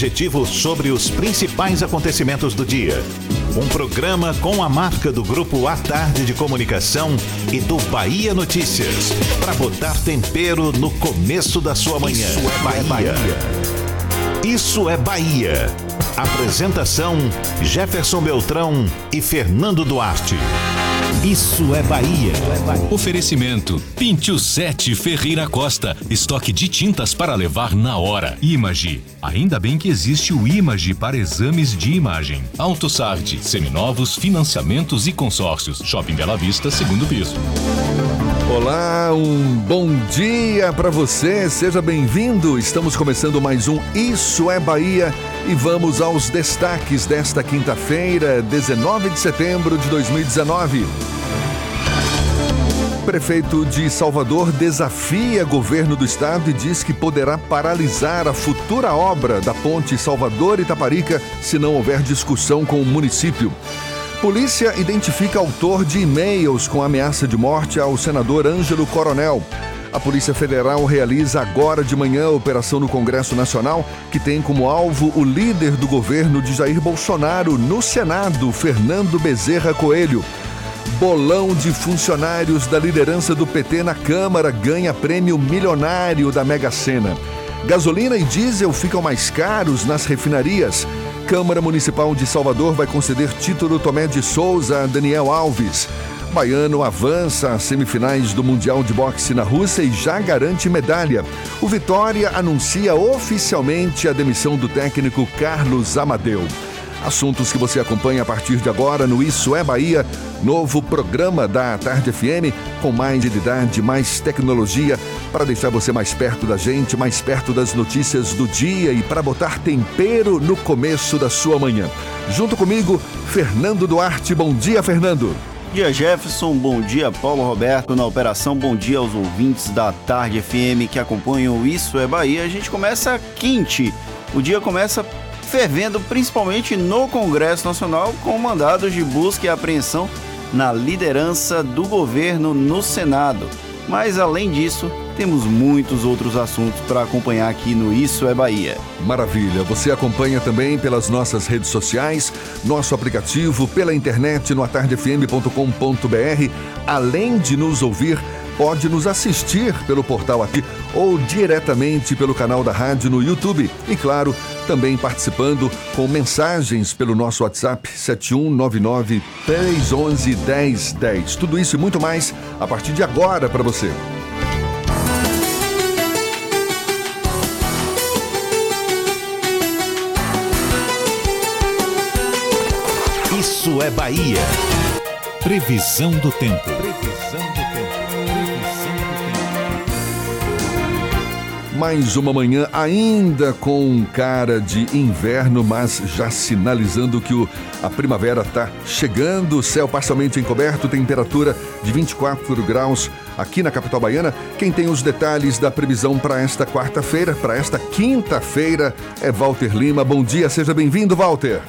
objetivo sobre os principais acontecimentos do dia. Um programa com a marca do Grupo A Tarde de Comunicação e do Bahia Notícias. Para botar tempero no começo da sua manhã. Isso é Bahia. Isso é Bahia. Apresentação: Jefferson Beltrão e Fernando Duarte. Isso é Bahia. Oferecimento: Pinte o 7 Ferreira Costa. Estoque de tintas para levar na hora. Image. Ainda bem que existe o Image para exames de imagem. AutoSard. Seminovos, financiamentos e consórcios. Shopping Bela Vista, segundo piso. Olá, um bom dia para você. Seja bem-vindo. Estamos começando mais um Isso é Bahia e vamos aos destaques desta quinta-feira, 19 de setembro de 2019. Prefeito de Salvador desafia governo do estado e diz que poderá paralisar a futura obra da ponte Salvador-Itaparica se não houver discussão com o município. Polícia identifica autor de e-mails com ameaça de morte ao senador Ângelo Coronel. A Polícia Federal realiza agora de manhã a operação no Congresso Nacional, que tem como alvo o líder do governo de Jair Bolsonaro no Senado, Fernando Bezerra Coelho. Bolão de funcionários da liderança do PT na Câmara ganha prêmio milionário da Mega Sena. Gasolina e diesel ficam mais caros nas refinarias. Câmara Municipal de Salvador vai conceder título Tomé de Souza a Daniel Alves. Baiano avança às semifinais do Mundial de Boxe na Rússia e já garante medalha. O Vitória anuncia oficialmente a demissão do técnico Carlos Amadeu. Assuntos que você acompanha a partir de agora no Isso é Bahia, novo programa da Tarde FM, com mais idade, mais tecnologia, para deixar você mais perto da gente, mais perto das notícias do dia e para botar tempero no começo da sua manhã. Junto comigo, Fernando Duarte. Bom dia, Fernando. Dia, Jefferson. Bom dia, Paulo Roberto na operação. Bom dia aos ouvintes da Tarde FM que acompanham Isso é Bahia. A gente começa quente. O dia começa fervendo principalmente no Congresso Nacional com mandados de busca e apreensão na liderança do governo no Senado. Mas além disso, temos muitos outros assuntos para acompanhar aqui no Isso é Bahia. Maravilha! Você acompanha também pelas nossas redes sociais, nosso aplicativo, pela internet no atardefm.com.br, além de nos ouvir pode nos assistir pelo portal aqui ou diretamente pelo canal da rádio no YouTube. E claro, também participando com mensagens pelo nosso WhatsApp 7199 311 1010. Tudo isso e muito mais a partir de agora para você. Isso é Bahia. Previsão do tempo. Previsão do Mais uma manhã ainda com cara de inverno, mas já sinalizando que o, a primavera está chegando. Céu parcialmente encoberto, temperatura de 24 graus aqui na capital baiana. Quem tem os detalhes da previsão para esta quarta-feira, para esta quinta-feira, é Walter Lima. Bom dia, seja bem-vindo, Walter.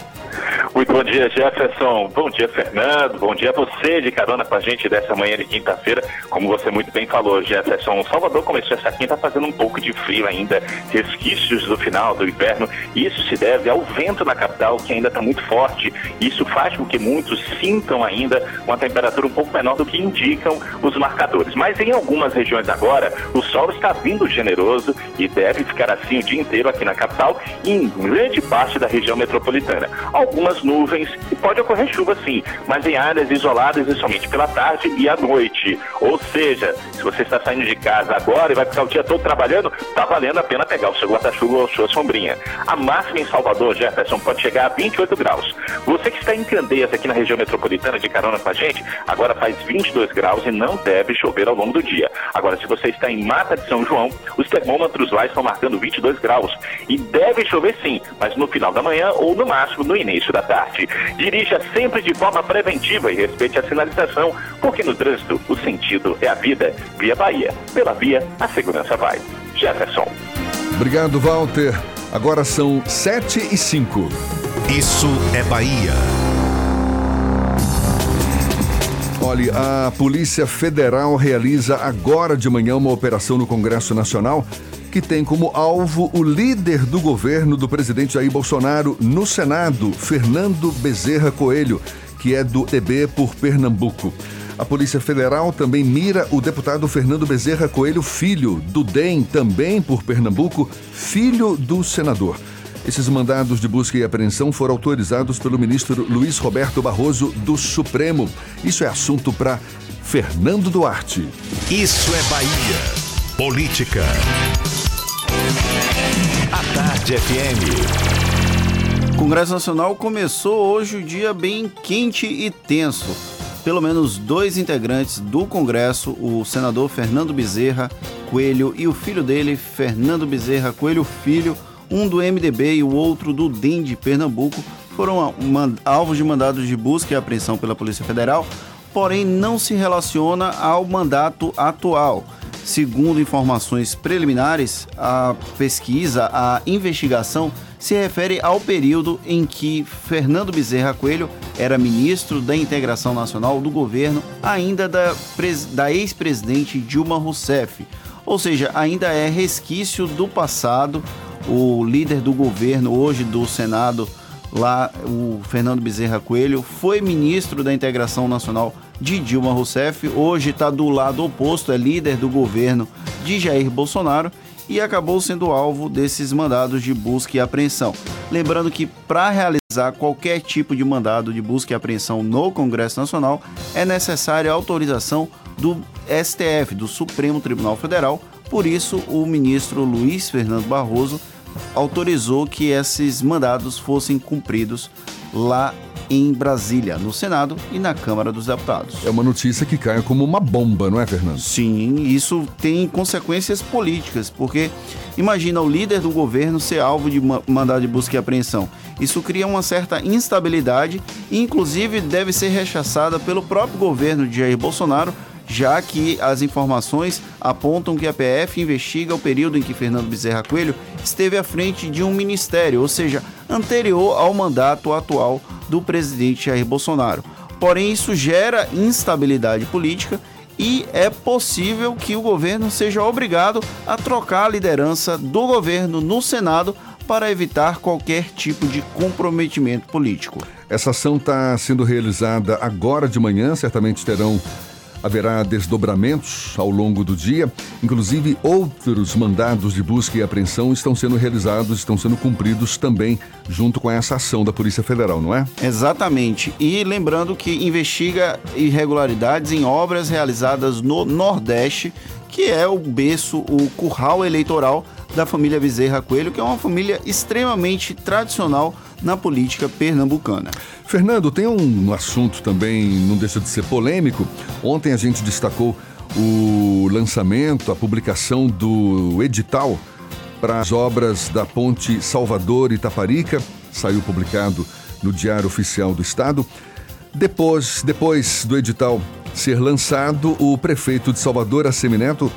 Muito bom dia, Jefferson. Bom dia, Fernando. Bom dia a você de carona com a gente dessa manhã de quinta-feira. Como você muito bem falou, Jefferson, Salvador começou essa quinta fazendo um pouco de frio ainda, resquícios do final do inverno. Isso se deve ao vento na capital, que ainda está muito forte. Isso faz com que muitos sintam ainda uma temperatura um pouco menor do que indicam os marcadores. Mas em algumas regiões agora, o sol está vindo generoso e deve ficar assim o dia inteiro aqui na capital e em grande parte da região metropolitana. Algumas nuvens e pode ocorrer chuva sim, mas em áreas isoladas e somente pela tarde e à noite. Ou seja, se você está saindo de casa agora e vai ficar o dia todo trabalhando, está valendo a pena pegar o seu guarda-chuva ou a sua sombrinha. A máxima em Salvador, Jefferson, pode chegar a 28 graus. Você que está em Candeias aqui na região metropolitana de carona com a gente, agora faz 22 graus e não deve chover ao longo do dia. Agora, se você está em Mata de São João, os termômetros lá estão marcando 22 graus e deve chover sim, mas no final da manhã ou no máximo no início da tarde tarde. Dirija sempre de forma preventiva e respeite a sinalização, porque no trânsito o sentido é a vida. Via Bahia. Pela via, a segurança vai. Jefferson. Obrigado, Walter. Agora são sete e cinco. Isso é Bahia. Olha, a Polícia Federal realiza agora de manhã uma operação no Congresso Nacional que tem como alvo o líder do governo do presidente Jair Bolsonaro no Senado, Fernando Bezerra Coelho, que é do TB por Pernambuco. A Polícia Federal também mira o deputado Fernando Bezerra Coelho Filho, do DEM, também por Pernambuco, filho do senador. Esses mandados de busca e apreensão foram autorizados pelo ministro Luiz Roberto Barroso do Supremo. Isso é assunto para Fernando Duarte. Isso é Bahia. Política. A Tarde FM. O Congresso Nacional começou hoje o dia bem quente e tenso. Pelo menos dois integrantes do Congresso, o senador Fernando Bezerra Coelho e o filho dele, Fernando Bezerra Coelho Filho, um do MDB e o outro do DEM de Pernambuco, foram alvos de mandados de busca e apreensão pela Polícia Federal, porém não se relaciona ao mandato atual. Segundo informações preliminares, a pesquisa, a investigação se refere ao período em que Fernando Bezerra Coelho era ministro da Integração Nacional do governo, ainda da, da ex-presidente Dilma Rousseff. Ou seja, ainda é resquício do passado o líder do governo, hoje do Senado, lá, o Fernando Bezerra Coelho, foi ministro da Integração Nacional de Dilma Rousseff, hoje está do lado oposto, é líder do governo de Jair Bolsonaro e acabou sendo alvo desses mandados de busca e apreensão. Lembrando que para realizar qualquer tipo de mandado de busca e apreensão no Congresso Nacional é necessária a autorização do STF, do Supremo Tribunal Federal. Por isso, o ministro Luiz Fernando Barroso autorizou que esses mandados fossem cumpridos lá em Brasília, no Senado e na Câmara dos Deputados. É uma notícia que cai como uma bomba, não é, Fernando? Sim, isso tem consequências políticas, porque imagina o líder do governo ser alvo de mandado de busca e apreensão. Isso cria uma certa instabilidade e, inclusive, deve ser rechaçada pelo próprio governo de Jair Bolsonaro já que as informações apontam que a PF investiga o período em que Fernando Bezerra Coelho esteve à frente de um ministério, ou seja, anterior ao mandato atual do presidente Jair Bolsonaro. Porém, isso gera instabilidade política e é possível que o governo seja obrigado a trocar a liderança do governo no Senado para evitar qualquer tipo de comprometimento político. Essa ação está sendo realizada agora de manhã, certamente terão Haverá desdobramentos ao longo do dia, inclusive outros mandados de busca e apreensão estão sendo realizados, estão sendo cumpridos também junto com essa ação da Polícia Federal, não é? Exatamente. E lembrando que investiga irregularidades em obras realizadas no Nordeste, que é o berço, o curral eleitoral da família Bezerra Coelho, que é uma família extremamente tradicional na política pernambucana. Fernando, tem um assunto também, não deixa de ser polêmico. Ontem a gente destacou o lançamento, a publicação do edital para as obras da Ponte Salvador Itaparica, saiu publicado no Diário Oficial do Estado. Depois, depois do edital ser lançado, o prefeito de Salvador, Assemineto,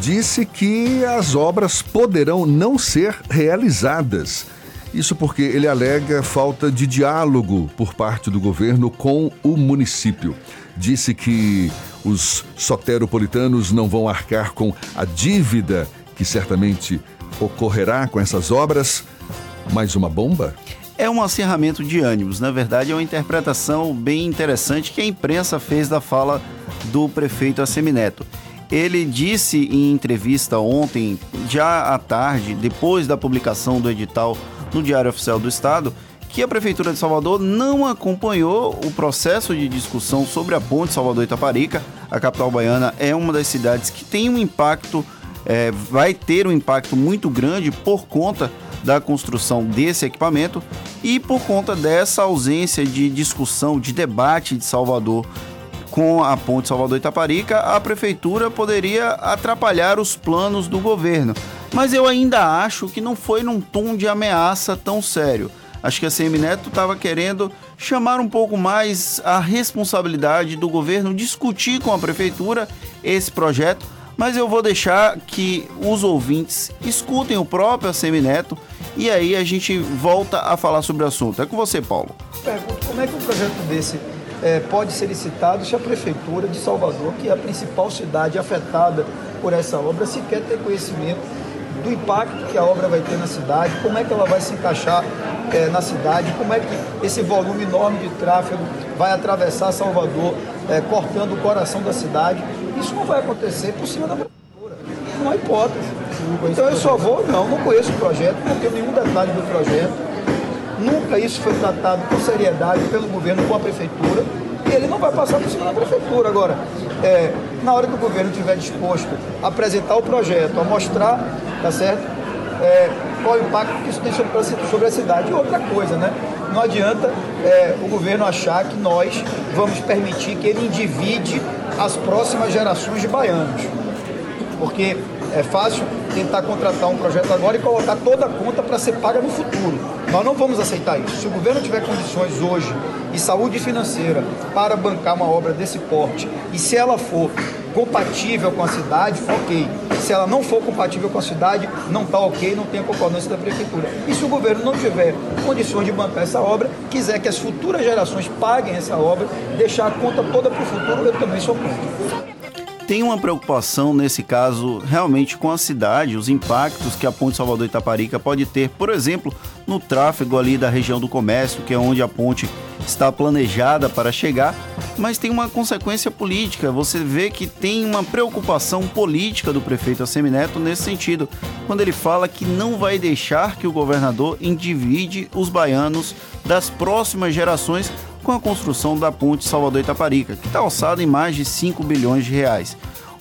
disse que as obras poderão não ser realizadas. Isso porque ele alega falta de diálogo por parte do governo com o município. Disse que os soteropolitanos não vão arcar com a dívida que certamente ocorrerá com essas obras. Mais uma bomba? É um acirramento de ânimos. Na verdade, é uma interpretação bem interessante que a imprensa fez da fala do prefeito Assemineto. Ele disse em entrevista ontem, já à tarde, depois da publicação do edital no Diário Oficial do Estado, que a Prefeitura de Salvador não acompanhou o processo de discussão sobre a ponte Salvador-Itaparica. A capital baiana é uma das cidades que tem um impacto, é, vai ter um impacto muito grande por conta da construção desse equipamento e por conta dessa ausência de discussão, de debate de Salvador com a ponte Salvador-Itaparica, a prefeitura poderia atrapalhar os planos do governo. Mas eu ainda acho que não foi num tom de ameaça tão sério. Acho que a CM Neto estava querendo chamar um pouco mais a responsabilidade do governo, discutir com a prefeitura esse projeto, mas eu vou deixar que os ouvintes escutem o próprio ACM Neto e aí a gente volta a falar sobre o assunto. É com você, Paulo. Pergunto, como é que um projeto desse é, pode ser licitado se a Prefeitura de Salvador, que é a principal cidade afetada por essa obra, sequer ter conhecimento do impacto que a obra vai ter na cidade, como é que ela vai se encaixar é, na cidade, como é que esse volume enorme de tráfego vai atravessar Salvador, é, cortando o coração da cidade. Isso não vai acontecer por cima da prefeitura. Não há hipótese. Então eu só vou, não, não conheço o projeto, não tenho nenhum detalhe do projeto. Nunca isso foi tratado com seriedade pelo governo com a prefeitura e ele não vai passar por cima da prefeitura. Agora, é, na hora que o governo estiver disposto a apresentar o projeto, a mostrar, tá certo? É, qual o impacto que isso tem sobre, a cidade. E outra coisa, né? Não adianta é, o governo achar que nós vamos permitir que ele endivide as próximas gerações de baianos. Porque é fácil tentar contratar um projeto agora e colocar toda a conta para ser paga no futuro. Nós não vamos aceitar isso. Se o governo tiver condições hoje e saúde financeira para bancar uma obra desse porte, e se ela for compatível com a cidade, ok. Se ela não for compatível com a cidade, não está ok, não tem a concordância da prefeitura. E se o governo não tiver condições de bancar essa obra, quiser que as futuras gerações paguem essa obra, deixar a conta toda para o futuro, eu também sou contra tem uma preocupação nesse caso realmente com a cidade, os impactos que a ponte Salvador Itaparica pode ter, por exemplo, no tráfego ali da região do comércio, que é onde a ponte está planejada para chegar, mas tem uma consequência política. Você vê que tem uma preocupação política do prefeito Assemineto nesse sentido, quando ele fala que não vai deixar que o governador endivide os baianos das próximas gerações com a construção da ponte Salvador Itaparica, que está alçada em mais de 5 bilhões de reais.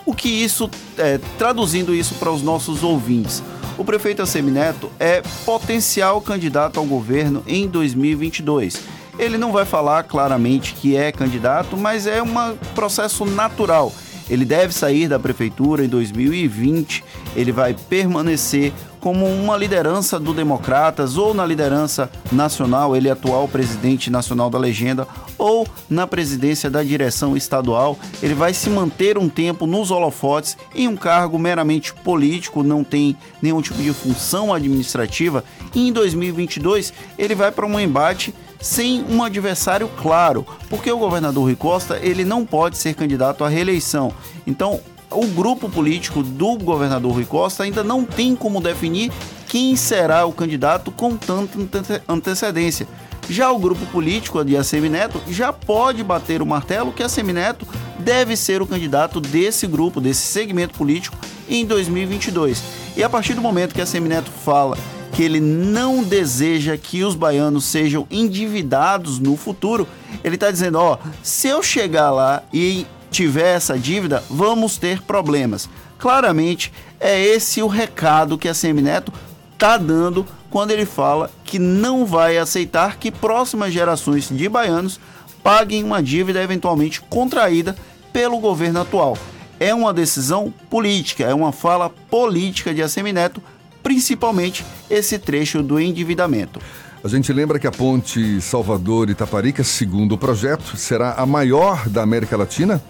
O que isso, é, traduzindo isso para os nossos ouvintes, o prefeito Assemineto é potencial candidato ao governo em 2022. Ele não vai falar claramente que é candidato, mas é um processo natural. Ele deve sair da prefeitura em 2020, ele vai permanecer como uma liderança do Democratas ou na liderança nacional, ele é atual presidente nacional da legenda, ou na presidência da direção estadual. Ele vai se manter um tempo nos holofotes em um cargo meramente político, não tem nenhum tipo de função administrativa. E em 2022 ele vai para um embate sem um adversário claro, porque o governador Rui Costa ele não pode ser candidato à reeleição. Então o grupo político do governador Rui Costa ainda não tem como definir quem será o candidato com tanta antecedência. Já o grupo político de Assemineto já pode bater o martelo que Assemineto deve ser o candidato desse grupo, desse segmento político em 2022. E a partir do momento que Assemineto fala que ele não deseja que os baianos sejam endividados no futuro, ele está dizendo: ó, se eu chegar lá e tiver essa dívida, vamos ter problemas. Claramente, é esse o recado que a Semineto está dando quando ele fala que não vai aceitar que próximas gerações de baianos paguem uma dívida eventualmente contraída pelo governo atual. É uma decisão política, é uma fala política de Assemineto, principalmente esse trecho do endividamento. A gente lembra que a ponte Salvador-Itaparica, segundo o projeto, será a maior da América Latina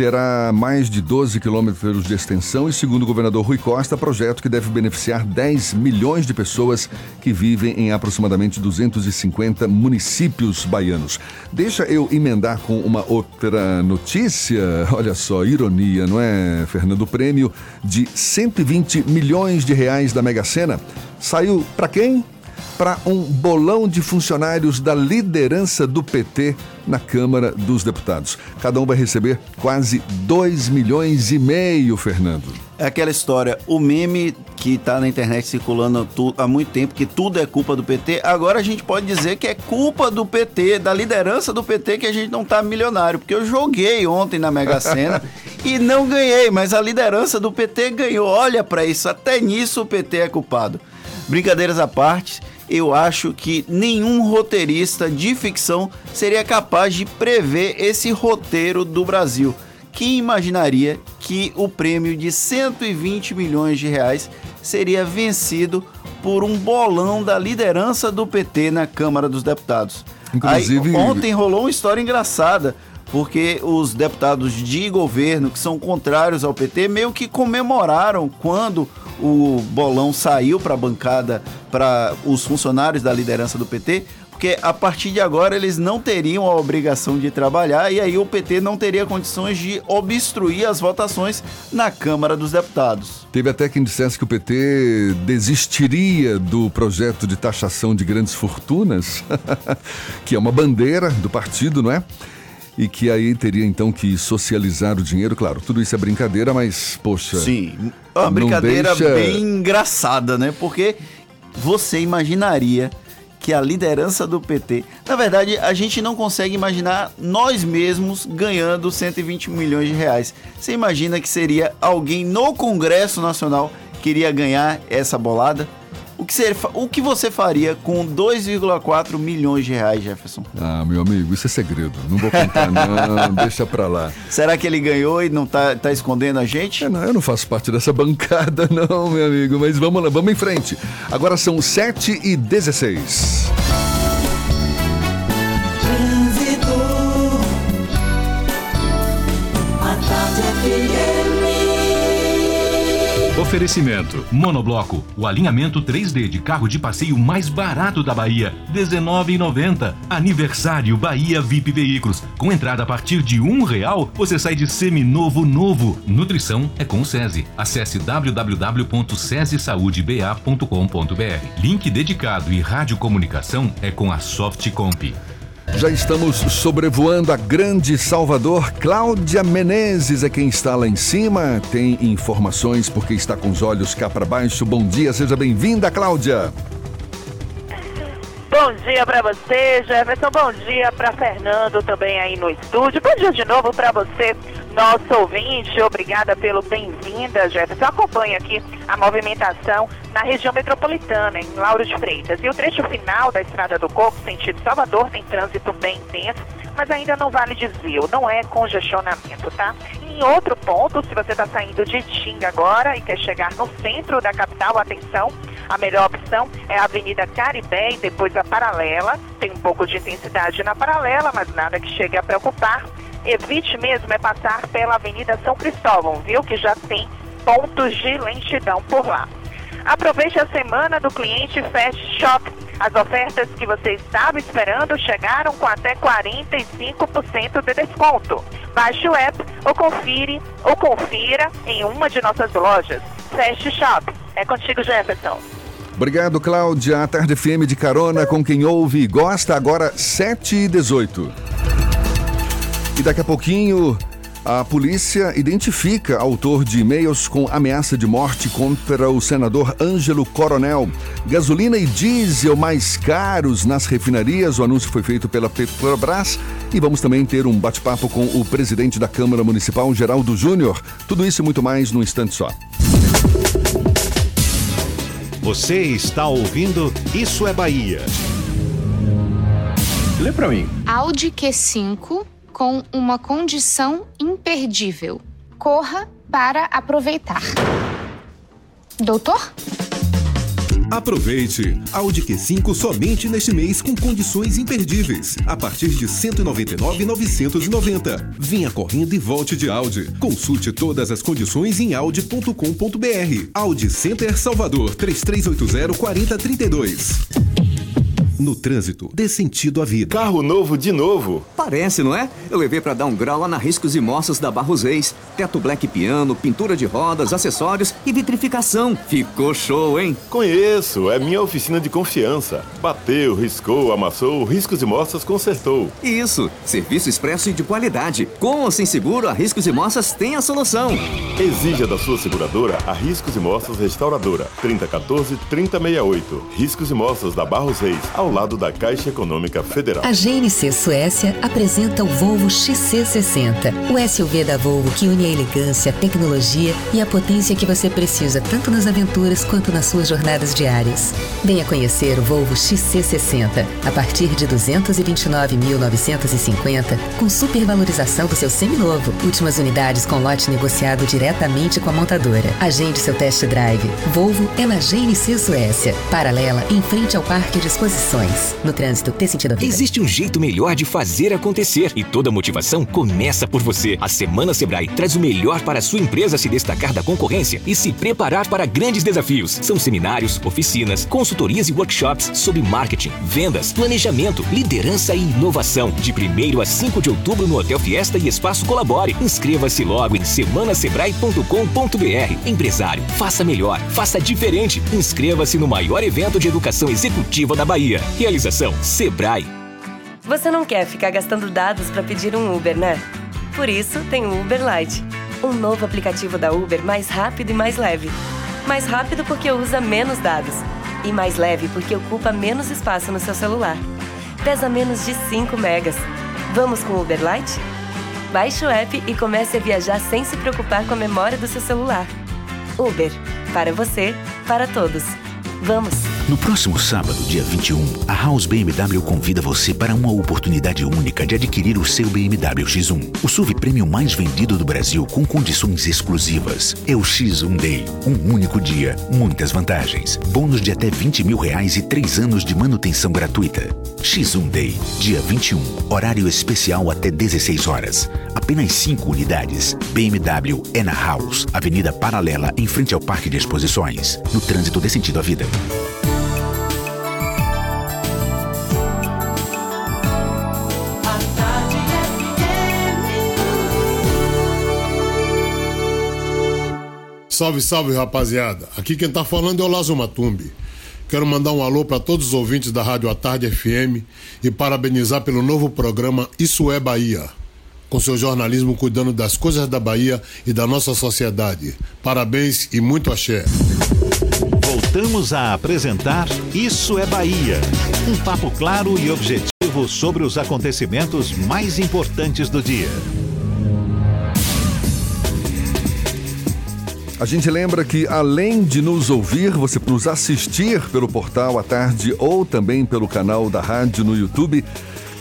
terá mais de 12 quilômetros de extensão e, segundo o governador Rui Costa, projeto que deve beneficiar 10 milhões de pessoas que vivem em aproximadamente 250 municípios baianos. Deixa eu emendar com uma outra notícia. Olha só, ironia, não é, Fernando? Prêmio de 120 milhões de reais da Mega Sena saiu para quem? Para um bolão de funcionários da liderança do PT na Câmara dos Deputados. Cada um vai receber quase 2 milhões e meio, Fernando. É aquela história, o meme que está na internet circulando há muito tempo, que tudo é culpa do PT, agora a gente pode dizer que é culpa do PT, da liderança do PT, que a gente não está milionário. Porque eu joguei ontem na Mega Sena e não ganhei, mas a liderança do PT ganhou. Olha para isso, até nisso o PT é culpado. Brincadeiras à parte, eu acho que nenhum roteirista de ficção seria capaz de prever esse roteiro do Brasil. Quem imaginaria que o prêmio de 120 milhões de reais seria vencido por um bolão da liderança do PT na Câmara dos Deputados? Inclusive, Aí, ontem rolou uma história engraçada porque os deputados de governo que são contrários ao PT meio que comemoraram quando o bolão saiu para a bancada, para os funcionários da liderança do PT, porque a partir de agora eles não teriam a obrigação de trabalhar e aí o PT não teria condições de obstruir as votações na Câmara dos Deputados. Teve até quem dissesse que o PT desistiria do projeto de taxação de grandes fortunas, que é uma bandeira do partido, não é? E que aí teria então que socializar o dinheiro. Claro, tudo isso é brincadeira, mas, poxa. Sim, uma brincadeira deixa... bem engraçada, né? Porque você imaginaria que a liderança do PT. Na verdade, a gente não consegue imaginar nós mesmos ganhando 120 milhões de reais. Você imagina que seria alguém no Congresso Nacional que iria ganhar essa bolada? O que, seria, o que você faria com 2,4 milhões de reais, Jefferson? Ah, meu amigo, isso é segredo. Não vou contar, não. deixa pra lá. Será que ele ganhou e não tá, tá escondendo a gente? É, não, eu não faço parte dessa bancada, não, meu amigo. Mas vamos lá, vamos em frente. Agora são 7 e 16. Oferecimento: Monobloco, o alinhamento 3D de carro de passeio mais barato da Bahia, R$19,90. Aniversário Bahia VIP Veículos, com entrada a partir de um real, você sai de seminovo novo. Nutrição é com o SESI. Acesse www.sesisaudeba.com.br. Link dedicado e radiocomunicação é com a Softcomp. Já estamos sobrevoando a grande Salvador. Cláudia Menezes é quem está lá em cima. Tem informações porque está com os olhos cá para baixo. Bom dia, seja bem-vinda, Cláudia. Bom dia para você, Jefferson. Bom dia para Fernando também aí no estúdio. Bom dia de novo para você, nosso ouvinte. Obrigada pelo bem-vinda, Jefferson. Acompanha aqui a movimentação na região metropolitana, em Lauro de Freitas. E o trecho final da Estrada do Coco, sentido Salvador, tem trânsito bem intenso, mas ainda não vale desvio, não é congestionamento, tá? Em outro ponto, se você está saindo de Tinga agora e quer chegar no centro da capital, atenção, a melhor opção é a Avenida Caribé e depois a Paralela. Tem um pouco de intensidade na Paralela, mas nada que chegue a preocupar. Evite mesmo é passar pela Avenida São Cristóvão, viu? Que já tem pontos de lentidão por lá. Aproveite a semana do cliente Fast Shop. As ofertas que você estava esperando chegaram com até 45% de desconto. Baixe o app ou confire ou confira em uma de nossas lojas. Fast Shop. É contigo, Jefferson. Obrigado, Cláudia. A Tarde FM de carona com quem ouve e gosta. Agora 7 e 18. E daqui a pouquinho a polícia identifica autor de e-mails com ameaça de morte contra o senador Ângelo Coronel. Gasolina e diesel mais caros nas refinarias. O anúncio foi feito pela Petrobras. E vamos também ter um bate-papo com o presidente da Câmara Municipal, Geraldo Júnior. Tudo isso e muito mais num instante só. Você está ouvindo Isso é Bahia. Lê pra mim. Audi Q5 com uma condição imperdível. Corra para aproveitar. Doutor? Aproveite! Audi Q5 somente neste mês com condições imperdíveis. A partir de R$ 199,990. Venha correndo e volte de Audi. Consulte todas as condições em audi.com.br. Audi Center Salvador 3380 4032 no trânsito, dê sentido à vida. Carro novo de novo. Parece, não é? Eu levei para dar um grau lá na Riscos e Moças da Barros Reis. Teto black piano, pintura de rodas, acessórios e vitrificação. Ficou show, hein? Conheço, é minha oficina de confiança. Bateu, riscou, amassou, Riscos e Moças consertou. Isso, serviço expresso e de qualidade. Com ou sem seguro, a Riscos e Moças tem a solução. Exija da sua seguradora a Riscos e Moças Restauradora. 3014-3068. Riscos e Moças da Barros Reis, ao ao lado da Caixa Econômica Federal. A GNC Suécia apresenta o Volvo XC60, o SUV da Volvo que une a elegância, a tecnologia e a potência que você precisa tanto nas aventuras quanto nas suas jornadas diárias. Venha conhecer o Volvo XC60 a partir de 229.950 com supervalorização do seu seminovo. Últimas unidades com lote negociado diretamente com a montadora. Agende seu test drive. Volvo é na GNC Suécia, paralela em frente ao Parque de Exposições No trânsito, dê sentido à vida. Existe um jeito melhor de fazer acontecer e toda motivação começa por você. A Semana Sebrae traz o melhor para a sua empresa se destacar da concorrência e se preparar para grandes desafios. São seminários, oficinas, consultorias e workshops sobre marketing, vendas, planejamento, liderança e inovação. De 1 a 5 de outubro no Hotel Fiesta e Espaço Colabore. Inscreva-se logo em semanasebrae.com.br. Empresário, faça melhor, faça diferente. Inscreva-se no maior evento de educação executiva da Bahia. Realização Sebrae. Você não quer ficar gastando dados para pedir um Uber, né? Por isso, tem o Uber Lite, um novo aplicativo da Uber mais rápido e mais leve. Mais rápido porque usa menos dados e mais leve porque ocupa menos espaço no seu celular. Pesa menos de 5 megas. Vamos com o Uber Lite? Baixe o app e comece a viajar sem se preocupar com a memória do seu celular. Uber. Para você, para todos. Vamos! No próximo sábado, dia 21, a House BMW convida você para uma oportunidade única de adquirir o seu BMW X1, o SUV premium mais vendido do Brasil com condições exclusivas. É o X1 Day, um único dia, muitas vantagens, bônus de até 20 mil reais e 3 anos de manutenção gratuita. X1 Day, dia 21, horário especial até 16 horas. Apenas 5 unidades. BMW é na House, Avenida Paralela, em frente ao Parque de Exposições. No trânsito dê sentido à vida. Salve, salve, rapaziada. Aqui quem tá falando é o Lazo Matumbi. Quero mandar um alô para todos os ouvintes da Rádio A Tarde FM e parabenizar pelo novo programa Isso é Bahia, com seu jornalismo cuidando das coisas da Bahia e da nossa sociedade. Parabéns e muito axé. Voltamos a apresentar Isso é Bahia. Um papo claro e objetivo sobre os acontecimentos mais importantes do dia. A gente lembra que, além de nos ouvir, você nos assistir pelo portal à tarde ou também pelo canal da rádio no YouTube.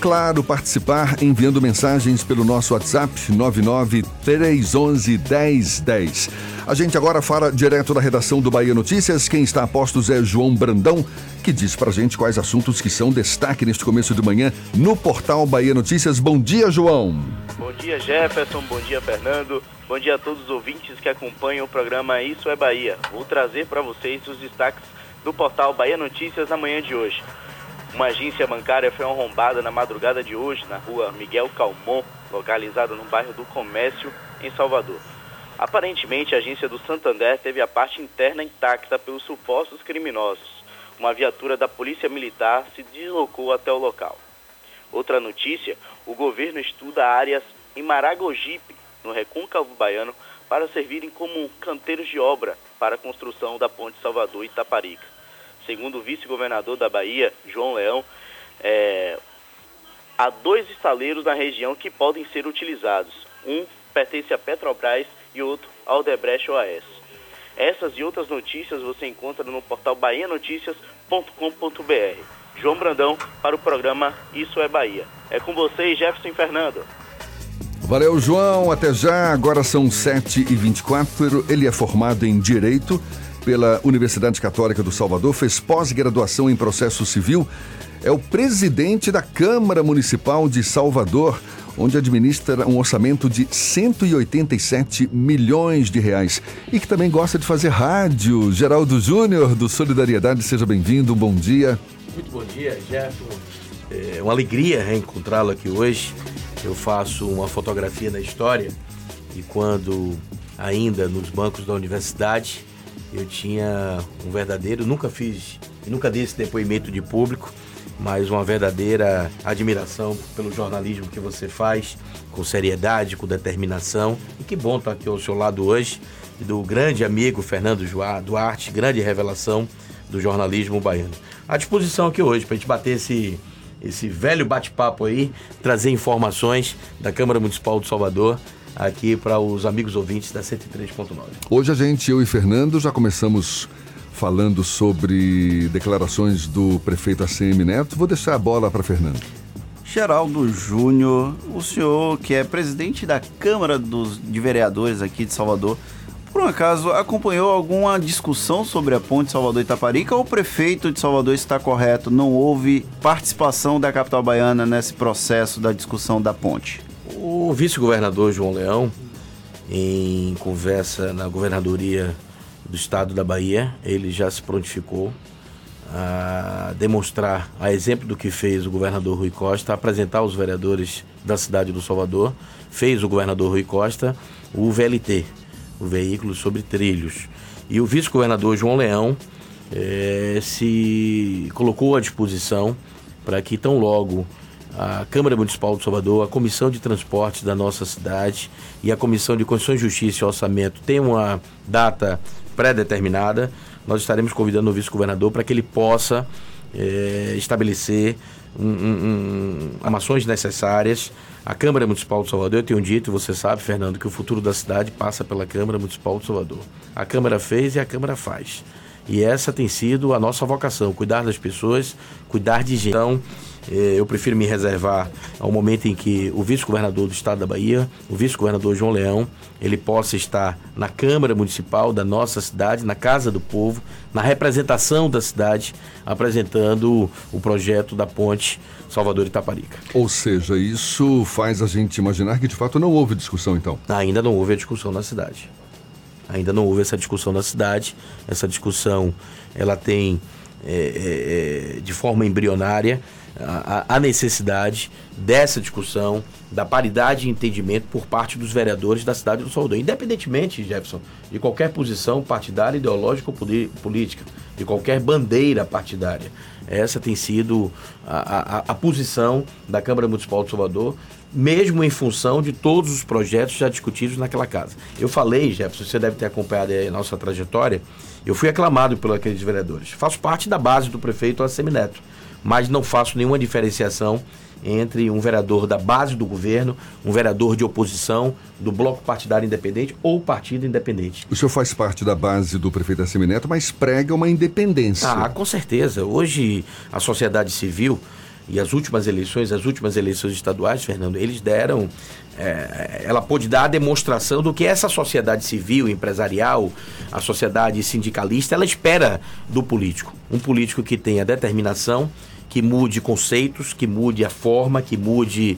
Claro, participar enviando mensagens pelo nosso WhatsApp 99311 1010. A gente agora fala direto da redação do Bahia Notícias. Quem está a postos é João Brandão, que diz pra gente quais assuntos que são destaque neste começo de manhã no portal Bahia Notícias. Bom dia, João. Bom dia, Jefferson. Bom dia, Fernando. Bom dia a todos os ouvintes que acompanham o programa Isso é Bahia. Vou trazer para vocês os destaques do portal Bahia Notícias na manhã de hoje. Uma agência bancária foi arrombada na madrugada de hoje na rua Miguel Calmon, localizada no bairro do Comércio, em Salvador. Aparentemente, a agência do Santander teve a parte interna intacta pelos supostos criminosos. Uma viatura da Polícia Militar se deslocou até o local. Outra notícia: o governo estuda áreas em Maragogipe, no Recôncavo Baiano, para servirem como canteiros de obra para a construção da Ponte Salvador Itaparica. Segundo o vice-governador da Bahia, João Leão, é, há dois estaleiros na região que podem ser utilizados. Um pertence à Petrobras e outro ao Debrecht OAS. Essas e outras notícias você encontra no portal bahianoticias.com.br. João Brandão para o programa Isso é Bahia. É com vocês, Jefferson Fernando. Valeu, João. Até já. Agora são 7h24. Ele é formado em Direito pela Universidade Católica do Salvador, fez pós-graduação em processo civil, é o presidente da Câmara Municipal de Salvador, onde administra um orçamento de 187 milhões de reais e que também gosta de fazer rádio. Geraldo Júnior, do Solidariedade, seja bem-vindo, bom dia. Muito bom dia, Jefferson. É uma alegria reencontrá-lo aqui hoje. Eu faço uma fotografia na história e quando ainda nos bancos da universidade eu tinha um verdadeiro, nunca fiz, nunca dei esse depoimento de público, mas uma verdadeira admiração pelo jornalismo que você faz, com seriedade, com determinação. E que bom estar aqui ao seu lado hoje, do grande amigo Fernando Duarte, grande revelação do jornalismo baiano. À disposição aqui hoje para a gente bater esse, esse velho bate-papo aí, trazer informações da Câmara Municipal de Salvador aqui para os amigos ouvintes da 103.9. Hoje a gente, eu e Fernando, já começamos falando sobre declarações do prefeito ACM Neto. Vou deixar a bola para Fernando. Geraldo Júnior, o senhor que é presidente da Câmara dos, de Vereadores aqui de Salvador, por um acaso, acompanhou alguma discussão sobre a ponte Salvador-Itaparica ou o prefeito de Salvador está correto? Não houve participação da capital baiana nesse processo da discussão da ponte? O vice-governador João Leão, em conversa na governadoria do estado da Bahia, ele já se prontificou a demonstrar, a exemplo do que fez o governador Rui Costa, apresentar aos vereadores da cidade do Salvador, fez o governador Rui Costa o VLT, o veículo sobre trilhos. E o vice-governador João Leão eh, se colocou à disposição para que tão logo a Câmara Municipal de Salvador, a Comissão de Transportes da nossa cidade e a Comissão de Constituição, Justiça e Orçamento tenham uma data pré-determinada, nós estaremos convidando o vice-governador para que ele possa eh, estabelecer um, um, um, ações necessárias. A Câmara Municipal de Salvador, eu tenho dito, você sabe, Fernando, que o futuro da cidade passa pela Câmara Municipal de Salvador. A Câmara fez e a Câmara faz. E essa tem sido a nossa vocação: cuidar das pessoas, cuidar de gente. Então, eu prefiro me reservar ao momento em que o vice-governador do estado da Bahia, o vice-governador João Leão, ele possa estar na Câmara Municipal da nossa cidade, na Casa do Povo, na representação da cidade, apresentando o projeto da ponte Salvador Itaparica. Ou seja, isso faz a gente imaginar que de fato não houve discussão então. Ainda não houve a discussão na cidade. Ainda não houve essa discussão na cidade. Essa discussão ela tem é, é, de forma embrionária a, a, necessidade dessa discussão, da paridade de entendimento por parte dos vereadores da cidade do Salvador. Independentemente, Jefferson, de qualquer posição partidária, ideológica ou política, de qualquer bandeira partidária. Essa tem sido a, a, a posição da Câmara Municipal de Salvador mesmo em função de todos os projetos já discutidos naquela casa. Eu falei, Jefferson, você deve ter acompanhado a nossa trajetória, eu fui aclamado pelos aqueles vereadores. Faço parte da base do prefeito Assemineto, mas não faço nenhuma diferenciação entre um vereador da base do governo, um vereador de oposição, do bloco partidário independente ou partido independente. O senhor faz parte da base do prefeito Assemineto, mas prega uma independência. Ah, com certeza. Hoje a sociedade civil e as últimas eleições, as últimas eleições estaduais, Fernando, eles deram. É, ela pôde dar a demonstração do que essa sociedade civil, empresarial, a sociedade sindicalista, ela espera do político. Um político que tenha determinação, que mude conceitos, que mude a forma, que mude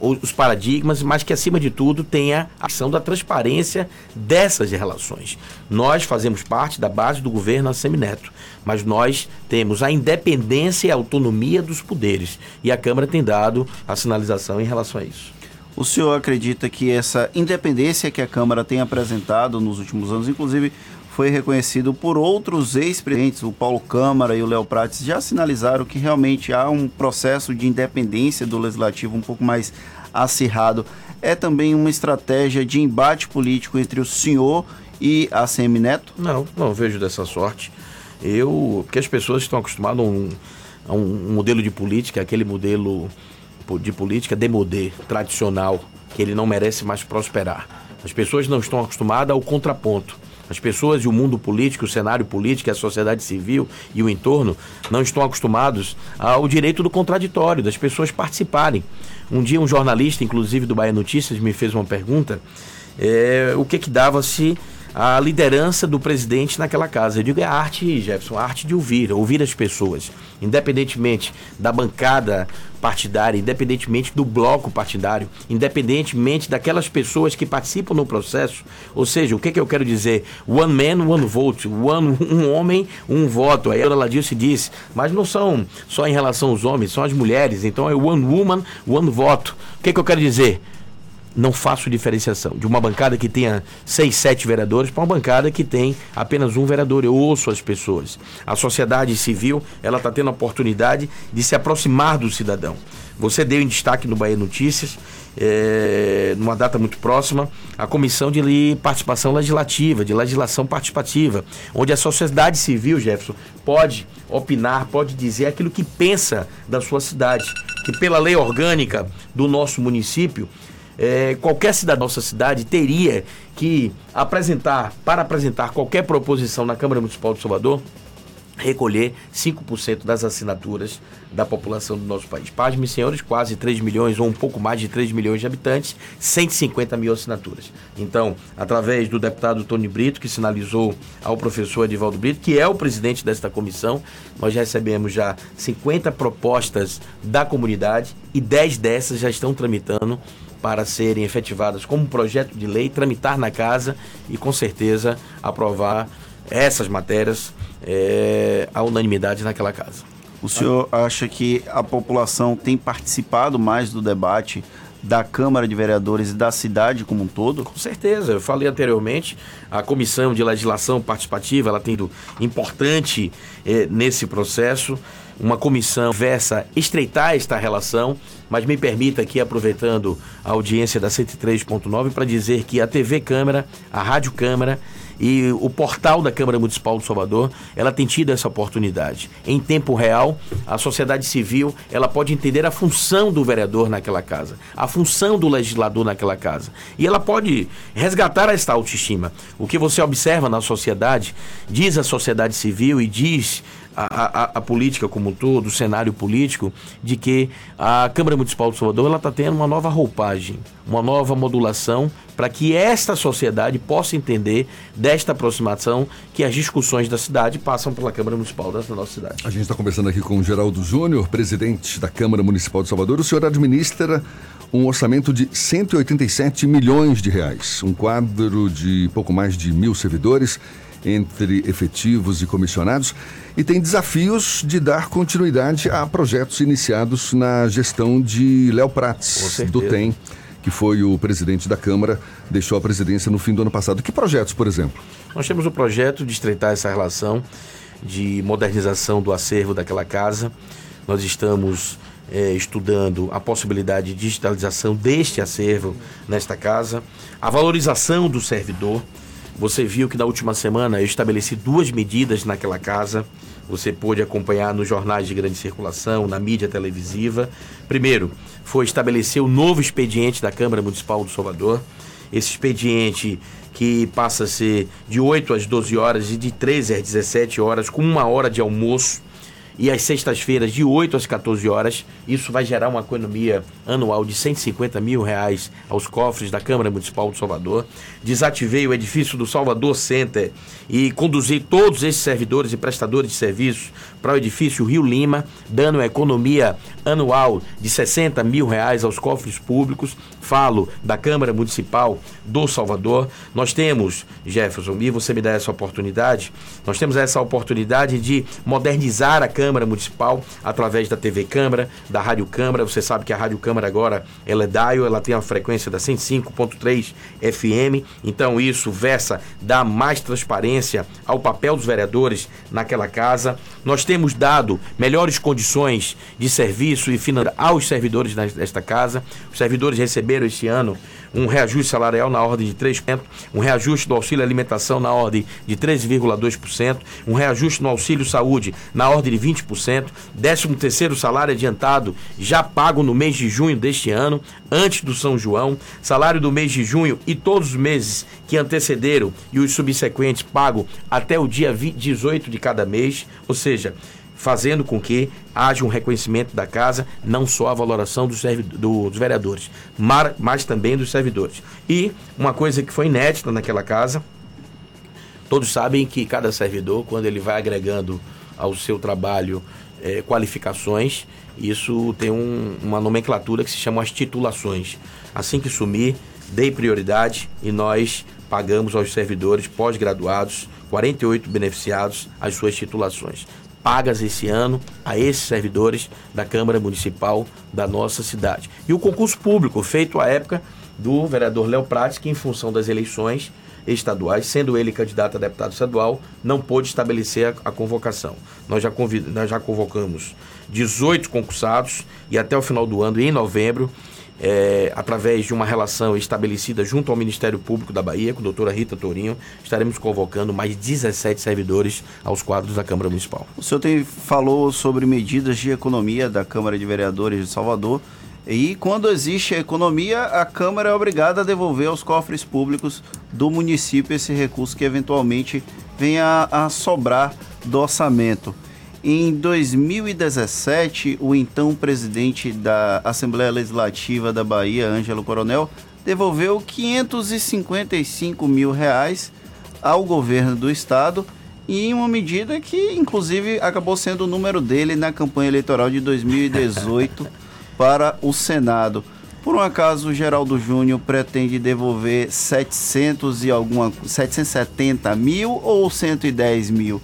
os paradigmas, mas que, acima de tudo, tenha a ação da transparência dessas relações. Nós fazemos parte da base do governo Semineto, mas nós temos a independência e a autonomia dos poderes. E a Câmara tem dado a sinalização em relação a isso. O senhor acredita que essa independência que a Câmara tem apresentado nos últimos anos, inclusive foi reconhecido por outros ex-presidentes, o Paulo Câmara e o Léo Prates, já sinalizaram que realmente há um processo de independência do legislativo um pouco mais acirrado. É também uma estratégia de embate político entre o senhor e a CM Neto? Não, não vejo dessa sorte. Eu, porque as pessoas estão acostumadas a um, a um modelo de política, aquele modelo de política demodê, tradicional, que ele não merece mais prosperar. As pessoas não estão acostumadas ao contraponto. As pessoas e o mundo político, o cenário político, a sociedade civil e o entorno não estão acostumados ao direito do contraditório, das pessoas participarem. Um dia um jornalista, inclusive do Bahia Notícias, me fez uma pergunta, é, o que que dava se a liderança do presidente naquela casa. Eu digo, é a arte, Jefferson, a arte de ouvir, ouvir as pessoas, independentemente da bancada partidária, independentemente do bloco partidário, independentemente daquelas pessoas que participam no processo. Ou seja, o que, que eu quero dizer? One man, one vote. One, um homem, um voto. Aí a Dona Ladilce disse, mas não são só em relação aos homens, são as mulheres. Então é one woman, one voto. O que, que eu quero dizer? Não faço diferenciação de uma bancada que tenha seis, sete vereadores para uma bancada que tem apenas um vereador. Eu ouço as pessoas. A sociedade civil ela está tendo a oportunidade de se aproximar do cidadão. Você deu em destaque no Bahia Notícias, é, numa data muito próxima, a comissão de participação legislativa, de legislação participativa, onde a sociedade civil, Jefferson, pode opinar, pode dizer aquilo que pensa da sua cidade. Que pela lei orgânica do nosso município, é, qualquer cidadão da nossa cidade teria que apresentar, para apresentar qualquer proposição na Câmara Municipal de Salvador, recolher 5% das assinaturas da população do nosso país. Pasme, senhores, quase 3 milhões ou um pouco mais de 3 milhões de habitantes, 150 mil assinaturas. Então, através do deputado Tony Brito, que sinalizou ao professor Edivaldo Brito, que é o presidente desta comissão, nós recebemos já 50 propostas da comunidade e 10 dessas já estão tramitando para serem efetivadas como projeto de lei, tramitar na casa e com certeza aprovar essas matérias é, a unanimidade naquela casa. O senhor acha que a população tem participado mais do debate da Câmara de Vereadores e da cidade como um todo? Com certeza. Eu falei anteriormente, a Comissão de Legislação Participativa, ela tem sido importante eh, nesse processo. Uma comissão versa estreitar esta relação, mas me permita aqui, aproveitando a audiência da 103.9, para dizer que a TV Câmara, a Rádio Câmara e o portal da Câmara Municipal de Salvador, ela tem tido essa oportunidade. Em tempo real, a sociedade civil, ela pode entender a função do vereador naquela casa, a função do legislador naquela casa. E ela pode resgatar esta autoestima. O que você observa na sociedade, diz a sociedade civil e diz a, a, a, política como um todo, o cenário político, de que a Câmara Municipal de Salvador está tendo uma nova roupagem, uma nova modulação para que esta sociedade possa entender desta aproximação que as discussões da cidade passam pela Câmara Municipal da nossa cidade. A gente está conversando aqui com o Geraldo Júnior, presidente da Câmara Municipal de Salvador. O senhor administra um orçamento de 187 milhões de reais, um quadro de pouco mais de mil servidores entre efetivos e comissionados e tem desafios de dar continuidade a projetos iniciados na gestão de Léo Prates, do TEM, que foi o presidente da Câmara, deixou a presidência no fim do ano passado. Que projetos, por exemplo? Nós temos o projeto de estreitar essa relação de modernização do acervo daquela casa. Nós estamos é, estudando a possibilidade de digitalização deste acervo nesta casa, a valorização do servidor. Você viu que na última semana eu estabeleci duas medidas naquela casa. Você pôde acompanhar nos jornais de grande circulação, na mídia televisiva. Primeiro, foi estabelecer o novo expediente da Câmara Municipal do Salvador. Esse expediente que passa a ser de 8 às 12 horas e de 13 às 17 horas, com uma hora de almoço e às sextas-feiras de 8 às 14 horas. Isso vai gerar uma economia anual de 150 mil reais aos cofres da Câmara Municipal de Salvador. Desativei o edifício do Salvador Center e conduzi todos esses servidores e prestadores de serviços para o edifício Rio Lima, dando economia anual de 60 mil reais aos cofres públicos. Falo da Câmara Municipal do Salvador. Nós temos, Jefferson, e você me dá essa oportunidade, nós temos essa oportunidade de modernizar a Câmara Câmara Municipal, através da TV Câmara, da Rádio Câmara. Você sabe que a Rádio Câmara agora ela é dial, ela tem a frequência da 105.3 FM. Então isso versa, dá mais transparência ao papel dos vereadores naquela casa. Nós temos dado melhores condições de serviço e finanças aos servidores desta casa. Os servidores receberam este ano um reajuste salarial na ordem de 3%, um reajuste do auxílio alimentação na ordem de 13,2%, um reajuste no auxílio saúde na ordem de 20%, 13 terceiro salário adiantado já pago no mês de junho deste ano, antes do São João, salário do mês de junho e todos os meses que antecederam e os subsequentes pago até o dia 18 de cada mês, ou seja, fazendo com que haja um reconhecimento da casa, não só a valoração dos, dos vereadores, mas, mas também dos servidores. E uma coisa que foi inédita naquela casa, todos sabem que cada servidor, quando ele vai agregando ao seu trabalho é, qualificações, isso tem um, uma nomenclatura que se chama as titulações. Assim que sumir, dei prioridade e nós pagamos aos servidores pós-graduados 48 beneficiados as suas titulações pagas esse ano a esses servidores da Câmara Municipal da nossa cidade. E o concurso público, feito à época do vereador Léo Prates, que em função das eleições estaduais, sendo ele candidato a deputado estadual, não pôde estabelecer a, a convocação. Nós já, convid, nós já convocamos 18 concursados e até o final do ano, em novembro, é, através de uma relação estabelecida junto ao Ministério Público da Bahia, com a doutora Rita Tourinho, estaremos convocando mais 17 servidores aos quadros da Câmara Municipal. O senhor tem, falou sobre medidas de economia da Câmara de Vereadores de Salvador. E quando existe a economia, a Câmara é obrigada a devolver aos cofres públicos do município esse recurso que eventualmente venha a, a sobrar do orçamento. Em 2017, o então presidente da Assembleia Legislativa da Bahia, Ângelo Coronel, devolveu 555 mil reais ao governo do estado e uma medida que, inclusive, acabou sendo o número dele na campanha eleitoral de 2018 para o Senado. Por um acaso, o Geraldo Júnior pretende devolver 700 e alguma 770 mil ou 110 mil?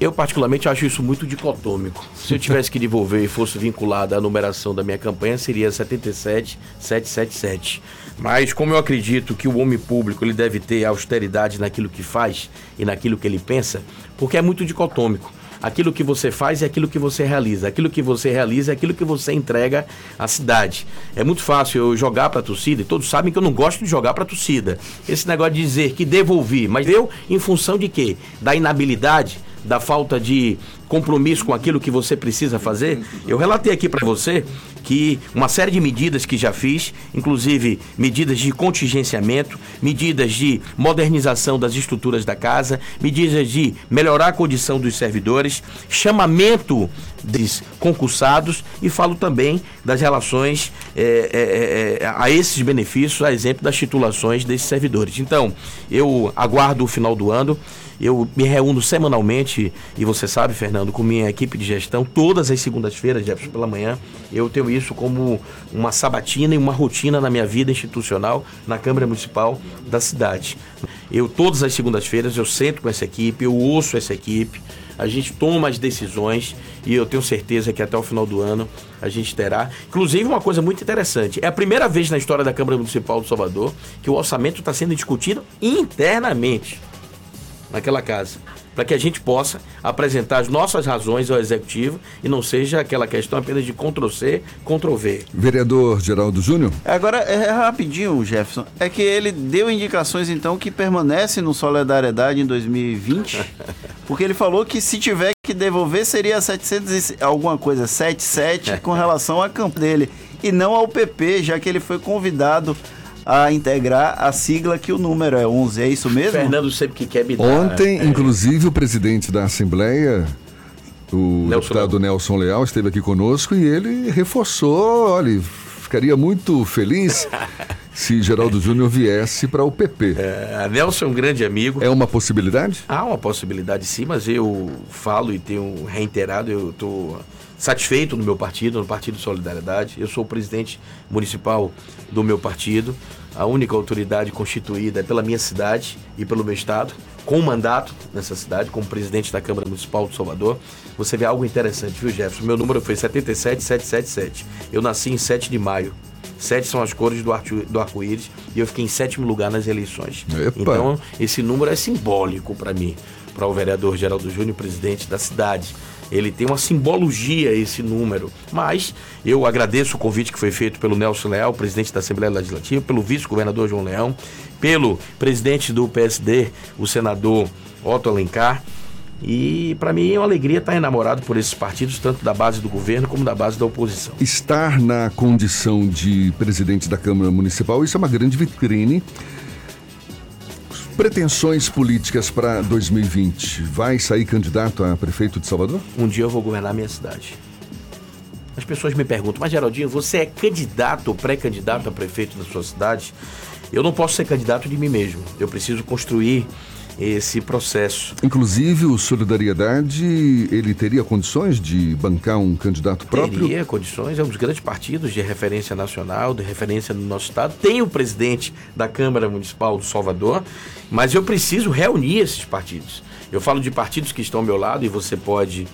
Eu, particularmente, acho isso muito dicotômico. Se eu tivesse que devolver e fosse vinculado à numeração da minha campanha, seria 77777. Mas, como eu acredito que o homem público ele deve ter austeridade naquilo que faz e naquilo que ele pensa, porque é muito dicotômico. Aquilo que você faz é aquilo que você realiza. Aquilo que você realiza é aquilo que você entrega à cidade. É muito fácil eu jogar para a torcida, e todos sabem que eu não gosto de jogar para a torcida. Esse negócio de dizer que devolvi, mas deu em função de quê? Da inabilidade da falta de compromisso com aquilo que você precisa fazer. Eu relatei aqui para você que uma série de medidas que já fiz, inclusive medidas de contingenciamento, medidas de modernização das estruturas da casa, medidas de melhorar a condição dos servidores, chamamento dos concursados e falo também das relações é, é, é, a esses benefícios, a exemplo das titulações desses servidores. Então, eu aguardo o final do ano. Eu me reúno semanalmente, e você sabe, Fernando, com minha equipe de gestão, todas as segundas-feiras, Jefferson, pela manhã. Eu tenho isso como uma sabatina e uma rotina na minha vida institucional na Câmara Municipal da cidade. Eu, todas as segundas-feiras, eu sento com essa equipe, eu ouço essa equipe, a gente toma as decisões e eu tenho certeza que até o final do ano a gente terá. Inclusive, uma coisa muito interessante: é a primeira vez na história da Câmara Municipal do Salvador que o orçamento está sendo discutido internamente naquela casa, para que a gente possa apresentar as nossas razões ao executivo e não seja aquela questão apenas de Ctrl-C, Ctrl-V. Vereador Geraldo Júnior. Agora, é rapidinho, Jefferson, é que ele deu indicações então que permanece no Solidariedade em 2020, porque ele falou que se tiver que devolver seria 700 e alguma coisa, 77 com relação a campo dele e não ao PP, já que ele foi convidado a integrar a sigla que o número é 11. É isso mesmo? Fernando sempre que quer me dar. Ontem, é. inclusive, o presidente da Assembleia, o Nelson deputado Leal. Nelson Leal, esteve aqui conosco e ele reforçou, olha, ficaria muito feliz se Geraldo Júnior viesse para o PP. É, Nelson é um grande amigo. É uma possibilidade? Há uma possibilidade sim, mas eu falo e tenho reiterado, eu estou satisfeito no meu partido, no Partido Solidariedade. Eu sou o presidente municipal do meu partido, a única autoridade constituída pela minha cidade e pelo meu estado, com mandato nessa cidade, como presidente da Câmara Municipal de Salvador. Você vê algo interessante, viu, Jefferson? Meu número foi 77777. Eu nasci em 7 de maio. Sete são as cores do, arco-íris e eu fiquei em sétimo lugar nas eleições. Epa. Então, esse número é simbólico para mim, para o vereador Geraldo Júnior, presidente da cidade ele tem uma simbologia esse número. Mas eu agradeço o convite que foi feito pelo Nelson Leal, presidente da Assembleia Legislativa, pelo vice-governador João Leão, pelo presidente do PSD, o senador Otto Alencar. E para mim é uma alegria estar enamorado por esses partidos, tanto da base do governo como da base da oposição. Estar na condição de presidente da Câmara Municipal, isso é uma grande vitrine pretensões políticas para 2020? Vai sair candidato a prefeito de Salvador? Um dia eu vou governar minha cidade. As pessoas me perguntam, mas Geraldinho, você é candidato ou pré-candidato a prefeito da sua cidade? Eu não posso ser candidato de mim mesmo. Eu preciso construir esse processo. Inclusive, o Solidariedade, ele teria condições de bancar um candidato próprio? Teria condições, é um dos grandes partidos de referência nacional, de referência no nosso estado. Tem o presidente da Câmara Municipal do Salvador, mas eu preciso reunir esses partidos. Eu falo de partidos que estão ao meu lado e você pode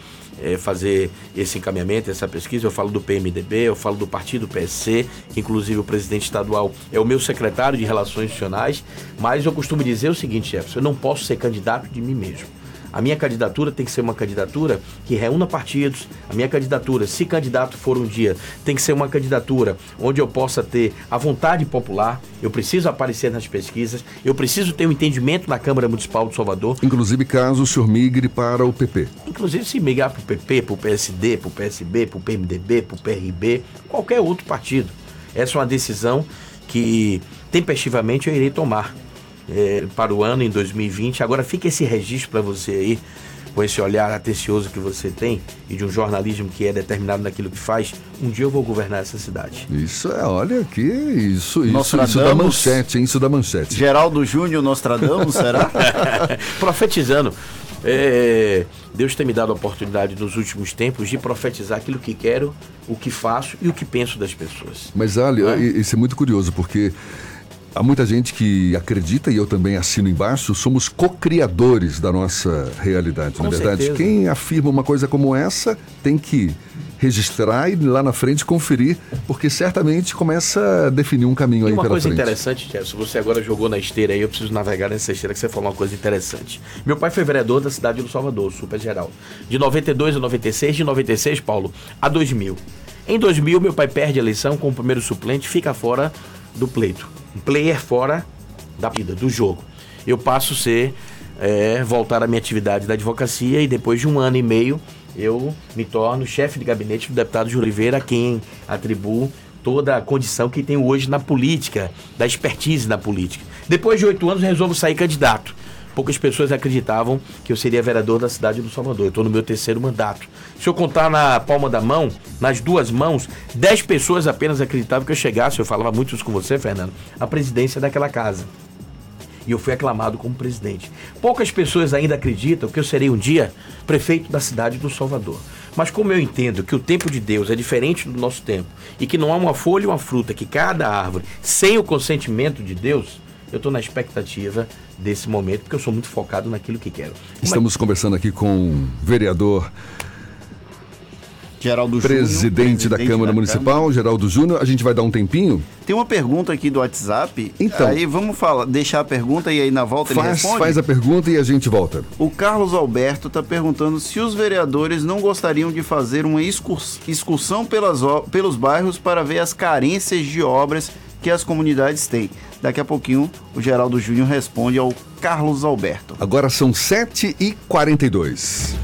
é, fazer esse encaminhamento, essa pesquisa. Eu falo do PMDB, eu falo do partido PSC, que inclusive o presidente estadual é o meu secretário de Relações Institucionais. Mas eu costumo dizer o seguinte, Jefferson, eu não posso ser candidato de mim mesmo. A minha candidatura tem que ser uma candidatura que reúna partidos. A minha candidatura, se candidato for um dia, tem que ser uma candidatura onde eu possa ter a vontade popular. Eu preciso aparecer nas pesquisas. Eu preciso ter um entendimento na Câmara Municipal de Salvador. Inclusive, caso o senhor migre para o PP. Inclusive, se migrar para o PP, para o PSD, para o PSB, para o PMDB, para o PRB, qualquer outro partido. Essa é uma decisão que tempestivamente eu irei tomar é, para o ano em 2020. Agora fica esse registro para você aí, com esse olhar atencioso que você tem e de um jornalismo que é determinado naquilo que faz, um dia eu vou governar essa cidade. Isso é, olha aqui, isso, isso, isso da manchete, hein? Isso da manchete. Geraldo Júnior Nostradamus, será? Profetizando. É, Deus tem me dado a oportunidade nos últimos tempos de profetizar aquilo que quero, o que faço e o que penso das pessoas. Mas, olha, é? isso é muito curioso, porque há muita gente que acredita, e eu também assino embaixo, somos co-criadores da nossa realidade, Com na verdade. Certeza. Quem afirma uma coisa como essa tem que registrar e lá na frente conferir, porque certamente começa a definir um caminho e aí pela frente. Uma coisa interessante, Jefferson, você agora jogou na esteira aí, eu preciso navegar nessa esteira que você falou uma coisa interessante. Meu pai foi vereador da cidade do Salvador, super geral. De 92 a 96, de 96, Paulo, a 2000. Em 2000, meu pai perde a eleição com o primeiro suplente, fica fora do pleito. Um player fora da vida, do jogo. Eu passo a ser, é, voltar à minha atividade da advocacia e depois de um ano e meio eu me torno chefe de gabinete do deputado de Oliveira, a quem atribuo toda a condição que tenho hoje na política, da expertise na política. Depois de oito anos, resolvo sair candidato. Poucas pessoas acreditavam que eu seria vereador da cidade do Salvador. Eu estou no meu terceiro mandato. Se eu contar na palma da mão, nas duas mãos, dez pessoas apenas acreditavam que eu chegasse, eu falava muito isso com você, Fernando, a presidência daquela casa e eu fui aclamado como presidente. Poucas pessoas ainda acreditam que eu serei um dia prefeito da cidade do Salvador. Mas como eu entendo que o tempo de Deus é diferente do nosso tempo e que não há uma folha e uma fruta que cada árvore sem o consentimento de Deus, eu estou na expectativa desse momento porque eu sou muito focado naquilo que quero. Estamos conversando aqui com o vereador Geraldo presidente, Júnior, presidente da Câmara da Municipal, Câmara. Geraldo Júnior. A gente vai dar um tempinho? Tem uma pergunta aqui do WhatsApp. Então. Aí vamos falar, deixar a pergunta e aí na volta ele Faz, responde. faz a pergunta e a gente volta. O Carlos Alberto está perguntando se os vereadores não gostariam de fazer uma excurs- excursão pelas, pelos bairros para ver as carências de obras que as comunidades têm. Daqui a pouquinho o Geraldo Júnior responde ao Carlos Alberto. Agora são 7h42.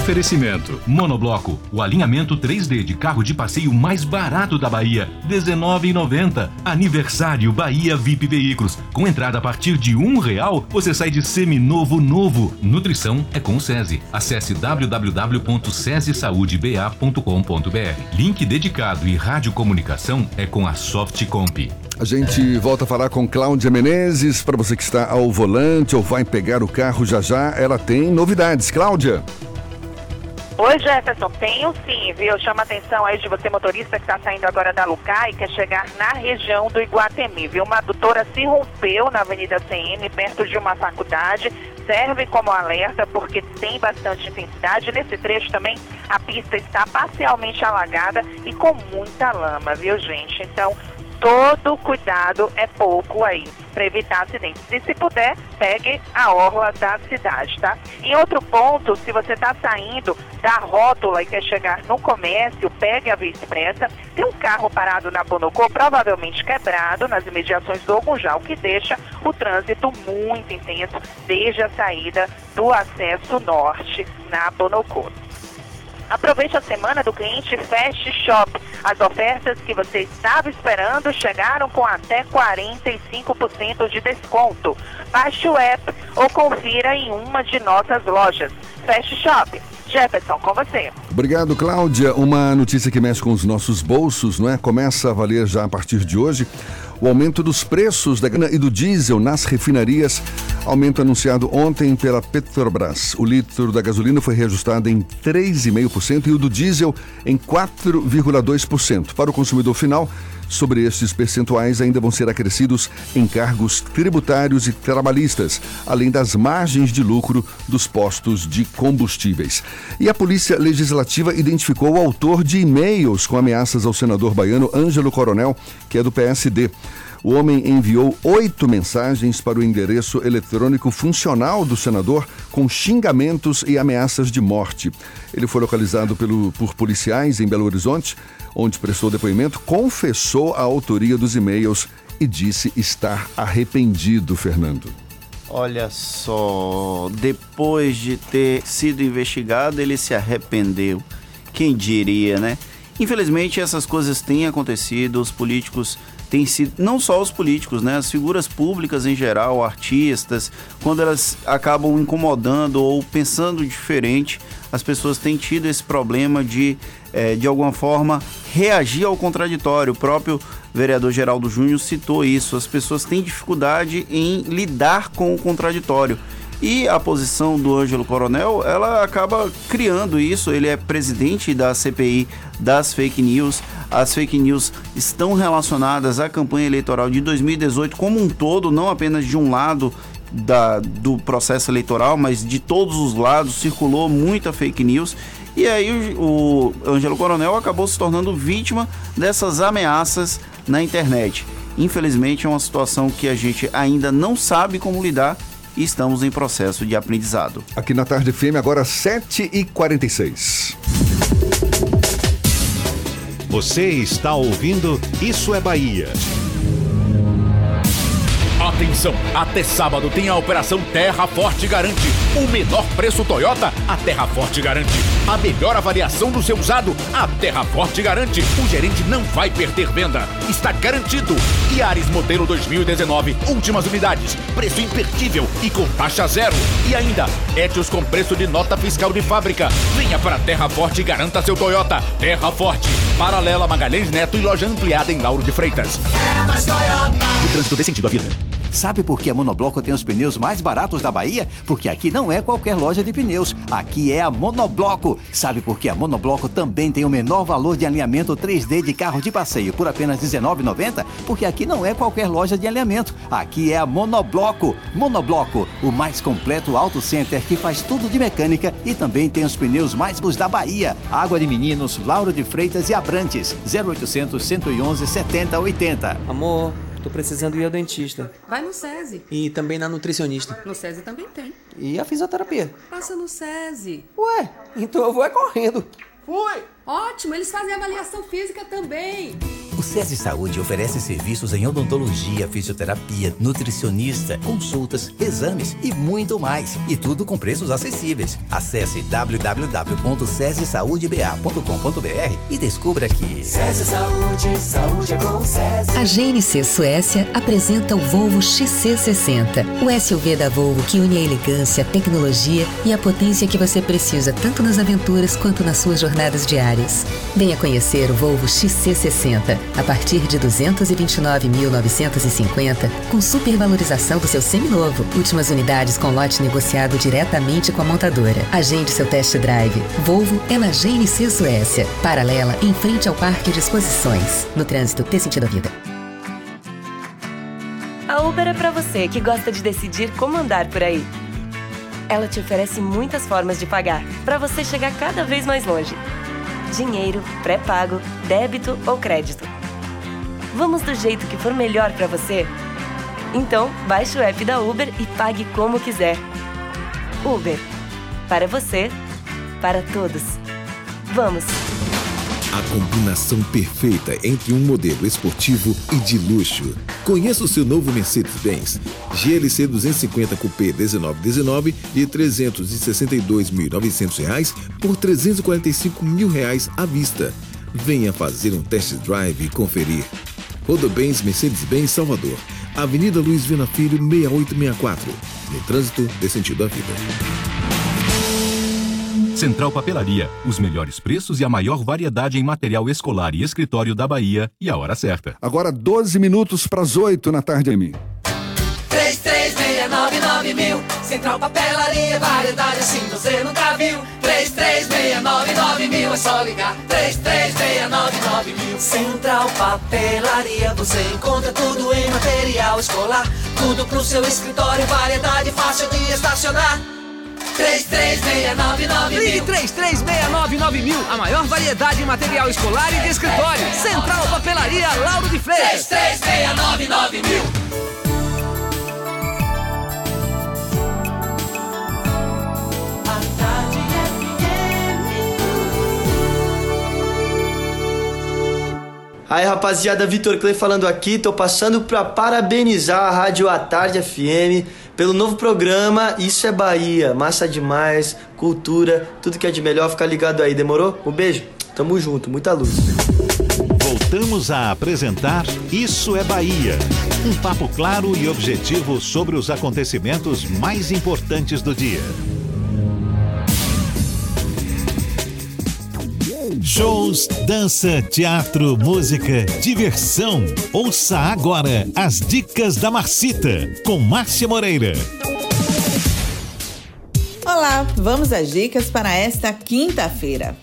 Oferecimento: Monobloco, o alinhamento 3D de carro de passeio mais barato da Bahia, R$19,90. Aniversário Bahia VIP Veículos, com entrada a partir de um real, você sai de seminovo novo. Nutrição é com o SESI. Acesse www.sesesaudeba.com.br. Link dedicado e radiocomunicação é com a Softcomp. A gente volta a falar com Cláudia Menezes. Para você que está ao volante ou vai pegar o carro já já, ela tem novidades. Cláudia. Oi, Jefferson, tenho sim, viu? Chama atenção aí de você, motorista, que está saindo agora da Lucai e quer chegar na região do Iguatemi, viu? Uma adutora se rompeu na Avenida CM, perto de uma faculdade. Serve como alerta porque tem bastante intensidade. Nesse trecho também a pista está parcialmente alagada e com muita lama, viu, gente? Então, todo cuidado é pouco aí para evitar acidentes. E se puder, pegue a orla da cidade, tá? Em outro ponto, se você está saindo da rótula e quer chegar no comércio, pegue a Via Expressa. Tem um carro parado na Bonocô, provavelmente quebrado, nas imediações do Ogunjal, o que deixa o trânsito muito intenso desde a saída do acesso norte na Bonocô. Aproveite a semana do cliente Fast Shop. As ofertas que você estava esperando chegaram com até 45% de desconto. Baixe o app ou confira em uma de nossas lojas. Fast Shop. Jefferson, com você. Obrigado, Cláudia. Uma notícia que mexe com os nossos bolsos, não é? Começa a valer já a partir de hoje o aumento dos preços da grana e do diesel nas refinarias. Aumento anunciado ontem pela Petrobras. O litro da gasolina foi reajustado em 3,5% e o do diesel em 4,2%. Para o consumidor final, sobre estes percentuais ainda vão ser acrescidos encargos tributários e trabalhistas, além das margens de lucro dos postos de combustíveis. E a Polícia Legislativa identificou o autor de e-mails com ameaças ao senador baiano Ângelo Coronel, que é do PSD. O homem enviou oito mensagens para o endereço eletrônico funcional do senador com xingamentos e ameaças de morte. Ele foi localizado pelo, por policiais em Belo Horizonte, onde prestou depoimento, confessou a autoria dos e-mails e disse estar arrependido, Fernando. Olha só, depois de ter sido investigado, ele se arrependeu. Quem diria, né? Infelizmente, essas coisas têm acontecido, os políticos têm sido, não só os políticos, né, as figuras públicas em geral, artistas, quando elas acabam incomodando ou pensando diferente, as pessoas têm tido esse problema de, eh, de alguma forma, reagir ao contraditório. O próprio vereador Geraldo Júnior citou isso. As pessoas têm dificuldade em lidar com o contraditório. E a posição do Ângelo Coronel, ela acaba criando isso. Ele é presidente da CPI das fake news. As fake news estão relacionadas à campanha eleitoral de 2018 como um todo, não apenas de um lado da, do processo eleitoral, mas de todos os lados circulou muita fake news. E aí o, o Ângelo Coronel acabou se tornando vítima dessas ameaças na internet. Infelizmente é uma situação que a gente ainda não sabe como lidar e estamos em processo de aprendizado. Aqui na Tarde FM, agora 7h46. Você está ouvindo Isso é Bahia. Atenção! Até sábado tem a operação Terra Forte Garante. O menor preço Toyota, a Terra Forte garante. A melhor avaliação do seu usado, a Terra Forte garante. O gerente não vai perder venda. Está garantido. Yaris modelo 2019, últimas unidades. Preço imperdível e com taxa zero. E ainda, Etios com preço de nota fiscal de fábrica. Venha para a Terra Forte e garanta seu Toyota. Terra Forte. Paralela Magalhães Neto e loja ampliada em Lauro de Freitas. O trânsito dê sentido à vida. Sabe por que a Monobloco tem os pneus mais baratos da Bahia? Porque aqui não é qualquer loja de pneus, aqui é a Monobloco. Sabe por que a Monobloco também tem o menor valor de alinhamento 3D de carro de passeio por apenas R$19,90? Porque aqui não é qualquer loja de alinhamento, aqui é a Monobloco. Monobloco, o mais completo auto center que faz tudo de mecânica e também tem os pneus mais bons da Bahia. Água de Meninos, Lauro de Freitas e Abrantes, 0800 111 7080. Amor, tô precisando ir ao dentista. Vai no SESI. E também na nutricionista. No SESI também tem. E a fisioterapia. Passa no SESI. Ué, então eu vou é correndo. Fui! Ótimo, eles fazem avaliação física também. O SESI Saúde oferece serviços em odontologia, fisioterapia, nutricionista, consultas, exames e muito mais. E tudo com preços acessíveis. Acesse www.sesesaudeba.com.br e descubra que SESI Saúde, saúde é com SESI. A GNC Suécia apresenta o Volvo XC60, o SUV da Volvo que une a elegância, a tecnologia e a potência que você precisa tanto nas aventuras quanto nas suas jornadas diárias. Venha conhecer o Volvo XC60 a partir de 229.950 com supervalorização do seu seminovo. Últimas unidades com lote negociado diretamente com a montadora. Agende seu test drive. Volvo é na GNC Suécia, paralela em frente ao Parque de Exposições. No trânsito, dê sentido à vida. A Uber é pra você que gosta de decidir como andar por aí. Ela te oferece muitas formas de pagar, para você chegar cada vez mais longe. Dinheiro, pré-pago, débito ou crédito. Vamos do jeito que for melhor para você? Então, baixe o app da Uber e pague como quiser. Uber. Para você, para todos. Vamos! A combinação perfeita entre um modelo esportivo e de luxo. Conheça o seu novo Mercedes-Benz GLC 250 Coupé 1919 de R$ 362.900 por 345 mil reais à vista. Venha fazer um test drive e conferir. Rodobens Mercedes-Benz Salvador, Avenida Luiz Vina Filho 6864. No trânsito, dê sentido à vida. Central Papelaria, os melhores preços e a maior variedade em material escolar e escritório da Bahia e a hora certa. Agora 12 minutos para as 8 na tarde, Emi. 3369 mil Central Papelaria, variedade assim você nunca viu. 3369 mil, é só ligar. 3369 mil. Central Papelaria, você encontra tudo em material escolar. Tudo pro seu escritório, variedade fácil de estacionar. 3369 Ligue mil 3369 mil, a maior variedade em material escolar e de escritório. Central Papelaria Lauro de Freitas. 3369 Aí rapaziada, Vitor Clay falando aqui, tô passando pra parabenizar a Rádio A Tarde FM pelo novo programa Isso é Bahia, massa demais, cultura, tudo que é de melhor, fica ligado aí, demorou? Um beijo, Tamo junto, muita luz. Voltamos a apresentar Isso é Bahia. Um papo claro e objetivo sobre os acontecimentos mais importantes do dia. Shows, dança, teatro, música, diversão. Ouça agora as dicas da Marcita com Márcia Moreira. Olá, vamos às dicas para esta quinta-feira.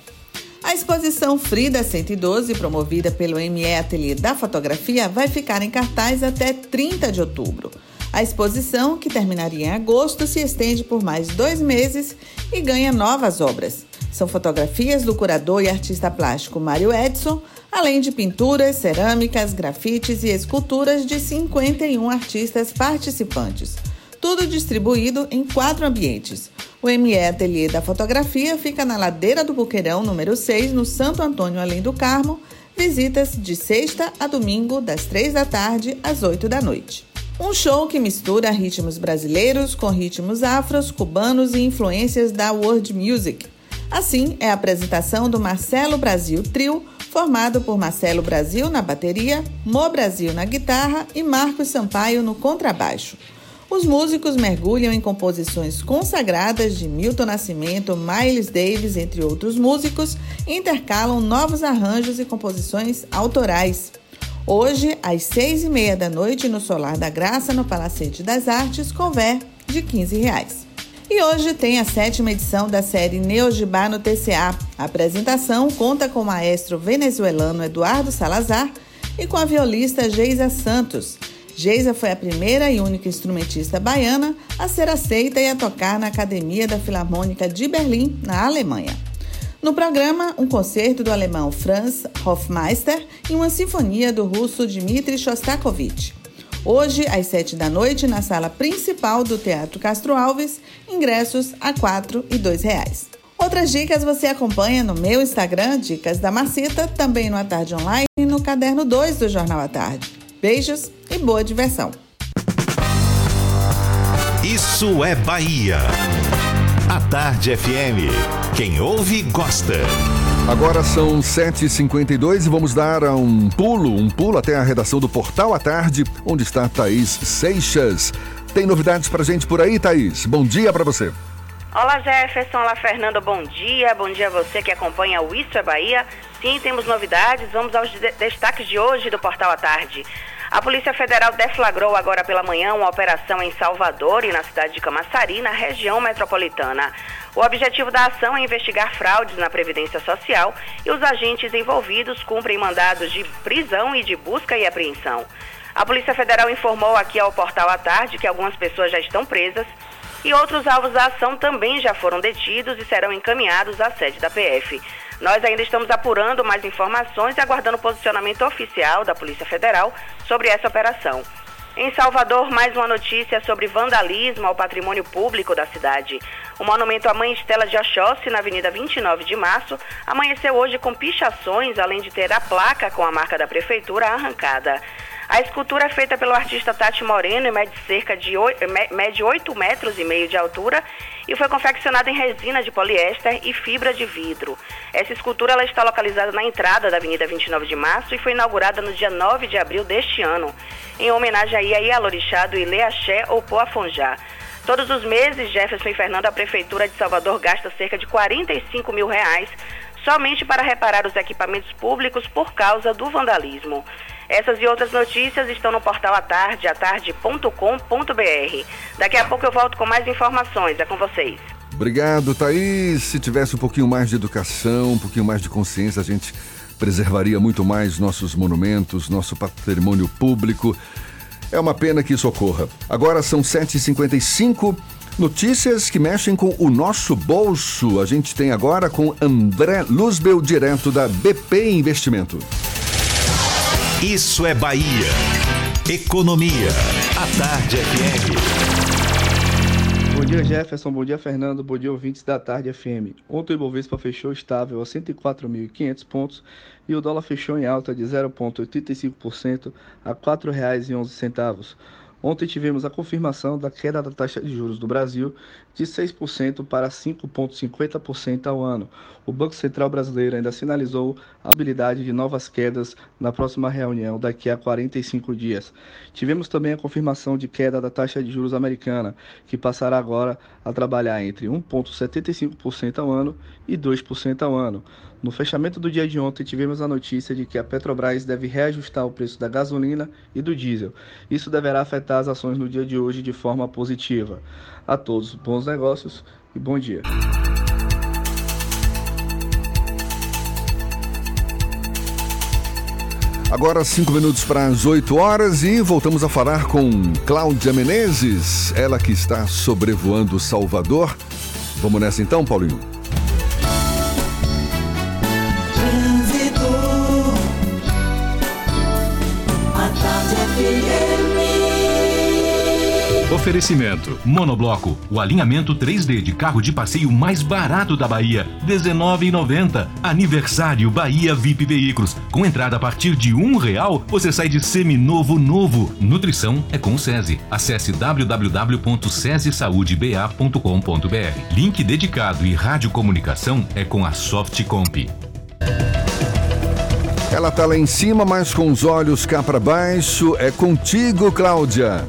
A exposição Frida 112, promovida pelo ME Ateliê da Fotografia, vai ficar em cartaz até 30 de outubro. A exposição, que terminaria em agosto, se estende por mais dois meses e ganha novas obras. São fotografias do curador e artista plástico Mário Edson, além de pinturas, cerâmicas, grafites e esculturas de 51 artistas participantes. Tudo distribuído em quatro ambientes. O ME Ateliê da Fotografia fica na ladeira do Buqueirão, número 6, no Santo Antônio Além do Carmo. Visitas de sexta a domingo, das 3 da tarde às 8 da noite. Um show que mistura ritmos brasileiros com ritmos afros, cubanos e influências da world music. Assim, é a apresentação do Marcelo Brasil Trio, formado por Marcelo Brasil na bateria, Mo Brasil na guitarra e Marcos Sampaio no contrabaixo. Os músicos mergulham em composições consagradas de Milton Nascimento, Miles Davis, entre outros músicos, e intercalam novos arranjos e composições autorais. Hoje, às seis e meia da noite, no Solar da Graça, no Palacete das Artes, conver de 15 reais. E hoje tem a sétima edição da série Neogibá no TCA. A apresentação conta com o maestro venezuelano Eduardo Salazar e com a violista Geisa Santos. Geisa foi a primeira e única instrumentista baiana a ser aceita e a tocar na Academia da Filarmônica de Berlim, na Alemanha. No programa, um concerto do alemão Franz Hofmeister e uma sinfonia do russo Dmitri Shostakovich. Hoje, às sete da noite, na sala principal do Teatro Castro Alves, ingressos a R$ 4 e R$ reais. Outras dicas você acompanha no meu Instagram, Dicas da Macita, também no A Tarde Online e no Caderno 2 do Jornal à Tarde. Beijos e boa diversão. Isso é Bahia. A Tarde FM. Quem ouve, gosta. Agora são 7h52 e vamos dar um pulo, um pulo até a redação do Portal à Tarde, onde está Thaís Seixas. Tem novidades pra gente por aí, Thaís? Bom dia para você. Olá Jefferson, olá Fernando, bom dia. Bom dia a você que acompanha o Isso é Bahia. Sim, temos novidades. Vamos aos de destaques de hoje do Portal à Tarde. A Polícia Federal deflagrou agora pela manhã uma operação em Salvador e na cidade de Camaçari, na região metropolitana. O objetivo da ação é investigar fraudes na Previdência Social e os agentes envolvidos cumprem mandados de prisão e de busca e apreensão. A Polícia Federal informou aqui ao portal à tarde que algumas pessoas já estão presas e outros alvos da ação também já foram detidos e serão encaminhados à sede da PF. Nós ainda estamos apurando mais informações e aguardando o posicionamento oficial da Polícia Federal sobre essa operação. Em Salvador, mais uma notícia sobre vandalismo ao patrimônio público da cidade. O monumento à Mãe Estela de Oxóssi, na Avenida 29 de Março, amanheceu hoje com pichações, além de ter a placa com a marca da prefeitura arrancada. A escultura é feita pelo artista Tati Moreno e mede cerca de 8, mede 8 metros e meio de altura e foi confeccionada em resina de poliéster e fibra de vidro. Essa escultura ela está localizada na entrada da Avenida 29 de Março e foi inaugurada no dia 9 de abril deste ano, em homenagem a Ialorixá do Ileaxé ou Poafonjá. Todos os meses, Jefferson e Fernando, a Prefeitura de Salvador gasta cerca de 45 mil reais somente para reparar os equipamentos públicos por causa do vandalismo. Essas e outras notícias estão no portal atarde, atarde.com.br. Daqui a pouco eu volto com mais informações. É com vocês. Obrigado, Thaís. Se tivesse um pouquinho mais de educação, um pouquinho mais de consciência, a gente preservaria muito mais nossos monumentos, nosso patrimônio público. É uma pena que isso ocorra. Agora são 7h55. Notícias que mexem com o nosso bolso. A gente tem agora com André Luzbel, direto da BP Investimento. Isso é Bahia. Economia. A Tarde FM. Bom dia, Jefferson. Bom dia, Fernando. Bom dia, ouvintes da Tarde FM. Ontem o Ibovespa fechou estável a 104.500 pontos e o dólar fechou em alta de 0,85% a R$ 4,11. Ontem tivemos a confirmação da queda da taxa de juros do Brasil de 6% para 5,50% ao ano. O Banco Central Brasileiro ainda sinalizou a habilidade de novas quedas na próxima reunião daqui a 45 dias. Tivemos também a confirmação de queda da taxa de juros americana, que passará agora a trabalhar entre 1,75% ao ano e 2% ao ano. No fechamento do dia de ontem, tivemos a notícia de que a Petrobras deve reajustar o preço da gasolina e do diesel. Isso deverá afetar as ações no dia de hoje de forma positiva. A todos, bons negócios e bom dia. Agora, cinco minutos para as 8 horas e voltamos a falar com Cláudia Menezes, ela que está sobrevoando Salvador. Vamos nessa então, Paulinho? Oferecimento: Monobloco, o alinhamento 3D de carro de passeio mais barato da Bahia, R$19,90. Aniversário Bahia VIP Veículos. Com entrada a partir de um real, você sai de seminovo novo. Nutrição é com o SESI. Acesse www.sesisaudeba.com.br. Link dedicado e radiocomunicação é com a Softcomp. Ela tá lá em cima, mas com os olhos cá para baixo. É contigo, Cláudia.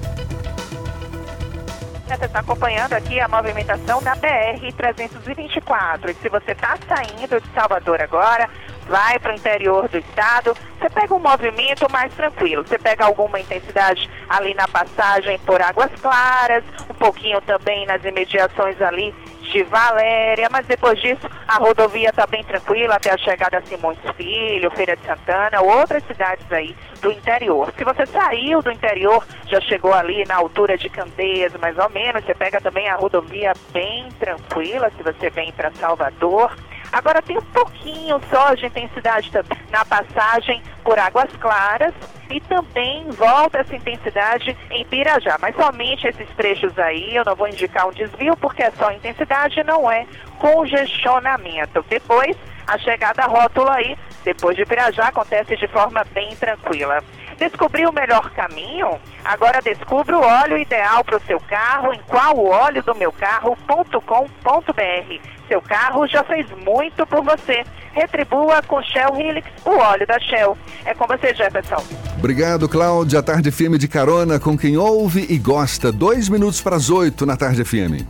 Você está acompanhando aqui a movimentação da BR-324. E se você está saindo de Salvador agora, vai para o interior do estado, você pega um movimento mais tranquilo. Você pega alguma intensidade ali na passagem por Águas Claras, um pouquinho também nas imediações ali de Valéria, mas depois disso a rodovia está bem tranquila até a chegada a Simões Filho, Feira de Santana, outras cidades aí do interior. Se você saiu do interior, já chegou ali na altura de Candeias, mais ou menos, você pega também a rodovia bem tranquila se você vem para Salvador. Agora tem um pouquinho só de intensidade na passagem por Águas Claras e também volta essa intensidade em Pirajá. Mas somente esses trechos aí, eu não vou indicar um desvio porque é só intensidade, não é congestionamento. Depois, a chegada rótula aí, depois de Pirajá, acontece de forma bem tranquila. Descobriu o melhor caminho? Agora descubra o óleo ideal para o seu carro em qualoliodoMeucarro.com.br. Seu carro já fez muito por você. Retribua com Shell Helix, o óleo da Shell. É com você, Jefferson. Obrigado, Cláudia. Tarde FM de carona com quem ouve e gosta. Dois minutos para as oito na Tarde FM.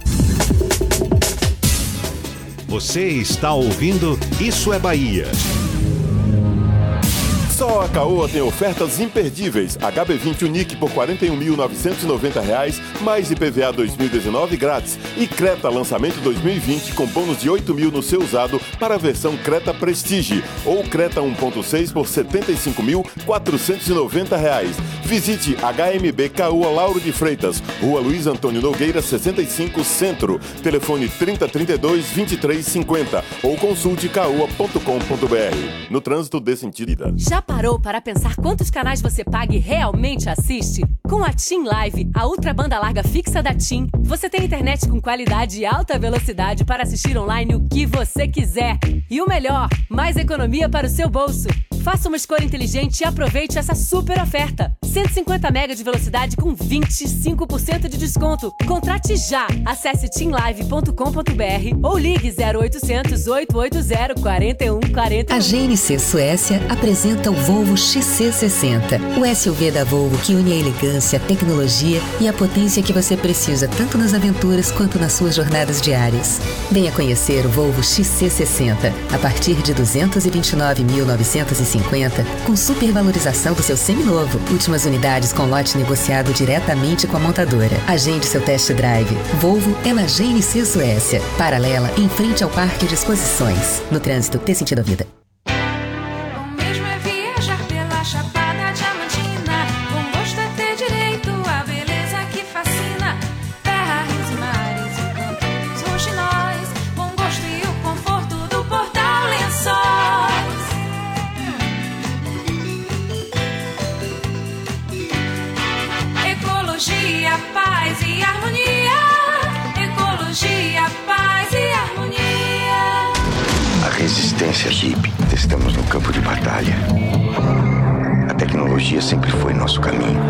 Você está ouvindo Isso é Bahia. Só a Caoa tem ofertas imperdíveis. HB20 Unique por R$ 41.990, mais IPVA 2019 grátis. E Creta lançamento 2020 com bônus de 8 mil no seu usado para a versão Creta Prestige. Ou Creta 1.6 por R$ 75.490. Visite HMB Caoa Lauro de Freitas, Rua Luiz Antônio Nogueira, 65 Centro. Telefone 3032 2350 ou consulte caoa.com.br. No trânsito dê sentido. Já parou para pensar quantos canais você paga e realmente assiste? Com a TIM Live, a ultra banda larga fixa da TIM, você tem internet com qualidade e alta velocidade para assistir online o que você quiser. E o melhor, mais economia para o seu bolso. Faça uma escolha inteligente e aproveite essa super oferta. 150 MB de velocidade com 25% de desconto. Contrate já. Acesse teamlive.com.br ou ligue 0800 880 4140. A GNC Suécia apresenta o Volvo XC60, o SUV da Volvo que une a elegância, a tecnologia e a potência que você precisa tanto nas aventuras quanto nas suas jornadas diárias. Venha conhecer o Volvo XC60 a partir de 229.950 com supervalorização do seu seminovo. Últimas unidades com lote negociado diretamente com a montadora. Agende seu test drive. Volvo é na GNC Suécia. Paralela em frente ao Parque de Exposições. No trânsito, dê sentido à vida. Resistência Jeep. Estamos no campo de batalha. A tecnologia sempre foi nosso caminho.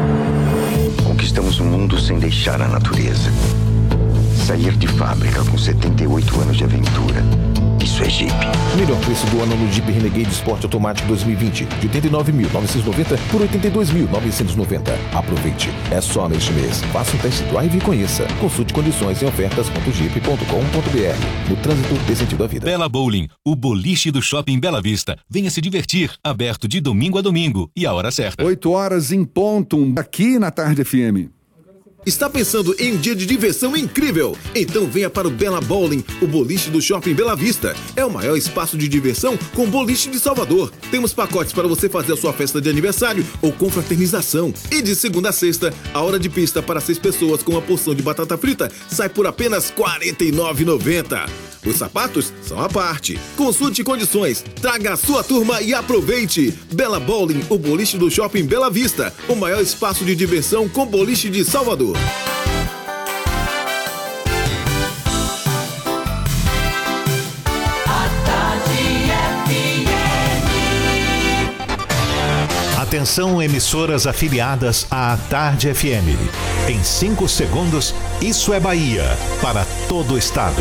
Conquistamos o mundo sem deixar a natureza. Sair de fábrica com 78 anos de aventura. Isso é Jeep. Melhor preço do ano no Jeep Renegade Sport Automático 2020. De 89.990 por 82.990. Aproveite. É só neste mês. Faça um test drive e conheça. Consulte condições em ofertas.jeep.com.br. No trânsito dê sentido à vida. Bela Bowling, o boliche do Shopping Bela Vista. Venha se divertir. Aberto de domingo a domingo. E a hora certa. 8 horas em ponto, aqui na Tarde FM. Está pensando em um dia de diversão incrível? Então venha para o Bela Bowling, o boliche do Shopping Bela Vista. É o maior espaço de diversão com boliche de Salvador. Temos pacotes para você fazer a sua festa de aniversário ou confraternização. E de segunda a sexta, a hora de pista para seis pessoas com uma porção de batata frita sai por apenas R$ 49,90. Os sapatos são à parte. Consulte condições, traga a sua turma e aproveite. Bela Bowling, o boliche do Shopping Bela Vista, o maior espaço de diversão com boliche de Salvador. Atenção, emissoras afiliadas à Tarde FM. Em 5 segundos, isso é Bahia para todo o estado.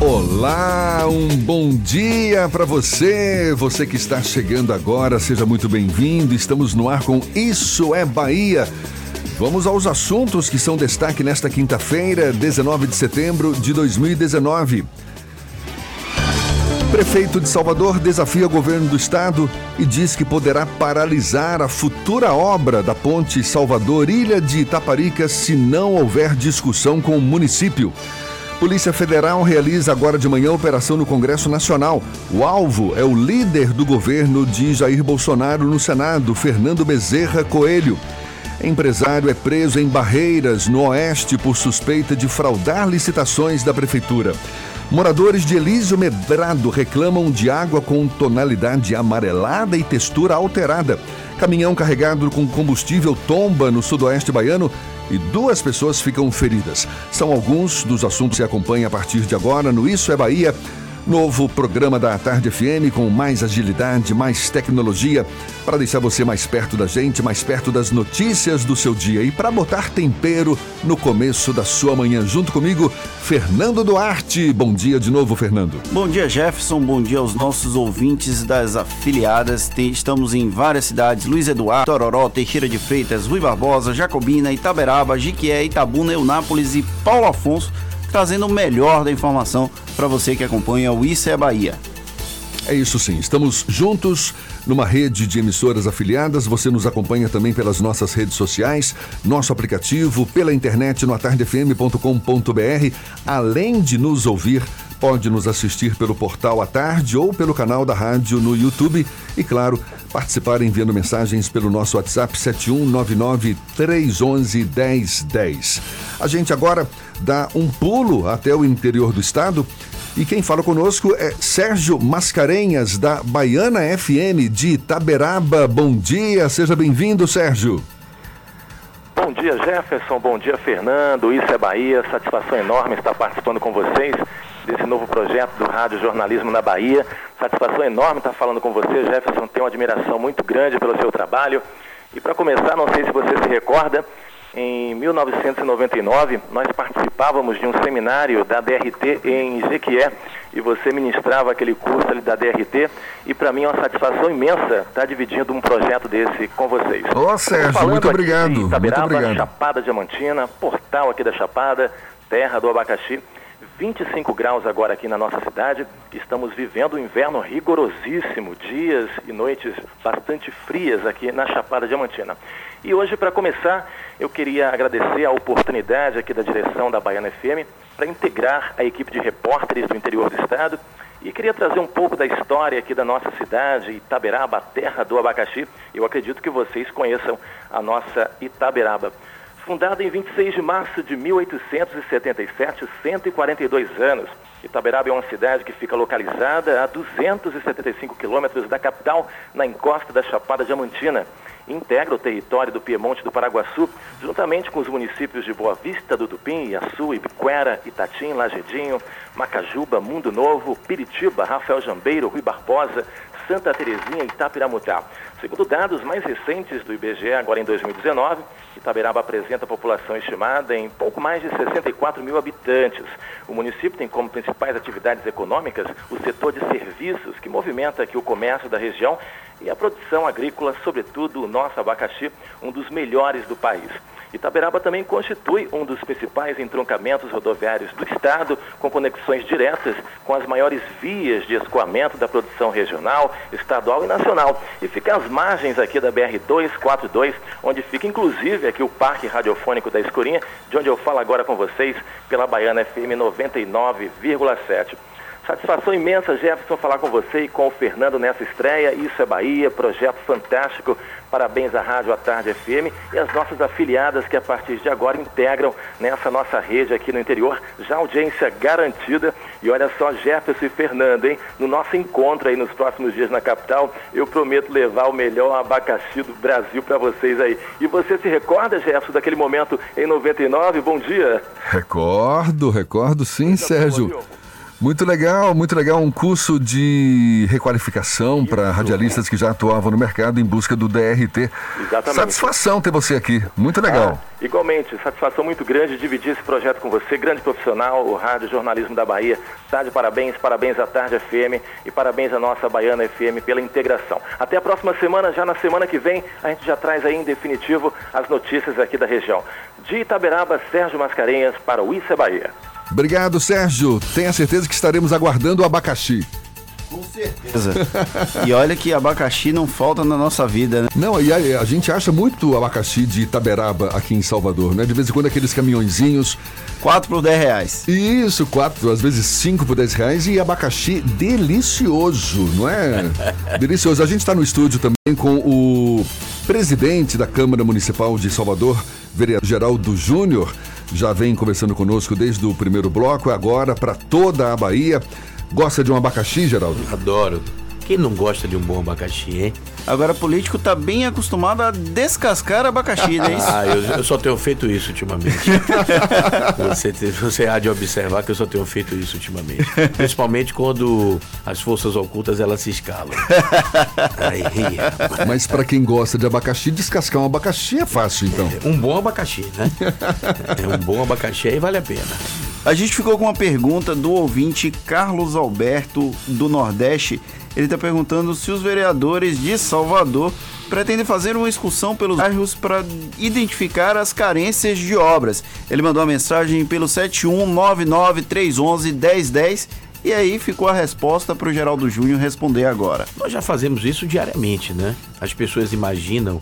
Olá, um bom dia para você. Você que está chegando agora, seja muito bem-vindo. Estamos no ar com Isso é Bahia. Vamos aos assuntos que são destaque nesta quinta-feira, 19 de setembro de 2019. Prefeito de Salvador desafia o governo do estado e diz que poderá paralisar a futura obra da ponte Salvador-Ilha de Itaparica se não houver discussão com o município. Polícia Federal realiza agora de manhã operação no Congresso Nacional. O alvo é o líder do governo de Jair Bolsonaro no Senado, Fernando Bezerra Coelho. Empresário é preso em Barreiras, no Oeste, por suspeita de fraudar licitações da Prefeitura. Moradores de Elísio Medrado reclamam de água com tonalidade amarelada e textura alterada. Caminhão carregado com combustível tomba no sudoeste baiano e duas pessoas ficam feridas. São alguns dos assuntos que acompanha a partir de agora no Isso é Bahia. Novo programa da Tarde FM com mais agilidade, mais tecnologia, para deixar você mais perto da gente, mais perto das notícias do seu dia e para botar tempero no começo da sua manhã. Junto comigo, Fernando Duarte. Bom dia de novo, Fernando. Bom dia, Jefferson. Bom dia aos nossos ouvintes das afiliadas. Estamos em várias cidades: Luiz Eduardo, Tororó, Teixeira de Freitas, Rui Barbosa, Jacobina, Itaberaba, Jiquié, Itabuna, Eunápolis e Paulo Afonso, trazendo o melhor da informação para você que acompanha o Isso é Bahia. É isso sim, estamos juntos numa rede de emissoras afiliadas. Você nos acompanha também pelas nossas redes sociais, nosso aplicativo, pela internet no atardefm.com.br. Além de nos ouvir, pode nos assistir pelo portal à tarde ou pelo canal da rádio no YouTube. E claro, participar enviando mensagens pelo nosso WhatsApp 7199 311 1010. A gente agora dá um pulo até o interior do estado e quem fala conosco é Sérgio Mascarenhas, da Baiana FM de Itaberaba. Bom dia, seja bem-vindo, Sérgio. Bom dia, Jefferson. Bom dia, Fernando. Isso é Bahia. Satisfação enorme estar participando com vocês desse novo projeto do Rádio Jornalismo na Bahia. Satisfação enorme estar falando com você, Jefferson. Tenho uma admiração muito grande pelo seu trabalho. E para começar, não sei se você se recorda, em 1999 nós participávamos de um seminário da DRT em Jequié e você ministrava aquele curso ali da DRT e para mim é uma satisfação imensa estar dividindo um projeto desse com vocês. Ô, Sérgio, muito obrigado, de muito Itaberaba, obrigado. Chapada Diamantina, portal aqui da Chapada, terra do abacaxi. 25 graus agora aqui na nossa cidade. Estamos vivendo um inverno rigorosíssimo, dias e noites bastante frias aqui na Chapada Diamantina. E hoje, para começar, eu queria agradecer a oportunidade aqui da direção da Baiana FM para integrar a equipe de repórteres do interior do estado e queria trazer um pouco da história aqui da nossa cidade, Itaberaba, terra do abacaxi. Eu acredito que vocês conheçam a nossa Itaberaba. Fundada em 26 de março de 1877, 142 anos. Itaberaba é uma cidade que fica localizada a 275 quilômetros da capital, na encosta da Chapada Diamantina. Integra o território do Piemonte do Paraguaçu, juntamente com os municípios de Boa Vista do Tupim, Iaçu, Ibiquera, Itatim, Lagedinho, Macajuba, Mundo Novo, Piritiba, Rafael Jambeiro, Rui Barbosa, Santa Terezinha e Itapiramutá. Segundo dados mais recentes do IBGE, agora em 2019, Itaberaba apresenta população estimada em pouco mais de 64 mil habitantes. O município tem como principais atividades econômicas o setor de serviços, que movimenta aqui o comércio da região e a produção agrícola, sobretudo o nosso abacaxi, um dos melhores do país. Itaberaba também constitui um dos principais entroncamentos rodoviários do estado, com conexões diretas com as maiores vias de escoamento da produção regional, estadual e nacional. E fica às margens aqui da BR-242, onde fica inclusive aqui o Parque Radiofônico da Escurinha, de onde eu falo agora com vocês pela Baiana FM 99,7. Satisfação imensa, Jefferson, falar com você e com o Fernando nessa estreia. Isso é Bahia, projeto fantástico. Parabéns à Rádio à Tarde FM e às nossas afiliadas que a partir de agora integram nessa nossa rede aqui no interior. Já audiência garantida. E olha só, Jefferson e Fernando, hein? No nosso encontro aí nos próximos dias na capital, eu prometo levar o melhor abacaxi do Brasil para vocês aí. E você se recorda, Jefferson, daquele momento em 99? Bom dia. Recordo, recordo sim, Sérgio. Muito legal, muito legal. Um curso de requalificação para radialistas que já atuavam no mercado em busca do DRT. Exatamente. Satisfação ter você aqui. Muito legal. Ah, igualmente, satisfação muito grande dividir esse projeto com você, grande profissional, o Rádio Jornalismo da Bahia. Tá de parabéns, parabéns à Tarde FM e parabéns à nossa Baiana FM pela integração. Até a próxima semana, já na semana que vem, a gente já traz aí em definitivo as notícias aqui da região. De Itaberaba, Sérgio Mascarenhas para o é Bahia. Obrigado, Sérgio. Tenha certeza que estaremos aguardando o abacaxi. Com certeza. e olha que abacaxi não falta na nossa vida, né? Não, e a, a gente acha muito abacaxi de Itaberaba aqui em Salvador, né? De vez em quando aqueles caminhõezinhos. 4 por 10 reais. Isso, 4, às vezes 5 por 10 reais e abacaxi delicioso, não é? delicioso. A gente está no estúdio também com o presidente da Câmara Municipal de Salvador, vereador Geraldo Júnior já vem conversando conosco desde o primeiro bloco, agora para toda a Bahia. Gosta de um abacaxi, Geraldo? Adoro. Quem não gosta de um bom abacaxi, hein? Agora, político tá bem acostumado a descascar abacaxi, né? ah, eu, eu, só tenho feito isso ultimamente. você, você há de observar que eu só tenho feito isso ultimamente. Principalmente quando as forças ocultas elas se escalam. Aí, Mas para quem gosta de abacaxi, descascar um abacaxi é fácil, então. É, um bom abacaxi, né? é um bom abacaxi aí vale a pena. A gente ficou com uma pergunta do ouvinte Carlos Alberto do Nordeste. Ele está perguntando se os vereadores de Salvador pretendem fazer uma excursão pelos bairros para identificar as carências de obras. Ele mandou uma mensagem pelo 71993111010 e aí ficou a resposta para o Geraldo Júnior responder agora. Nós já fazemos isso diariamente, né? As pessoas imaginam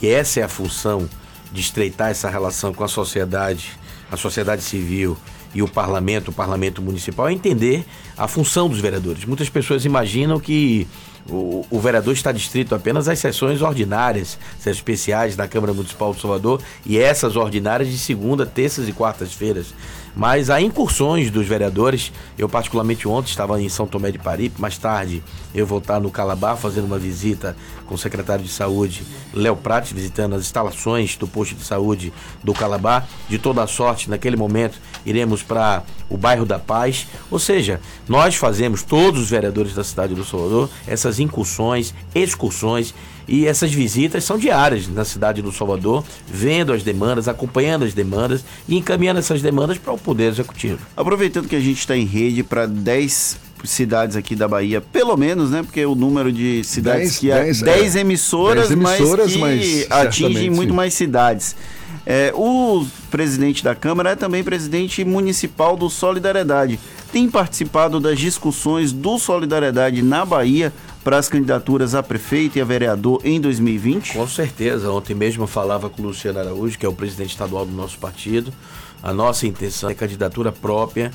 que essa é a função de estreitar essa relação com a sociedade, a sociedade civil e o parlamento, o parlamento municipal, é entender a função dos vereadores. Muitas pessoas imaginam que o, o, vereador está distrito apenas às sessões ordinárias, sessões especiais da Câmara Municipal de Salvador e essas ordinárias de segunda, terças e quartas-feiras. Mas há incursões dos vereadores. Eu, particularmente, ontem estava em São Tomé de Paripe. Mais tarde, eu vou estar no Calabar fazendo uma visita com o secretário de Saúde, Léo Prates, visitando as instalações do posto de saúde do Calabar. De toda a sorte, naquele momento, iremos para o bairro da Paz. Ou seja, nós fazemos, todos os vereadores da cidade do Salvador, essas incursões, excursões e essas visitas são diárias na cidade do Salvador, vendo as demandas, acompanhando as demandas e encaminhando essas demandas para o Poder Executivo. Aproveitando que a gente está em rede para 10 cidades aqui da Bahia, pelo menos, né? Porque o número de cidades dez, que há 10 é, emissoras, emissoras, mas que mas atingem muito mais cidades. É, o presidente da Câmara é também presidente municipal do Solidariedade. Tem participado das discussões do Solidariedade na Bahia para as candidaturas a prefeito e a vereador em 2020? Com certeza. Ontem mesmo eu falava com o Luciano Araújo, que é o presidente estadual do nosso partido. A nossa intenção é candidatura própria,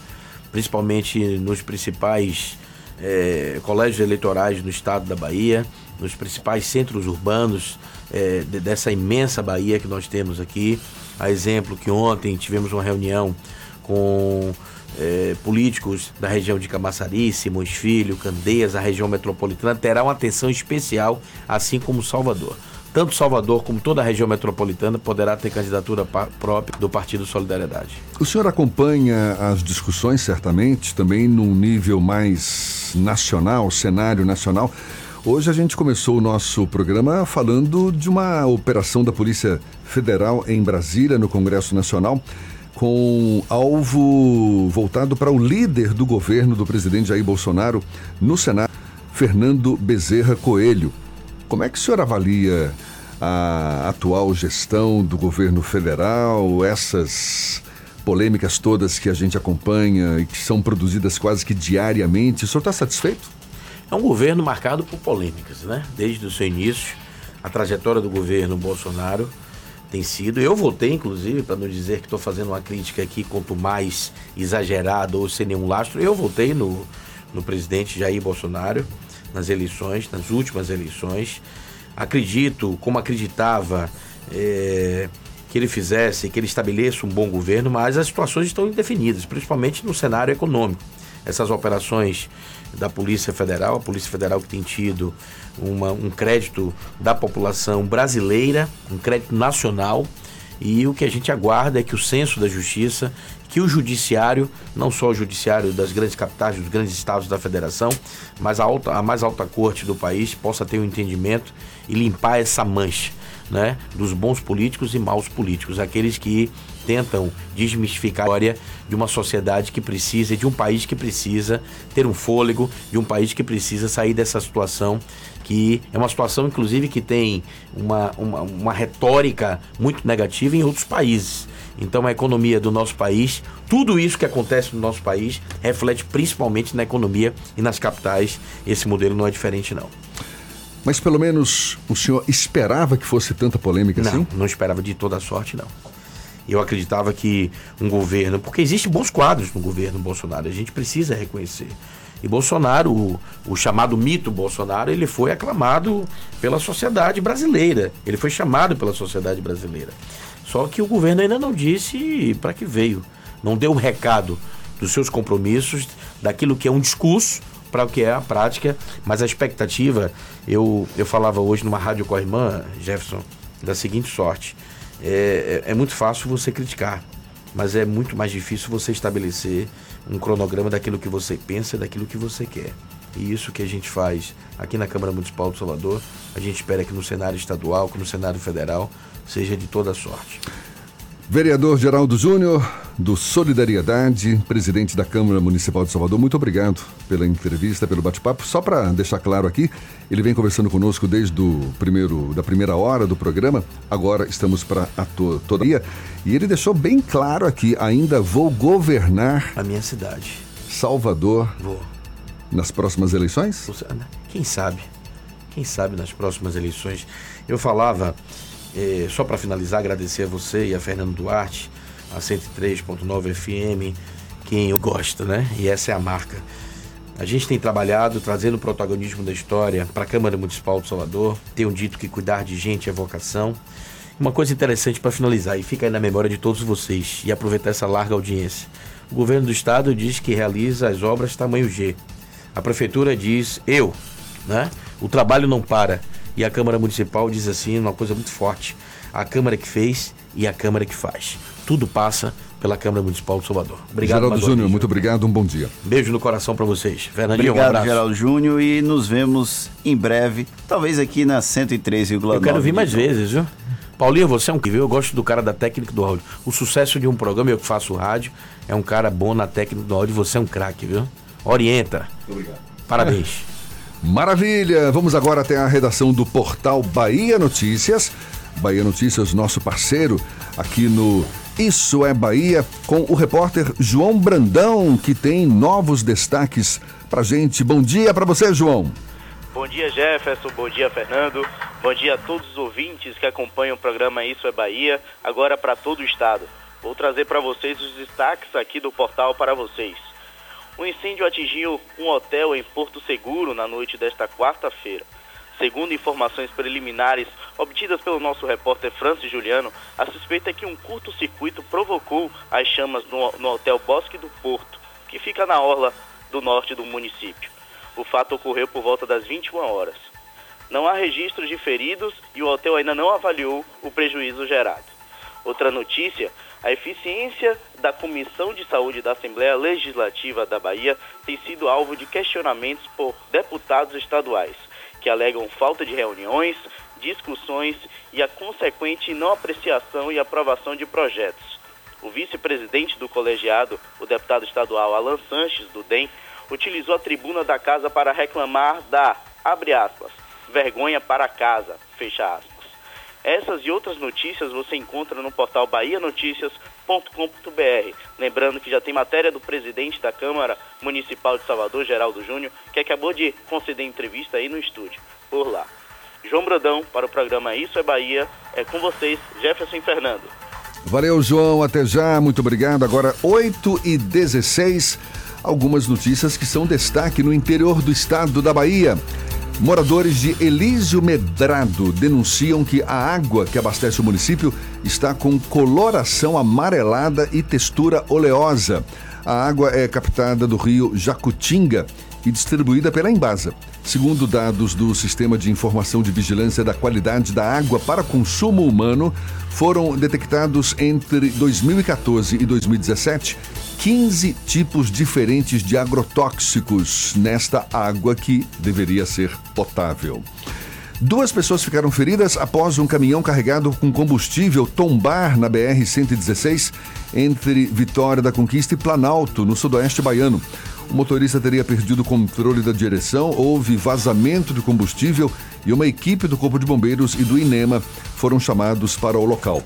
principalmente nos principais é, colégios eleitorais no estado da Bahia. nos principais centros urbanos é, de, dessa imensa Bahia que nós temos aqui. A exemplo que ontem tivemos uma reunião com é, políticos da região de Camaçari, Simões Filho, Candeias, a região metropolitana, terá uma atenção especial, assim como Salvador. Tanto Salvador como toda a região metropolitana poderá ter candidatura própria do Partido Solidariedade. O senhor acompanha as discussões, certamente, também num nível mais nacional, cenário nacional. Hoje a gente começou o nosso programa falando de uma operação da Polícia Federal em Brasília, no Congresso Nacional, com alvo voltado para o líder do governo do presidente Jair Bolsonaro no Senado, Fernando Bezerra Coelho. Como é que o senhor avalia a atual gestão do governo federal, essas polêmicas todas que a gente acompanha e que são produzidas quase que diariamente? O senhor está satisfeito? É um governo marcado por polêmicas, né? Desde o seu início, a trajetória do governo Bolsonaro tem sido. Eu votei, inclusive, para não dizer que estou fazendo uma crítica aqui, quanto mais exagerada ou sem nenhum lastro, eu votei no, no presidente Jair Bolsonaro nas eleições, nas últimas eleições. Acredito, como acreditava, é, que ele fizesse, que ele estabeleça um bom governo, mas as situações estão indefinidas, principalmente no cenário econômico. Essas operações da Polícia Federal, a Polícia Federal que tem tido uma, um crédito da população brasileira, um crédito nacional, e o que a gente aguarda é que o senso da justiça, que o judiciário, não só o judiciário das grandes capitais, dos grandes estados da federação, mas a, alta, a mais alta corte do país possa ter um entendimento e limpar essa mancha né, dos bons políticos e maus políticos, aqueles que tentam desmistificar a história de uma sociedade que precisa, de um país que precisa ter um fôlego, de um país que precisa sair dessa situação que é uma situação, inclusive, que tem uma, uma, uma retórica muito negativa em outros países. Então, a economia do nosso país, tudo isso que acontece no nosso país, reflete principalmente na economia e nas capitais. Esse modelo não é diferente, não. Mas pelo menos o senhor esperava que fosse tanta polêmica não, assim? Não, não esperava de toda sorte, não. Eu acreditava que um governo, porque existem bons quadros no governo Bolsonaro, a gente precisa reconhecer. E Bolsonaro, o, o, chamado mito Bolsonaro, ele foi aclamado pela sociedade brasileira. Ele foi chamado pela sociedade brasileira. Só que o governo ainda não disse para que veio. Não deu um recado dos seus compromissos, daquilo que é um discurso para o que é a prática. Mas a expectativa, eu, eu falava hoje numa rádio com a irmã, Jefferson, da seguinte sorte. É, é, é muito fácil você criticar, mas é muito mais difícil você estabelecer um cronograma daquilo que você pensa, daquilo que você quer. E isso que a gente faz aqui na Câmara Municipal de Salvador, a gente espera que no cenário estadual, que no cenário federal, seja de toda sorte. Vereador Geraldo Júnior, do Solidariedade, presidente da Câmara Municipal de Salvador, muito obrigado pela entrevista, pelo bate-papo. Só para deixar claro aqui, ele vem conversando conosco desde o primeiro, da primeira hora do programa, agora estamos para a to, toda e ele deixou bem claro aqui, ainda vou governar... A minha cidade. Salvador. Vou. Nas próximas eleições? Quem sabe? Quem sabe nas próximas eleições? Eu falava é, só para finalizar, agradecer a você e a Fernando Duarte, a 103.9 FM, quem gosta, né? E essa é a marca. A gente tem trabalhado trazendo o protagonismo da história para a Câmara Municipal de Salvador. Tenho dito que cuidar de gente é vocação. Uma coisa interessante para finalizar e fica aí na memória de todos vocês e aproveitar essa larga audiência. O governo do estado diz que realiza as obras tamanho G. A prefeitura diz eu, né? O trabalho não para. E a Câmara Municipal diz assim, uma coisa muito forte: a Câmara que fez e a Câmara que faz. Tudo passa pela Câmara Municipal de Salvador. Obrigado, Geraldo Júnior, muito obrigado, um bom dia. Beijo no coração para vocês. Fernandinho, obrigado, um abraço. Geraldo Júnior, e nos vemos em breve, talvez aqui na 103,9. Eu quero vir mais vezes, viu? Paulinho, você é um que viu? Eu gosto do cara da técnica do áudio. O sucesso de um programa, eu que faço rádio, é um cara bom na técnica do áudio. Você é um craque, viu? Orienta. Muito obrigado. Parabéns. Maravilha! Vamos agora até a redação do portal Bahia Notícias. Bahia Notícias, nosso parceiro aqui no Isso é Bahia, com o repórter João Brandão, que tem novos destaques pra gente. Bom dia para você, João. Bom dia, Jefferson. Bom dia, Fernando. Bom dia a todos os ouvintes que acompanham o programa Isso é Bahia, agora para todo o estado. Vou trazer para vocês os destaques aqui do portal para vocês. Um incêndio atingiu um hotel em Porto Seguro na noite desta quarta-feira. Segundo informações preliminares obtidas pelo nosso repórter Francis Juliano, a suspeita é que um curto-circuito provocou as chamas no, no Hotel Bosque do Porto, que fica na orla do norte do município. O fato ocorreu por volta das 21 horas. Não há registros de feridos e o hotel ainda não avaliou o prejuízo gerado. Outra notícia, a eficiência da Comissão de Saúde da Assembleia Legislativa da Bahia tem sido alvo de questionamentos por deputados estaduais, que alegam falta de reuniões, discussões e a consequente não apreciação e aprovação de projetos. O vice-presidente do colegiado, o deputado estadual Alan Sanches, do DEM, utilizou a tribuna da casa para reclamar da, abre aspas, vergonha para casa, fecha aspas. Essas e outras notícias você encontra no portal bahianoticias.com.br. Lembrando que já tem matéria do presidente da Câmara Municipal de Salvador, Geraldo Júnior, que acabou de conceder entrevista aí no estúdio, por lá. João Brodão, para o programa Isso é Bahia, é com vocês, Jefferson Fernando. Valeu, João. Até já. Muito obrigado. Agora, 8 e 16 algumas notícias que são destaque no interior do estado da Bahia. Moradores de Elísio Medrado denunciam que a água que abastece o município está com coloração amarelada e textura oleosa. A água é captada do rio Jacutinga e distribuída pela Embasa. Segundo dados do Sistema de Informação de Vigilância da Qualidade da Água para Consumo Humano, foram detectados entre 2014 e 2017 15 tipos diferentes de agrotóxicos nesta água que deveria ser potável. Duas pessoas ficaram feridas após um caminhão carregado com combustível tombar na BR-116 entre Vitória da Conquista e Planalto, no sudoeste baiano. O motorista teria perdido o controle da direção, houve vazamento de combustível e uma equipe do Corpo de Bombeiros e do INEMA foram chamados para o local.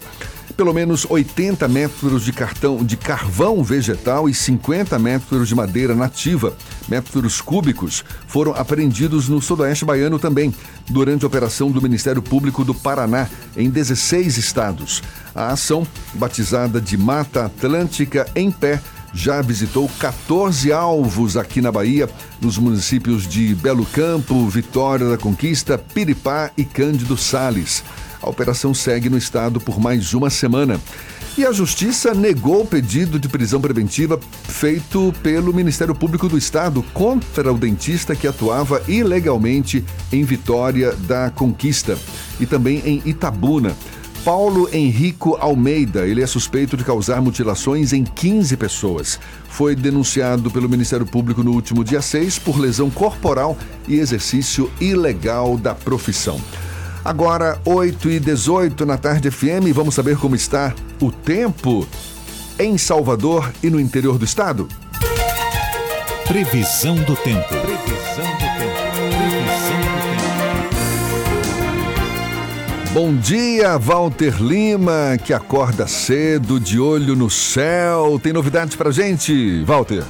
Pelo menos 80 metros de cartão de carvão vegetal e 50 metros de madeira nativa, metros cúbicos, foram apreendidos no sudoeste baiano também, durante a operação do Ministério Público do Paraná, em 16 estados. A ação, batizada de Mata Atlântica em Pé, já visitou 14 alvos aqui na Bahia, nos municípios de Belo Campo, Vitória da Conquista, Piripá e Cândido Sales. A operação segue no estado por mais uma semana. E a Justiça negou o pedido de prisão preventiva feito pelo Ministério Público do Estado contra o dentista que atuava ilegalmente em Vitória da Conquista e também em Itabuna. Paulo Henrico Almeida, ele é suspeito de causar mutilações em 15 pessoas. Foi denunciado pelo Ministério Público no último dia 6 por lesão corporal e exercício ilegal da profissão. Agora, 8 e 18 na tarde FM, vamos saber como está o tempo em Salvador e no interior do estado? Previsão do tempo. Previsão do tempo. Previsão do tempo. Bom dia, Walter Lima, que acorda cedo, de olho no céu. Tem novidades pra gente, Walter?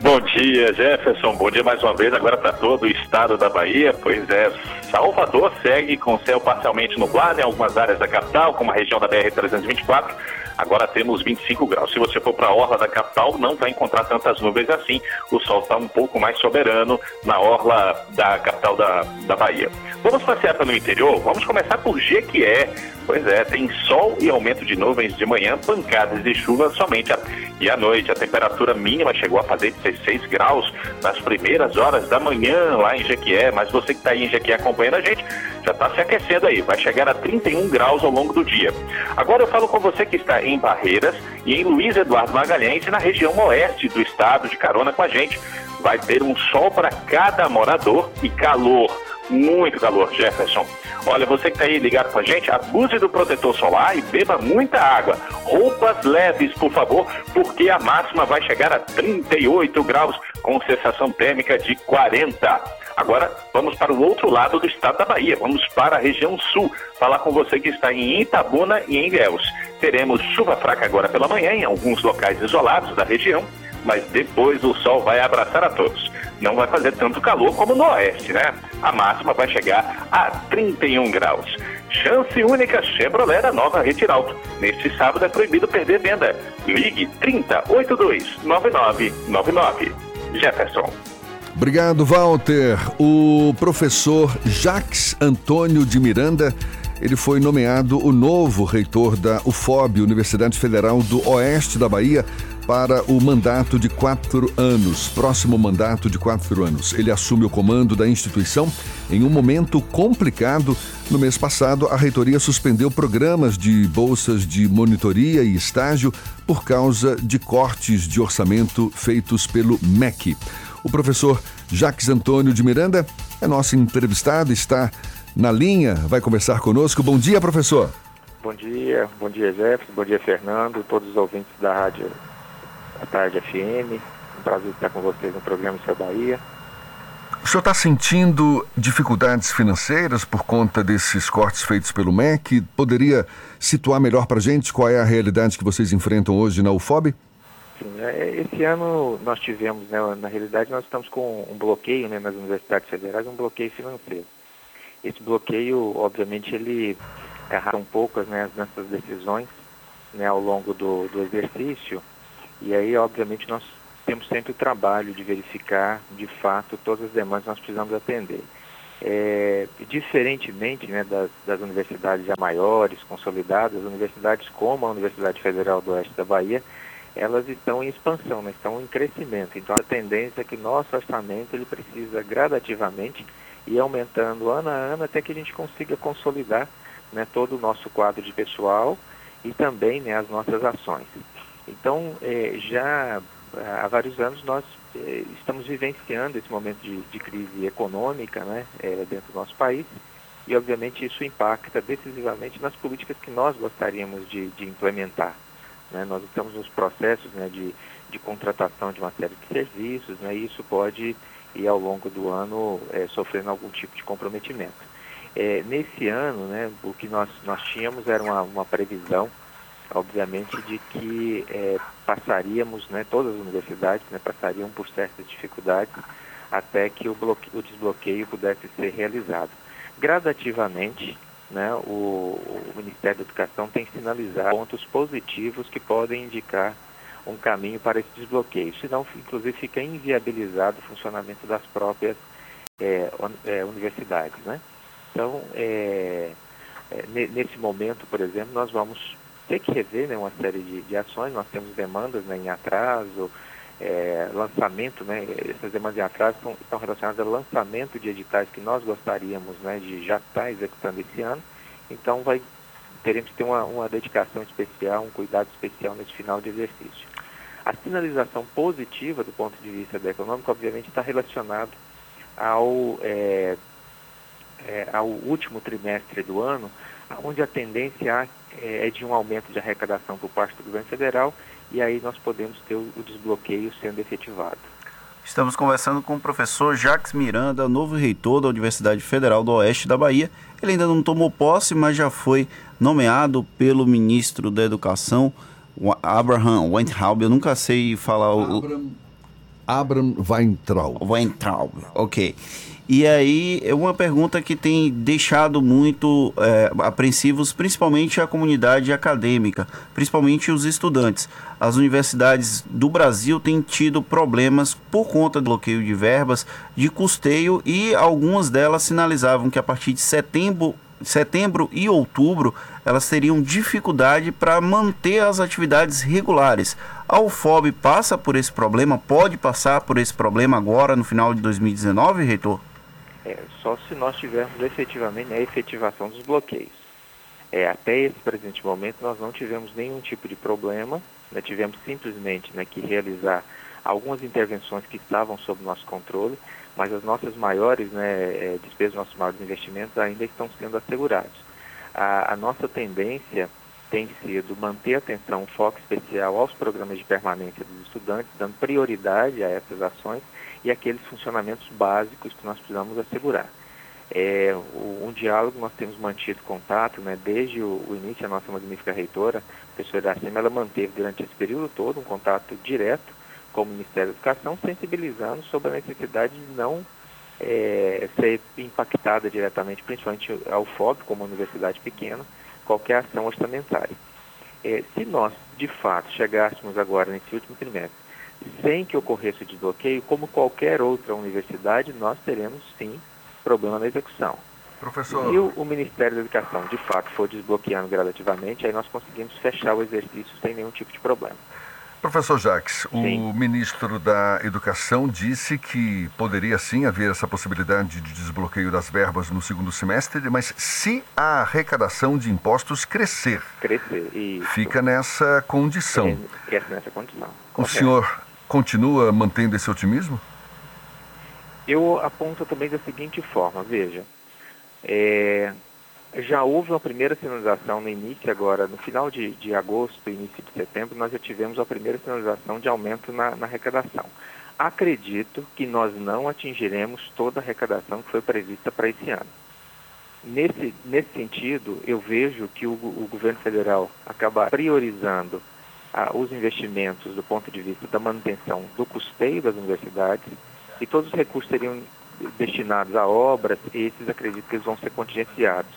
Bom dia, Jefferson. Bom dia mais uma vez agora para todo o estado da Bahia. Pois é, Salvador segue com céu parcialmente nublado em algumas áreas da capital, como a região da BR-324. Agora temos 25 graus. Se você for para a orla da capital, não vai encontrar tantas nuvens assim. O sol está um pouco mais soberano na orla da capital da, da Bahia. Vamos passear pelo interior? Vamos começar por Jequié. Pois é, tem sol e aumento de nuvens de manhã, pancadas de chuva somente. E à noite, a temperatura mínima chegou a fazer 16 graus nas primeiras horas da manhã lá em Jequié. Mas você que está aí em Jequié acompanhando a gente, já está se aquecendo aí. Vai chegar a 31 graus ao longo do dia. Agora eu falo com você que está em Barreiras e em Luiz Eduardo Magalhães, na região oeste do estado, de carona com a gente. Vai ter um sol para cada morador e calor muito calor, Jefferson. Olha, você que está aí ligado com a gente, abuse do protetor solar e beba muita água. Roupas leves, por favor, porque a máxima vai chegar a 38 graus, com sensação térmica de 40. Agora, vamos para o outro lado do estado da Bahia, vamos para a região sul, falar com você que está em Itabuna e em Ilhéus. Teremos chuva fraca agora pela manhã em alguns locais isolados da região, mas depois o sol vai abraçar a todos não vai fazer tanto calor como no oeste, né? A máxima vai chegar a 31 graus. Chance única Chevrolet da nova Retiralto. Neste sábado é proibido perder venda. Ligue 3082 9999. Jefferson. Obrigado, Walter. O professor Jacques Antônio de Miranda, ele foi nomeado o novo reitor da UFOB, Universidade Federal do Oeste da Bahia, para o mandato de quatro anos, próximo mandato de quatro anos. Ele assume o comando da instituição em um momento complicado. No mês passado, a reitoria suspendeu programas de bolsas de monitoria e estágio por causa de cortes de orçamento feitos pelo MEC. O professor Jacques Antônio de Miranda é nosso entrevistado, está na linha, vai conversar conosco. Bom dia, professor. Bom dia, bom dia Jefferson, bom dia Fernando, todos os ouvintes da Rádio à Tarde FM. Um prazer estar com vocês no programa Seu Bahia. O senhor está sentindo dificuldades financeiras por conta desses cortes feitos pelo MEC? Poderia situar melhor para a gente qual é a realidade que vocês enfrentam hoje na UFOB? Sim, é, esse ano nós tivemos, né, na realidade nós estamos com um bloqueio né, nas universidades federais, um bloqueio financeiro. Esse bloqueio, obviamente, ele erra um pouco né, as nossas decisões né, ao longo do, do exercício, e aí, obviamente, nós temos sempre o trabalho de verificar, de fato, todas as demandas que nós precisamos atender. É, diferentemente né, das, das, universidades já maiores, consolidadas, universidades como a Universidade Federal do Oeste da Bahia, elas estão em expansão, né, estão em crescimento. Então a tendência é que nosso orçamento ele precisa gradativamente ir aumentando ano a ano até que a gente consiga consolidar né, todo o nosso quadro de pessoal e também né, as nossas ações. Então, é, já há vários anos nós é, estamos vivenciando esse momento de, de crise econômica né, é, dentro do nosso país e, obviamente, isso impacta decisivamente nas políticas que nós gostaríamos de, de implementar. Né? Nós estamos nos processos né, de, de contratação de uma série de serviços né, e isso pode ir ao longo do ano é, sofrendo algum tipo de comprometimento. É, nesse ano, né, o que nós, nós tínhamos era uma, uma previsão obviamente, de que é, passaríamos, né, todas as universidades né, passariam por certas dificuldades até que o, bloqueio, o desbloqueio pudesse ser realizado. Gradativamente, né, o, o, Ministério da Educação tem sinalizado pontos positivos que podem indicar um caminho para esse desbloqueio, senão, inclusive, fica inviabilizado o funcionamento das próprias é, é, universidades. Né? Então, é, é nesse momento, por exemplo, nós vamos ter que rever né, uma série de, de ações, nós temos demandas né, em atraso, é, lançamento, né, essas demandas em atraso são, estão relacionadas ao lançamento de editais que nós gostaríamos né, de já estar tá executando esse ano, então vai, teremos que ter uma, uma dedicação especial, um cuidado especial nesse final de exercício. A sinalização positiva do ponto de vista da econômica, obviamente, está relacionado ao, é, é, ao último trimestre do ano, onde a tendência é, é de um aumento de arrecadação por parte do governo federal e aí nós podemos ter o, desbloqueio sendo efetivado. Estamos conversando com o professor Jacques Miranda, novo reitor da Universidade Federal do Oeste da Bahia. Ele ainda não tomou posse, mas já foi nomeado pelo ministro da Educação, Abraham Weintraub. Eu nunca sei falar o. Abraham, Abraham Weintraub. Weintraub, ok. E aí é uma pergunta que tem deixado muito é, apreensivos, principalmente a comunidade acadêmica, principalmente os estudantes. As universidades do Brasil têm tido problemas por conta do bloqueio de verbas, de custeio e algumas delas sinalizavam que a partir de setembro, setembro e outubro elas teriam dificuldade para manter as atividades regulares. A UFOB passa por esse problema, pode passar por esse problema agora no final de 2019, reitor? É, só se nós tivermos efetivamente a efetivação dos bloqueios. É, até esse presente momento nós não tivemos nenhum tipo de problema, né, tivemos simplesmente né, que realizar algumas intervenções que estavam sob nosso controle, mas as nossas maiores né, é, despesas, nossos maiores investimentos ainda estão sendo assegurados. A, a nossa tendência tem sido manter atenção, um foco especial aos programas de permanência dos estudantes, dando prioridade a essas ações e aqueles funcionamentos básicos que nós precisamos assegurar. É, um diálogo nós temos mantido contato, né, desde o, o início, a nossa magnífica reitora, a professora Iracema, ela manteve durante esse período todo um contato direto com o Ministério da Educação, sensibilizando sobre a necessidade de não é, ser impactada diretamente, principalmente ao FOB, como uma universidade pequena, qualquer ação orçamentária. É, se nós, de fato, chegássemos agora nesse último trimestre sem que ocorresse o desbloqueio, como qualquer outra universidade, nós teremos sim problema na execução. Professor. Se o, o Ministério da Educação de fato for desbloqueando gradativamente, aí nós conseguimos fechar o exercício sem nenhum tipo de problema. Professor Jacques, o ministro da Educação disse que poderia sim haver essa possibilidade de desbloqueio das verbas no segundo semestre, mas se a arrecadação de impostos crescer. Crescer, Fica nessa condição. é nessa condição. O Correto. senhor continua mantendo esse otimismo? Eu aponto também da seguinte forma, veja, é, já houve uma primeira sinalização no início agora, no final de, de agosto, início de setembro, nós já tivemos a primeira sinalização de aumento na, na arrecadação. Acredito que nós não atingiremos toda a arrecadação que foi prevista para esse ano. Nesse, nesse sentido, eu vejo que o, o governo federal acaba priorizando ah, os investimentos do ponto de vista da manutenção do custeio das universidades e todos os recursos seriam destinados a obras, esses acredito que eles vão ser contingenciados.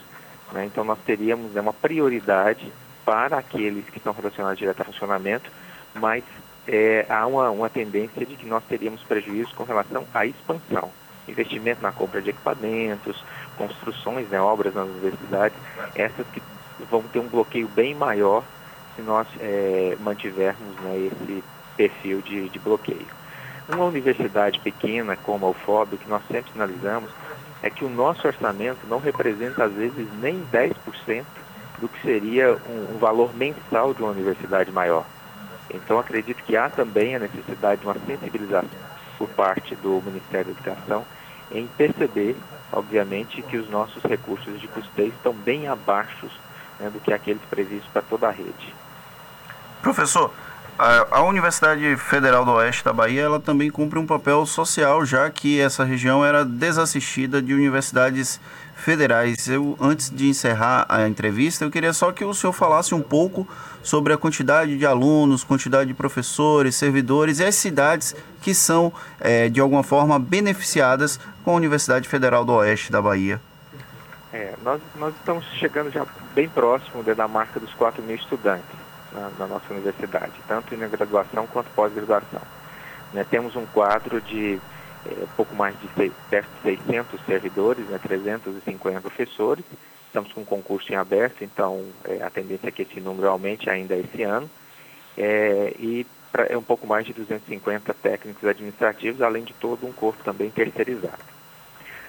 né? Então nós teríamos né, uma prioridade para aqueles que estão relacionados direto ao funcionamento, mas é, há uma, uma tendência de que nós teríamos prejuízo com relação à expansão. Investimento na compra de equipamentos, construções, né, obras nas universidades, essas que vão ter um bloqueio bem maior se nós é, mantivermos né, esse perfil de, de bloqueio. Uma universidade pequena como a UFOB, o que nós sempre sinalizamos, é que o nosso orçamento não representa, às vezes, nem 10% do que seria um, um valor mensal de uma universidade maior. Então, acredito que há também a necessidade de uma sensibilização por parte do Ministério da Educação em perceber, obviamente, que os nossos recursos de custeio estão bem abaixo né, do que aqueles previstos para toda a rede. Professor, a, a Universidade Federal do Oeste da Bahia ela também cumpre um papel social, já que essa região era desassistida de universidades federais. Eu, antes de encerrar a entrevista, eu queria só que o senhor falasse um pouco sobre a quantidade de alunos, quantidade de professores, servidores e as cidades que são, eh, de alguma forma, beneficiadas com a Universidade Federal do Oeste da Bahia. É, nós, nós estamos chegando já bem próximo né, da marca dos 4 mil estudantes na, na nossa universidade, tanto na graduação quanto pós-graduação. Né, temos um quadro de é, pouco mais de seis, perto de 600 servidores, né, 350 professores. Estamos com um concurso em aberto, então é, a tendência é que esse número aumente ainda esse ano. É, e pra, é um pouco mais de 250 técnicos administrativos, além de todo um corpo também terceirizado.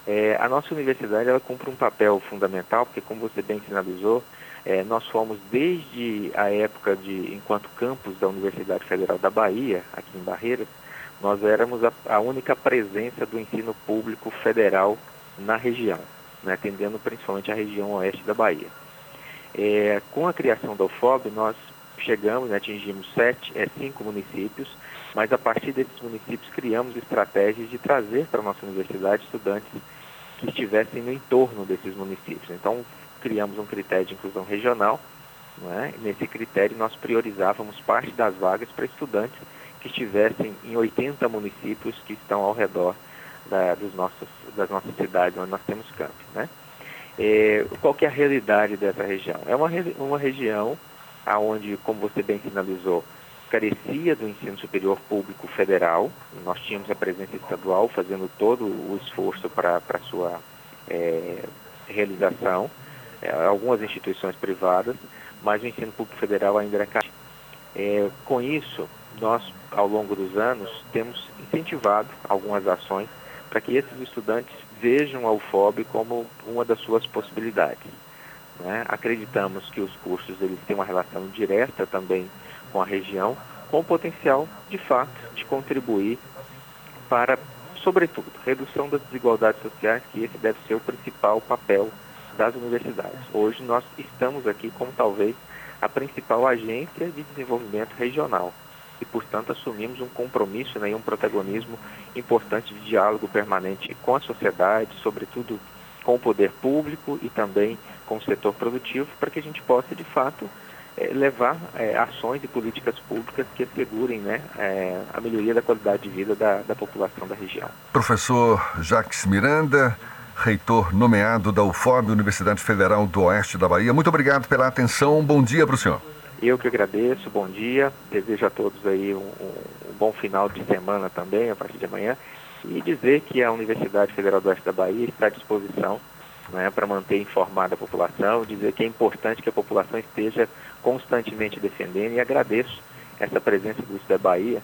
É, a nossa universidade ela cumpre um papel fundamental, porque como você bem sinalizou, é, nós fomos desde a época de, enquanto campus da Universidade Federal da Bahia, aqui em Barreiras, nós éramos a, a única presença do ensino público federal na região, né, atendendo principalmente a região oeste da Bahia. É, com a criação da UFOB, nós chegamos, né, atingimos sete, é, cinco municípios, mas a partir desses municípios criamos estratégias de trazer para a nossa universidade estudantes que estivessem no entorno desses municípios. Então, criamos um critério de inclusão regional. Né? Nesse critério, nós priorizávamos parte das vagas para estudantes que estivessem em 80 municípios que estão ao redor da, dos nossos, das nossas cidades onde nós temos campos. Né? É, qual que é a realidade dessa região? É uma, uma região onde, como você bem sinalizou, carecia do ensino superior público federal. Nós tínhamos a presença estadual fazendo todo o esforço para sua é, realização, é, algumas instituições privadas, mas o ensino público federal ainda era caro. É, com isso, nós, ao longo dos anos, temos incentivado algumas ações para que esses estudantes vejam a UFOB como uma das suas possibilidades. Né? Acreditamos que os cursos eles têm uma relação direta também com a região, com o potencial, de fato, de contribuir para, sobretudo, redução das desigualdades sociais, que esse deve ser o principal papel das universidades. Hoje nós estamos aqui como talvez a principal agência de desenvolvimento regional e, portanto, assumimos um compromisso né, e um protagonismo importante de diálogo permanente com a sociedade, sobretudo com o poder público e também com o setor produtivo, para que a gente possa, de fato, é, levar é, ações e políticas públicas que assegurem né, é, a melhoria da qualidade de vida da, da população da região. Professor Jacques Miranda, reitor nomeado da UFOB, Universidade Federal do Oeste da Bahia, muito obrigado pela atenção. Bom dia para o senhor. Eu que agradeço, bom dia, desejo a todos aí um, um, bom final de semana também, a partir de amanhã, e dizer que a Universidade Federal do Oeste da Bahia está à disposição né, para manter informada a população, dizer que é importante que a população esteja constantemente defendendo e agradeço essa presença do Estado da Bahia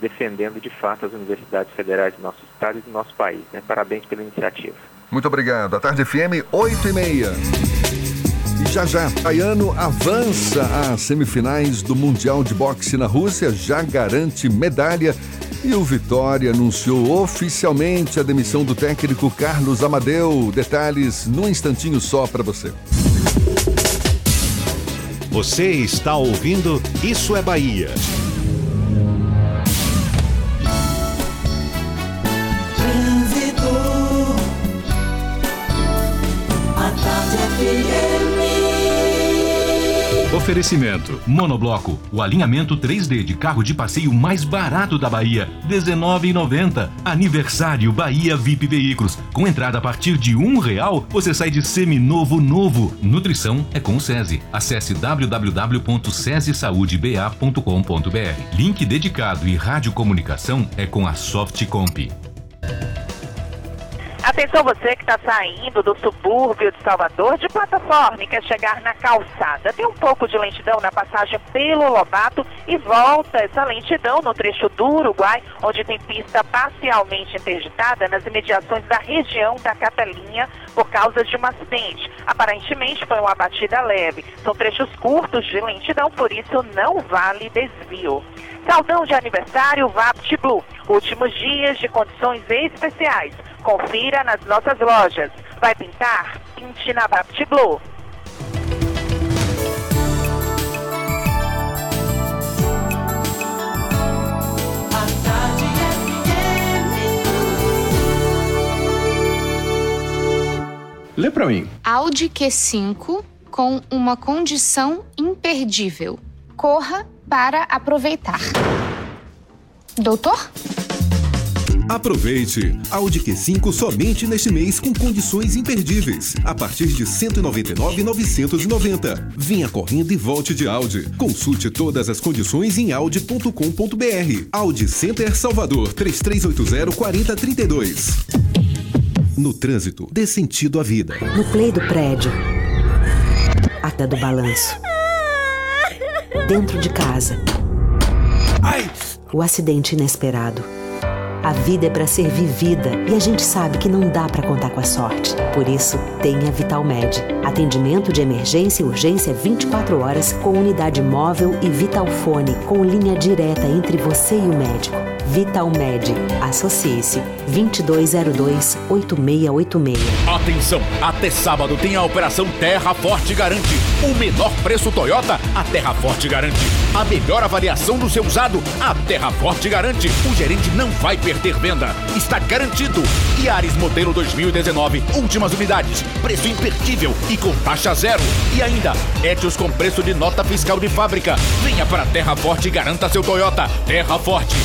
defendendo de fato as universidades federais do nosso estado e do nosso país. Né? Parabéns pela iniciativa. Muito obrigado. A Tarde FM, 8 e meia. E já já, Tayano avança às semifinais do Mundial de Boxe na Rússia, já garante medalha. E o Vitória anunciou oficialmente a demissão do técnico Carlos Amadeu. Detalhes num instantinho só para você. Você está ouvindo Isso é Bahia. Oferecimento: Monobloco, o alinhamento 3D de carro de passeio mais barato da Bahia, R$19,90. Aniversário Bahia VIP Veículos. Com entrada a partir de um real, você sai de seminovo novo. Nutrição é com o SESI. Acesse www.sesisaudeba.com.br. Link dedicado e radiocomunicação é com a Softcomp. Atenção você que está saindo do subúrbio de Salvador de plataforma e quer chegar na calçada. Tem um pouco de lentidão na passagem pelo Lobato e volta essa lentidão no trecho do Uruguai, onde tem pista parcialmente interditada nas imediações da região da Catalinha por causa de um acidente. Aparentemente foi uma batida leve. São trechos curtos de lentidão, por isso não vale desvio. Saldão de aniversário Vapt Blue. Últimos dias de condições especiais. Confira nas nossas lojas. Vai pintar? Pinte na Vapt Blue. Lê pra mim. Audi Q5 com uma condição imperdível. Corra para aproveitar. Doutor? Aproveite! Audi Q5 somente neste mês com condições imperdíveis. A partir de R$ 199,990. Venha correndo e volte de Audi. Consulte todas as condições em audi.com.br. Audi Center Salvador 3380-4032. No trânsito, dê sentido à vida. No play do prédio. Até do balanço. Dentro de casa. O acidente inesperado. A vida é para ser vivida e a gente sabe que não dá para contar com a sorte. Por isso, tenha Vitalmed. Atendimento de emergência e urgência 24 horas com unidade móvel e Vitalfone com linha direta entre você e o médico. Vitalmed. Associe-se 2202-8686. Atenção! Até sábado tem a Operação Terra Forte Garante. O menor preço Toyota, a Terra Forte garante. A melhor avaliação do seu usado, a Terra Forte garante. O gerente não vai perder venda. Está garantido. Yaris modelo 2019, últimas unidades. Preço imperdível e com taxa zero. E ainda, Etios com preço de nota fiscal de fábrica. Venha para a Terra Forte e garanta seu Toyota. Terra Forte.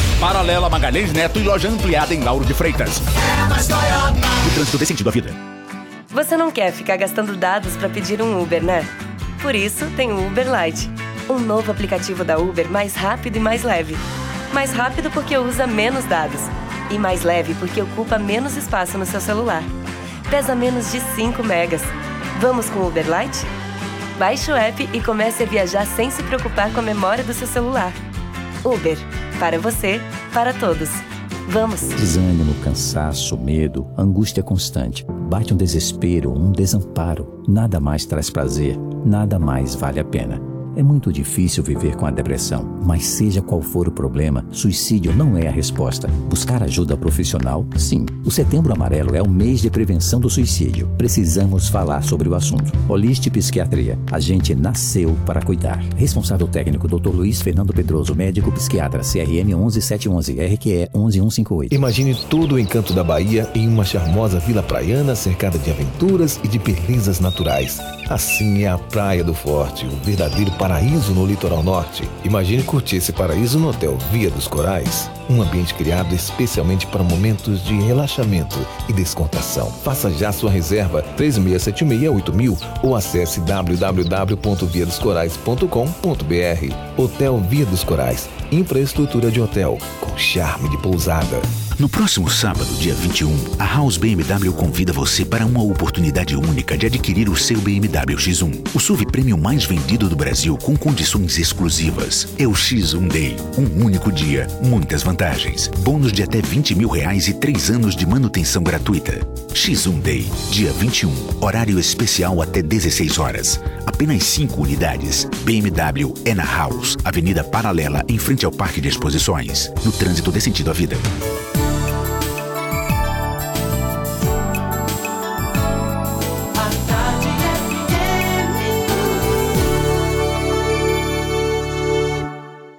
Paralela Magalhães Neto e loja ampliada em Lauro de Freitas. O trânsito dê sentido à vida. Você não quer ficar gastando dados para pedir um Uber, né? Por isso, tem o Uber Lite, um novo aplicativo da Uber mais rápido e mais leve. Mais rápido porque usa menos dados e mais leve porque ocupa menos espaço no seu celular. Pesa menos de 5 megas. Vamos com o Uber Lite? Baixe o app e comece a viajar sem se preocupar com a memória do seu celular. Uber, para você, para todos. Vamos! Desânimo, cansaço, medo, angústia constante. Bate um desespero, um desamparo. Nada mais traz prazer, nada mais vale a pena. É muito difícil viver com a depressão, mas seja qual for o problema, suicídio não é a resposta. Buscar ajuda profissional, sim. O Setembro Amarelo é o mês de prevenção do suicídio. Precisamos falar sobre o assunto. Holiste Psiquiatria. A gente nasceu para cuidar. Responsável técnico Dr. Luiz Fernando Pedroso, médico psiquiatra, CRM 11711, RQE 11158. Imagine todo o encanto da Bahia em uma charmosa vila praiana cercada de aventuras e de belezas naturais. Assim é a Praia do Forte, o verdadeiro paraíso no litoral norte? Imagine curtir esse paraíso no Hotel Via dos Corais. Um ambiente criado especialmente para momentos de relaxamento e descontração. Faça já sua reserva 3676-8000 ou acesse www.viadoscorais.com.br. Hotel Via dos Corais. Infraestrutura de hotel com charme de pousada. No próximo sábado, dia 21, a House BMW convida você para uma oportunidade única de adquirir o seu BMW X1, o SUV premium mais vendido do Brasil com condições exclusivas. É o X1 Day, um único dia, muitas vantagens, bônus de até 20 mil reais e 3 anos de manutenção gratuita. X1 Day, dia 21, horário especial até 16 horas. Apenas 5 unidades. BMW é na House, Avenida Paralela, em frente ao Parque de Exposições. No trânsito dê sentido à vida.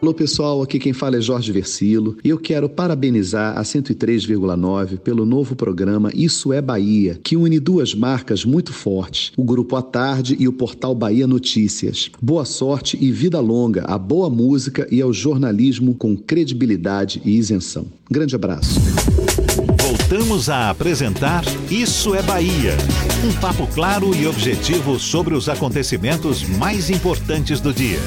Alô pessoal, aqui quem fala é Jorge Versilo e eu quero parabenizar a 103,9 pelo novo programa Isso é Bahia, que une duas marcas muito fortes, o Grupo à Tarde e o Portal Bahia Notícias. Boa sorte e vida longa à boa música e ao jornalismo com credibilidade e isenção. Grande abraço. Voltamos a apresentar Isso é Bahia. Um papo claro e objetivo sobre os acontecimentos mais importantes do dia.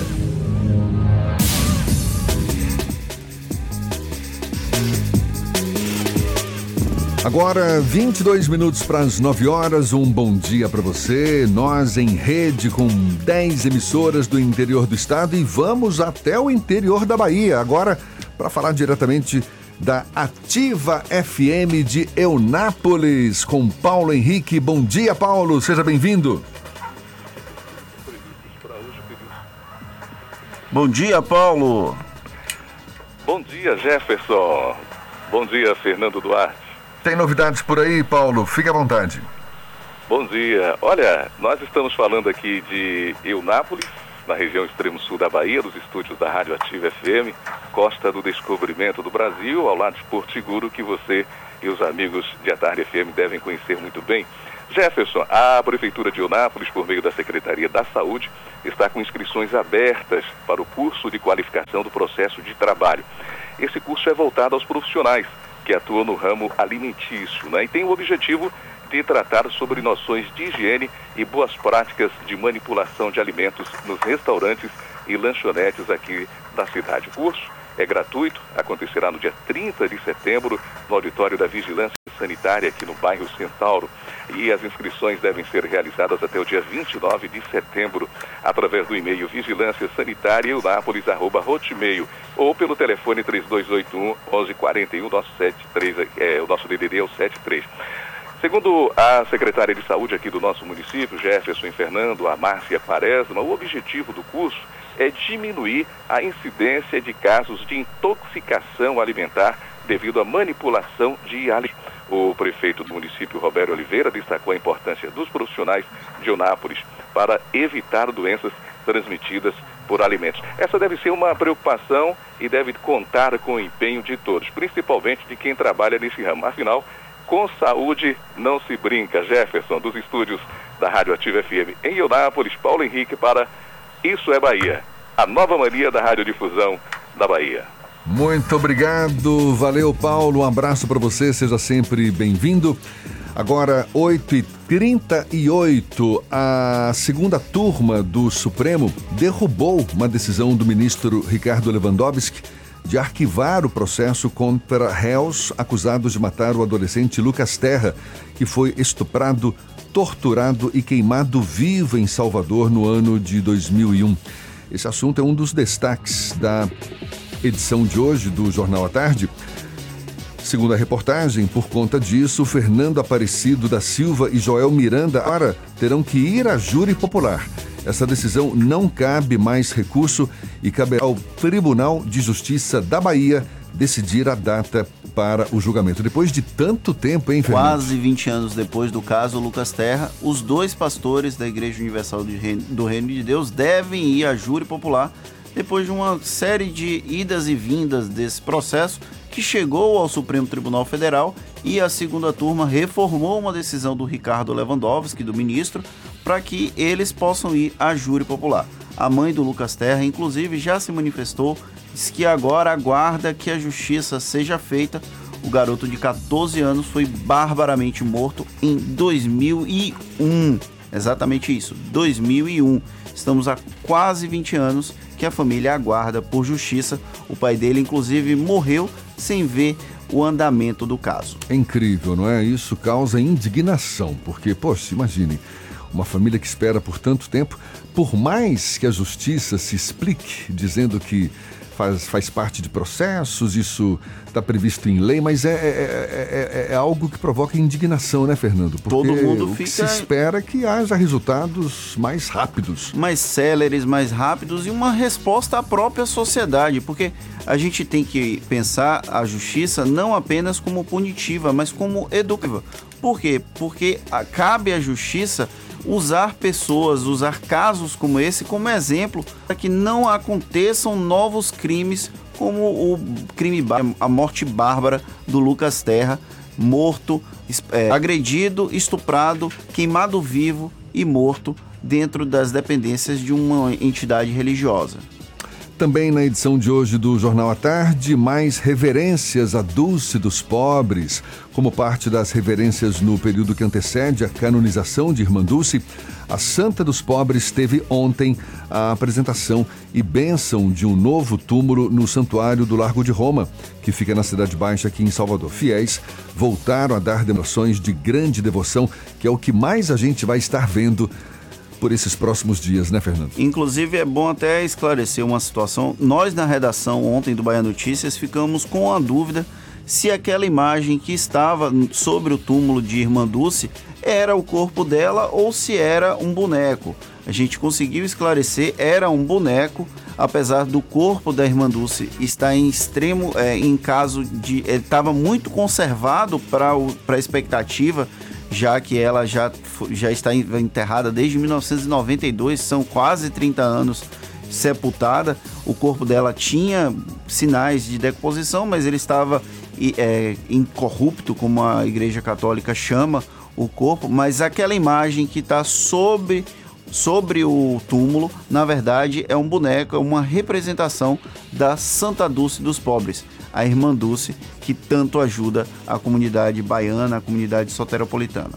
Agora, 22 minutos para as 9 horas, um bom dia para você. Nós em rede com 10 emissoras do interior do estado e vamos até o interior da Bahia. Agora, para falar diretamente da Ativa FM de Eunápolis, com Paulo Henrique. Bom dia, Paulo, seja bem-vindo. Bom dia, Paulo. Bom dia, Jefferson. Bom dia, Fernando Duarte. Tem novidades por aí, Paulo? Fique à vontade. Bom dia. Olha, nós estamos falando aqui de Eunápolis, na região extremo sul da Bahia, dos estúdios da Rádio Ativa FM, Costa do Descobrimento do Brasil, ao lado de Porto Seguro, que você e os amigos de A Tarde FM devem conhecer muito bem. Jefferson, a Prefeitura de Eunápolis, por meio da Secretaria da Saúde, está com inscrições abertas para o curso de qualificação do processo de trabalho. Esse curso é voltado aos profissionais que atuam no ramo alimentício né? e tem o objetivo de tratar sobre noções de higiene e boas práticas de manipulação de alimentos nos restaurantes e lanchonetes aqui da cidade. O curso é gratuito, acontecerá no dia 30 de setembro no auditório da Vigilância Sanitária aqui no bairro Centauro. E as inscrições devem ser realizadas até o dia 29 de setembro através do e-mail vigilância sanitária hotmail ou pelo telefone 3281 1141 nosso 73 é, o nosso DDD é o 73 Segundo a secretária de saúde aqui do nosso município, Jefferson Fernando, a Márcia Quaresma, o objetivo do curso é diminuir a incidência de casos de intoxicação alimentar devido à manipulação de alimentos. O prefeito do município, Roberto Oliveira, destacou a importância dos profissionais de Eunápolis para evitar doenças transmitidas por alimentos. Essa deve ser uma preocupação e deve contar com o empenho de todos, principalmente de quem trabalha nesse ramo. Afinal, com saúde não se brinca. Jefferson, dos estúdios da Rádio Ativa FM em Eunápolis, Paulo Henrique para Isso é Bahia, a nova mania da radiodifusão da Bahia. Muito obrigado, valeu Paulo, um abraço para você, seja sempre bem-vindo. Agora, 8h38, a segunda turma do Supremo derrubou uma decisão do ministro Ricardo Lewandowski de arquivar o processo contra réus acusados de matar o adolescente Lucas Terra, que foi estuprado, torturado e queimado vivo em Salvador no ano de 2001. Esse assunto é um dos destaques da edição de hoje do Jornal à Tarde. Segundo a reportagem, por conta disso, Fernando Aparecido da Silva e Joel Miranda agora terão que ir à júri popular. Essa decisão não cabe mais recurso e cabe ao Tribunal de Justiça da Bahia decidir a data para o julgamento. Depois de tanto tempo, hein, Fernando? Quase 20 anos depois do caso Lucas Terra, os dois pastores da Igreja Universal do Reino de Deus devem ir à júri popular depois de uma série de idas e vindas desse processo que chegou ao Supremo Tribunal Federal e a segunda turma reformou uma decisão do Ricardo Lewandowski, do ministro, para que eles possam ir à júri popular. a mãe do Lucas Terra, inclusive, já se manifestou, diz que agora aguarda que a justiça seja feita. O garoto de 14 anos foi barbaramente morto em 2001. Exatamente isso, 2001. Estamos há quase 20 anos que a família aguarda por justiça. O pai dele, inclusive, morreu sem ver o andamento do caso. É incrível, não é? Isso causa indignação, porque, poxa, imagine, uma família que espera por tanto tempo, por mais que a justiça se explique dizendo que faz, faz parte de processos, isso está previsto em lei, mas é, é, é, é, algo que provoca indignação, né, Fernando? Porque Todo mundo o fica... se espera é que haja resultados mais rápidos. Mais céleres, mais rápidos e uma resposta à própria sociedade, porque a gente tem que pensar a justiça não apenas como punitiva, mas como educativa. Por quê? Porque cabe à justiça usar pessoas, usar casos como esse como exemplo para que não aconteçam novos crimes como o crime, a morte bárbara do Lucas Terra, morto, é, agredido, estuprado, queimado vivo e morto dentro das dependências de uma entidade religiosa. Também na edição de hoje do Jornal à Tarde, mais reverências à Dulce dos Pobres. Como parte das reverências no período que antecede a canonização de Irmã Dulce, a Santa dos Pobres teve ontem a apresentação e bênção de um novo túmulo no Santuário do Largo de Roma, que fica na Cidade Baixa, aqui em Salvador. Fiéis voltaram a dar demonstrações de grande devoção, que é o que mais a gente vai estar vendo por esses próximos dias, né, Fernando? Inclusive, é bom até esclarecer uma situação. Nós, na redação ontem do Bahia Notícias, ficamos com a dúvida se aquela imagem que estava sobre o túmulo de Irmã Dulce era o corpo dela ou se era um boneco. A gente conseguiu esclarecer, era um boneco, apesar do corpo da Irmã Dulce estar em extremo, é, em caso de. Ele estava muito conservado para a expectativa já que ela já, já está enterrada desde 1992, são quase 30 anos sepultada. O corpo dela tinha sinais de decomposição, mas ele estava é, incorrupto, como a Igreja Católica chama o corpo. Mas aquela imagem que está sobre, sobre o túmulo, na verdade, é um boneco, é uma representação da Santa Dulce dos Pobres a Irmã Dulce, que tanto ajuda a comunidade baiana, a comunidade soteropolitana.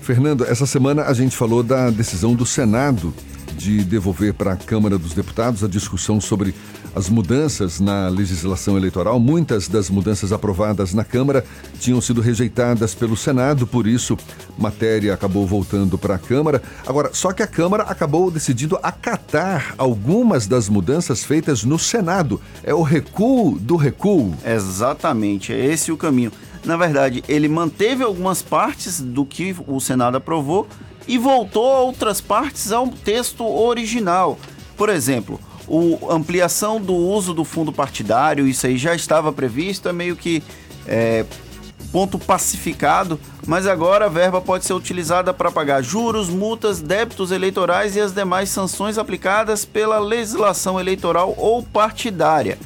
Fernando, essa semana a gente falou da decisão do Senado de devolver para a Câmara dos Deputados a discussão sobre as mudanças na legislação eleitoral. Muitas das mudanças aprovadas na Câmara tinham sido rejeitadas pelo Senado, por isso, matéria acabou voltando para a Câmara. Agora, só que a Câmara acabou decidindo acatar algumas das mudanças feitas no Senado. É o recuo do recuo. Exatamente, é esse o caminho. Na verdade, ele manteve algumas partes do que o Senado aprovou e voltou outras partes ao texto original. Por exemplo, a ampliação do uso do fundo partidário, isso aí já estava previsto, é meio que é, ponto pacificado, mas agora a verba pode ser utilizada para pagar juros, multas, débitos eleitorais e as demais sanções aplicadas pela legislação eleitoral ou partidária.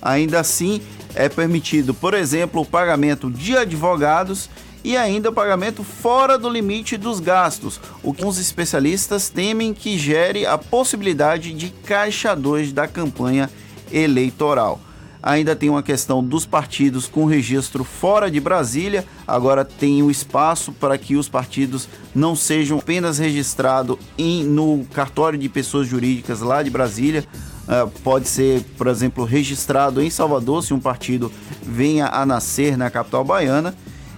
Ainda assim, é permitido, por exemplo, o pagamento de advogados e ainda o pagamento fora do limite dos gastos, o que os especialistas temem que gere a possibilidade de caixa 2 da campanha eleitoral. Ainda tem uma questão dos partidos com registro fora de Brasília. Agora tem o um espaço para que os partidos não sejam apenas registrados no cartório de pessoas jurídicas lá de Brasília. Uh, pode ser, por exemplo, registrado em Salvador se um partido venha a nascer na capital baiana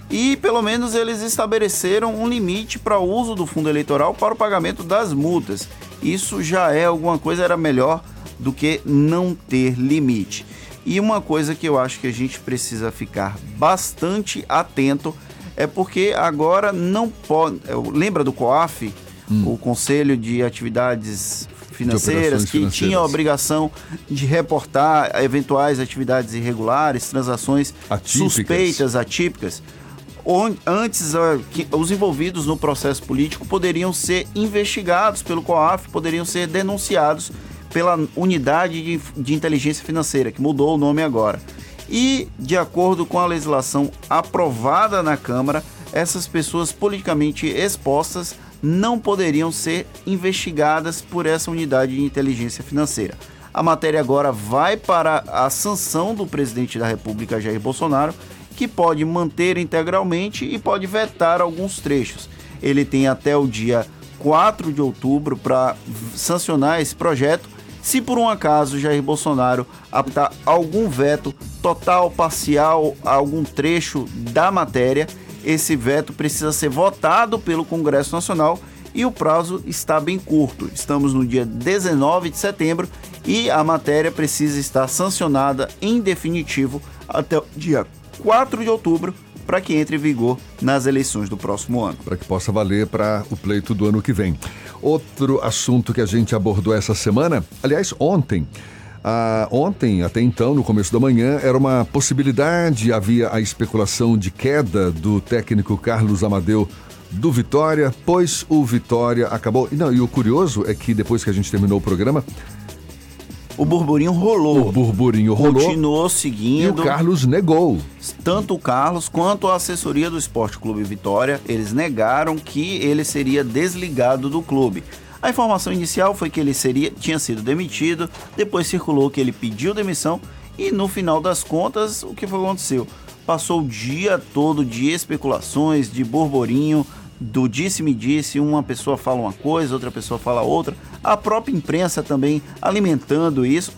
e pelo menos eles estabeleceram um limite para o uso do fundo eleitoral para o pagamento das multas. Isso já é alguma coisa, era melhor do que não ter limite. E uma coisa que eu acho que a gente precisa ficar bastante atento é porque agora não pode. Lembra do COAF, hum. o Conselho de Atividades Financeiras, que financeiras. tinha a obrigação de reportar eventuais atividades irregulares, transações atípicas. suspeitas, atípicas antes os envolvidos no processo político poderiam ser investigados pelo COAF, poderiam ser denunciados pela Unidade de, de Inteligência Financeira, que mudou o nome agora. E, de acordo com a legislação aprovada na Câmara, essas pessoas politicamente expostas não poderiam ser investigadas por essa unidade de inteligência financeira. A matéria agora vai para a sanção do presidente da República, Jair Bolsonaro, que pode manter integralmente e pode vetar alguns trechos. Ele tem até o dia 4 de outubro para sancionar esse projeto. Se por um acaso Jair Bolsonaro apontar algum veto total, parcial, algum trecho da matéria, esse veto precisa ser votado pelo Congresso Nacional e o prazo está bem curto. Estamos no dia 19 de setembro e a matéria precisa estar sancionada em definitivo até o dia 4 de outubro para que entre em vigor nas eleições do próximo ano. Para que possa valer para o pleito do ano que vem. Outro assunto que a gente abordou essa semana, aliás, ontem. Ah, ontem, até então, no começo da manhã, era uma possibilidade, havia a especulação de queda do técnico Carlos Amadeu do Vitória, pois o Vitória acabou. Não, e o curioso é que depois que a gente terminou o programa, o burburinho rolou. O burburinho rolou. Continuou seguindo. E o Carlos negou. Tanto o Carlos quanto a assessoria do Esporte Clube Vitória, eles negaram que ele seria desligado do clube. A informação inicial foi que ele seria, tinha sido demitido, depois circulou que ele pediu demissão e no final das contas, o que aconteceu? Passou o dia todo de especulações, de burburinho, do disse-me-disse, uma pessoa fala uma coisa, outra pessoa fala outra, a própria imprensa também alimentando isso.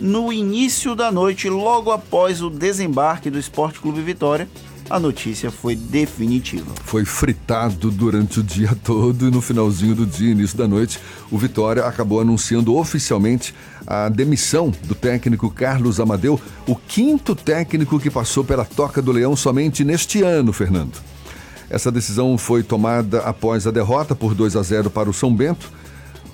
No início da noite, logo após o desembarque do Esporte Clube Vitória, a notícia foi definitiva. Foi fritado durante o dia todo e no finalzinho do dia, início da noite, o Vitória acabou anunciando oficialmente a demissão do técnico Carlos Amadeu, o quinto técnico que passou pela Toca do Leão somente neste ano, Fernando. Essa decisão foi tomada após a derrota por 2 a 0 para o São Bento.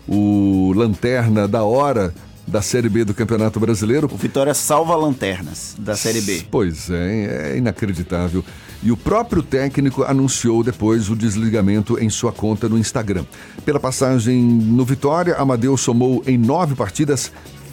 O Lanterna da Hora da Série B do Campeonato Brasileiro. O Vitória salva lanternas da Série B. Pois é, é inacreditável. E o próprio técnico anunciou depois o desligamento em sua conta no Instagram. Pela passagem no Vitória, Amadeu somou em nove partidas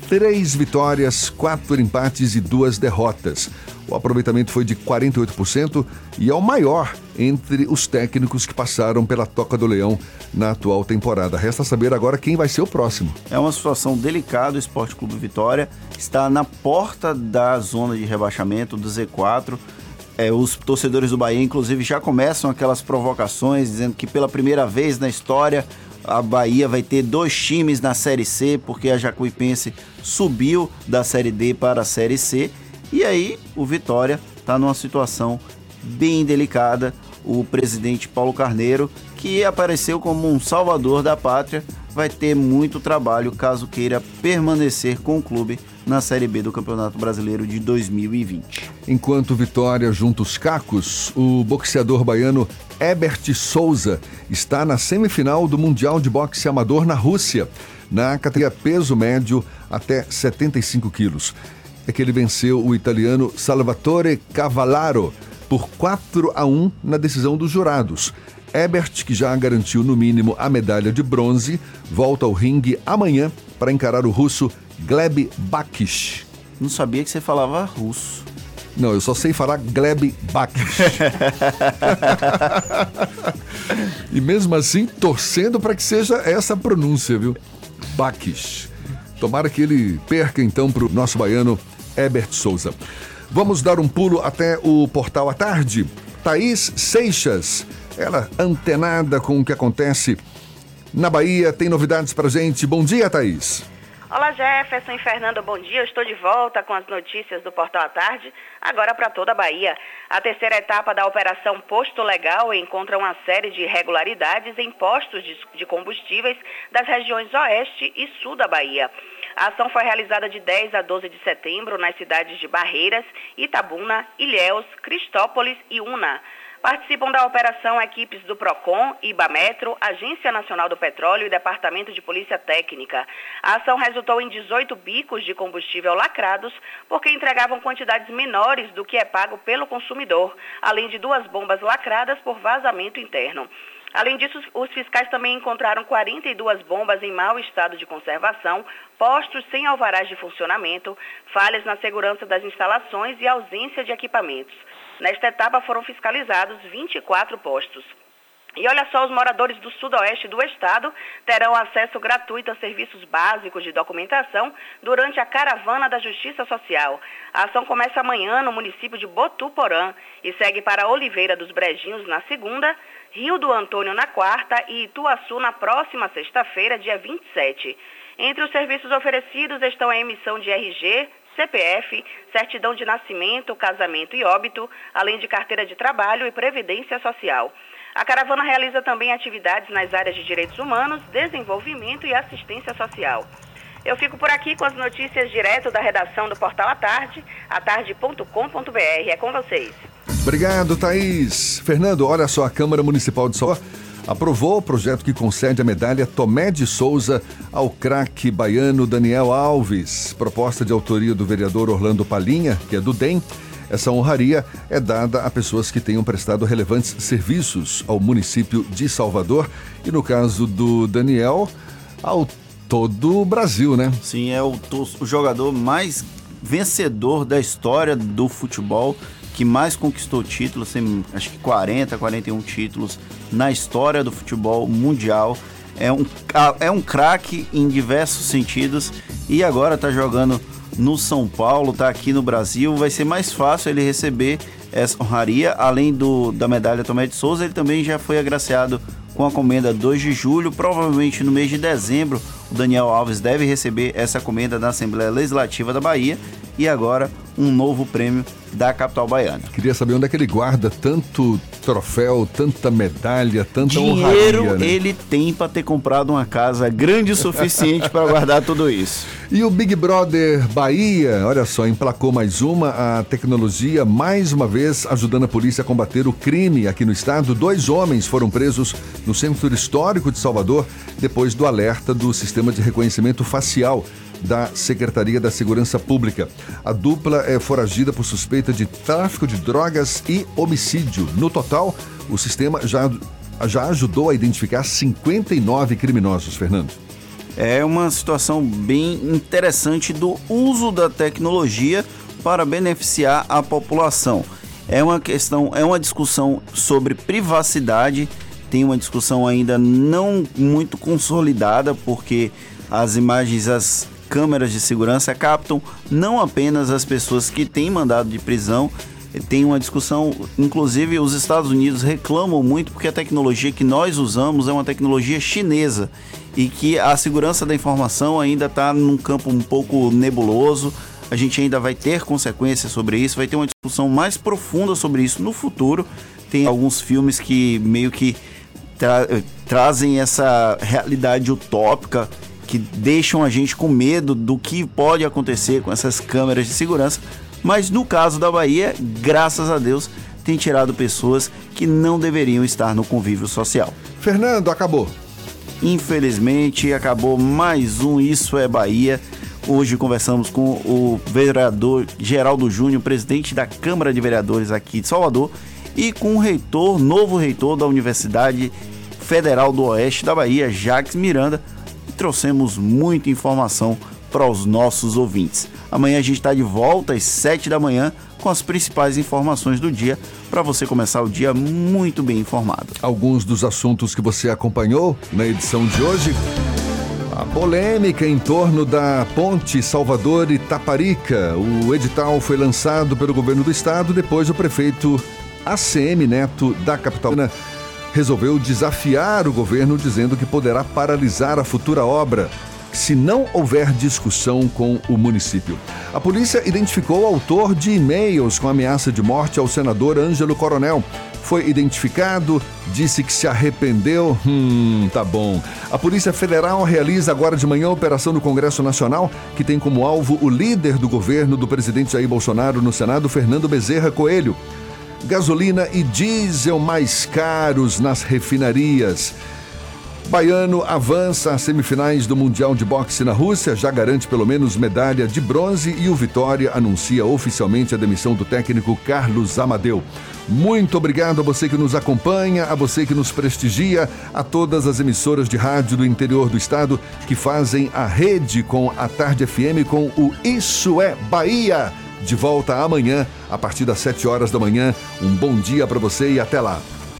três vitórias, quatro empates e duas derrotas. O aproveitamento foi de 48% e é o maior entre os técnicos que passaram pela Toca do Leão na atual temporada. Resta saber agora quem vai ser o próximo. É uma situação delicada. O Esporte Clube Vitória está na porta da zona de rebaixamento do Z4. É, os torcedores do Bahia, inclusive, já começam aquelas provocações dizendo que pela primeira vez na história a Bahia vai ter dois times na Série C, porque a Jacuipense subiu da Série D para a Série C e aí o Vitória está numa situação bem delicada. O presidente Paulo Carneiro, que apareceu como um salvador da pátria, vai ter muito trabalho caso queira permanecer com o clube na Série B do Campeonato Brasileiro de 2020. Enquanto Vitória junta os cacos, o boxeador baiano Ebert Souza está na semifinal do Mundial de Boxe Amador na Rússia, na categoria peso médio até 75 quilos é que ele venceu o italiano Salvatore Cavallaro por 4 a 1 na decisão dos jurados. Ebert, que já garantiu no mínimo a medalha de bronze, volta ao ringue amanhã para encarar o russo Gleb Bakish. Não sabia que você falava russo. Não, eu só sei falar Gleb Bakish. e mesmo assim, torcendo para que seja essa pronúncia, viu? Bakish. Tomara que ele perca então para o nosso baiano Herbert Souza. Vamos dar um pulo até o portal à tarde. Thaís Seixas, ela antenada com o que acontece na Bahia, tem novidades pra gente. Bom dia, Thaís. Olá Jefferson e Fernando, bom dia. Eu estou de volta com as notícias do Portal à Tarde, agora para toda a Bahia. A terceira etapa da Operação Posto Legal encontra uma série de irregularidades em postos de combustíveis das regiões Oeste e Sul da Bahia. A ação foi realizada de 10 a 12 de setembro nas cidades de Barreiras, Itabuna, Ilhéus, Cristópolis e Una. Participam da operação equipes do PROCON, IBAMetro, Agência Nacional do Petróleo e Departamento de Polícia Técnica. A ação resultou em 18 bicos de combustível lacrados, porque entregavam quantidades menores do que é pago pelo consumidor, além de duas bombas lacradas por vazamento interno. Além disso, os fiscais também encontraram 42 bombas em mau estado de conservação, postos sem alvarás de funcionamento, falhas na segurança das instalações e ausência de equipamentos. Nesta etapa foram fiscalizados 24 postos. E olha só, os moradores do sudoeste do estado terão acesso gratuito a serviços básicos de documentação durante a caravana da Justiça Social. A ação começa amanhã no município de Botuporã e segue para Oliveira dos Brejinhos na segunda, Rio do Antônio na quarta e Ituaçu na próxima sexta-feira, dia 27. Entre os serviços oferecidos estão a emissão de RG, CPF, certidão de nascimento, casamento e óbito, além de carteira de trabalho e previdência social. A caravana realiza também atividades nas áreas de direitos humanos, desenvolvimento e assistência social. Eu fico por aqui com as notícias direto da redação do Portal à Tarde, atarde.com.br. É com vocês. Obrigado, Thaís. Fernando, olha só, a Câmara Municipal de Salvador aprovou o projeto que concede a medalha Tomé de Souza ao craque baiano Daniel Alves. Proposta de autoria do vereador Orlando Palinha, que é do DEM. Essa honraria é dada a pessoas que tenham prestado relevantes serviços ao município de Salvador e, no caso do Daniel, ao todo o Brasil, né? Sim, é o, o jogador mais vencedor da história do futebol que mais conquistou títulos, tem acho que 40, 41 títulos na história do futebol mundial. É um, é um craque em diversos sentidos e agora está jogando no São Paulo, está aqui no Brasil. Vai ser mais fácil ele receber essa honraria. Além do, da medalha Tomé de Souza, ele também já foi agraciado com a comenda 2 de julho. Provavelmente no mês de dezembro, o Daniel Alves deve receber essa comenda da Assembleia Legislativa da Bahia. E agora, um novo prêmio da capital baiana. Queria saber onde é que ele guarda tanto troféu, tanta medalha, tanta Dinheiro honraria. Né? ele tem para ter comprado uma casa grande o suficiente para guardar tudo isso. E o Big Brother Bahia, olha só, emplacou mais uma, a tecnologia mais uma vez ajudando a polícia a combater o crime aqui no estado. Dois homens foram presos no centro histórico de Salvador depois do alerta do sistema de reconhecimento facial da Secretaria da Segurança Pública. A dupla é foragida por suspeita de tráfico de drogas e homicídio. No total, o sistema já, já ajudou a identificar 59 criminosos, Fernando. É uma situação bem interessante do uso da tecnologia para beneficiar a população. É uma questão, é uma discussão sobre privacidade, tem uma discussão ainda não muito consolidada, porque as imagens, as câmeras de segurança captam não apenas as pessoas que têm mandado de prisão, tem uma discussão, inclusive os Estados Unidos reclamam muito porque a tecnologia que nós usamos é uma tecnologia chinesa e que a segurança da informação ainda está num campo um pouco nebuloso. A gente ainda vai ter consequências sobre isso, vai ter uma discussão mais profunda sobre isso no futuro. Tem alguns filmes que meio que tra trazem essa realidade utópica que deixam a gente com medo do que pode acontecer com essas câmeras de segurança. Mas no caso da Bahia, graças a Deus, tem tirado pessoas que não deveriam estar no convívio social. Fernando, acabou. Infelizmente, acabou mais um Isso é Bahia. Hoje conversamos com o vereador Geraldo Júnior, presidente da Câmara de Vereadores aqui de Salvador, e com o reitor, novo reitor da Universidade Federal do Oeste da Bahia, Jacques Miranda, trouxemos muita informação para os nossos ouvintes. Amanhã a gente está de volta às 7 da manhã com as principais informações do dia para você começar o dia muito bem informado. Alguns dos assuntos que você acompanhou na edição de hoje. A polêmica em torno da ponte Salvador e Taparica. O edital foi lançado pelo governo do estado depois o prefeito ACM Neto da capital resolveu desafiar o governo dizendo que poderá paralisar a futura obra se não houver discussão com o município. A polícia identificou o autor de e-mails com ameaça de morte ao senador Ângelo Coronel. Foi identificado, disse que se arrependeu. Hum, tá bom. A Polícia Federal realiza agora de manhã a operação no Congresso Nacional, que tem como alvo o líder do governo do presidente Jair Bolsonaro no Senado, Fernando Bezerra Coelho gasolina e diesel mais caros nas refinarias. Baiano avança às semifinais do Mundial de Boxe na Rússia, já garante pelo menos medalha de bronze e o Vitória anuncia oficialmente a demissão do técnico Carlos Amadeu. Muito obrigado a você que nos acompanha, a você que nos prestigia, a todas as emissoras de rádio do interior do estado que fazem a rede com a Tarde FM com o Isso é Bahia. De volta amanhã, a partir das 7 horas da manhã. Um bom dia para você e até lá.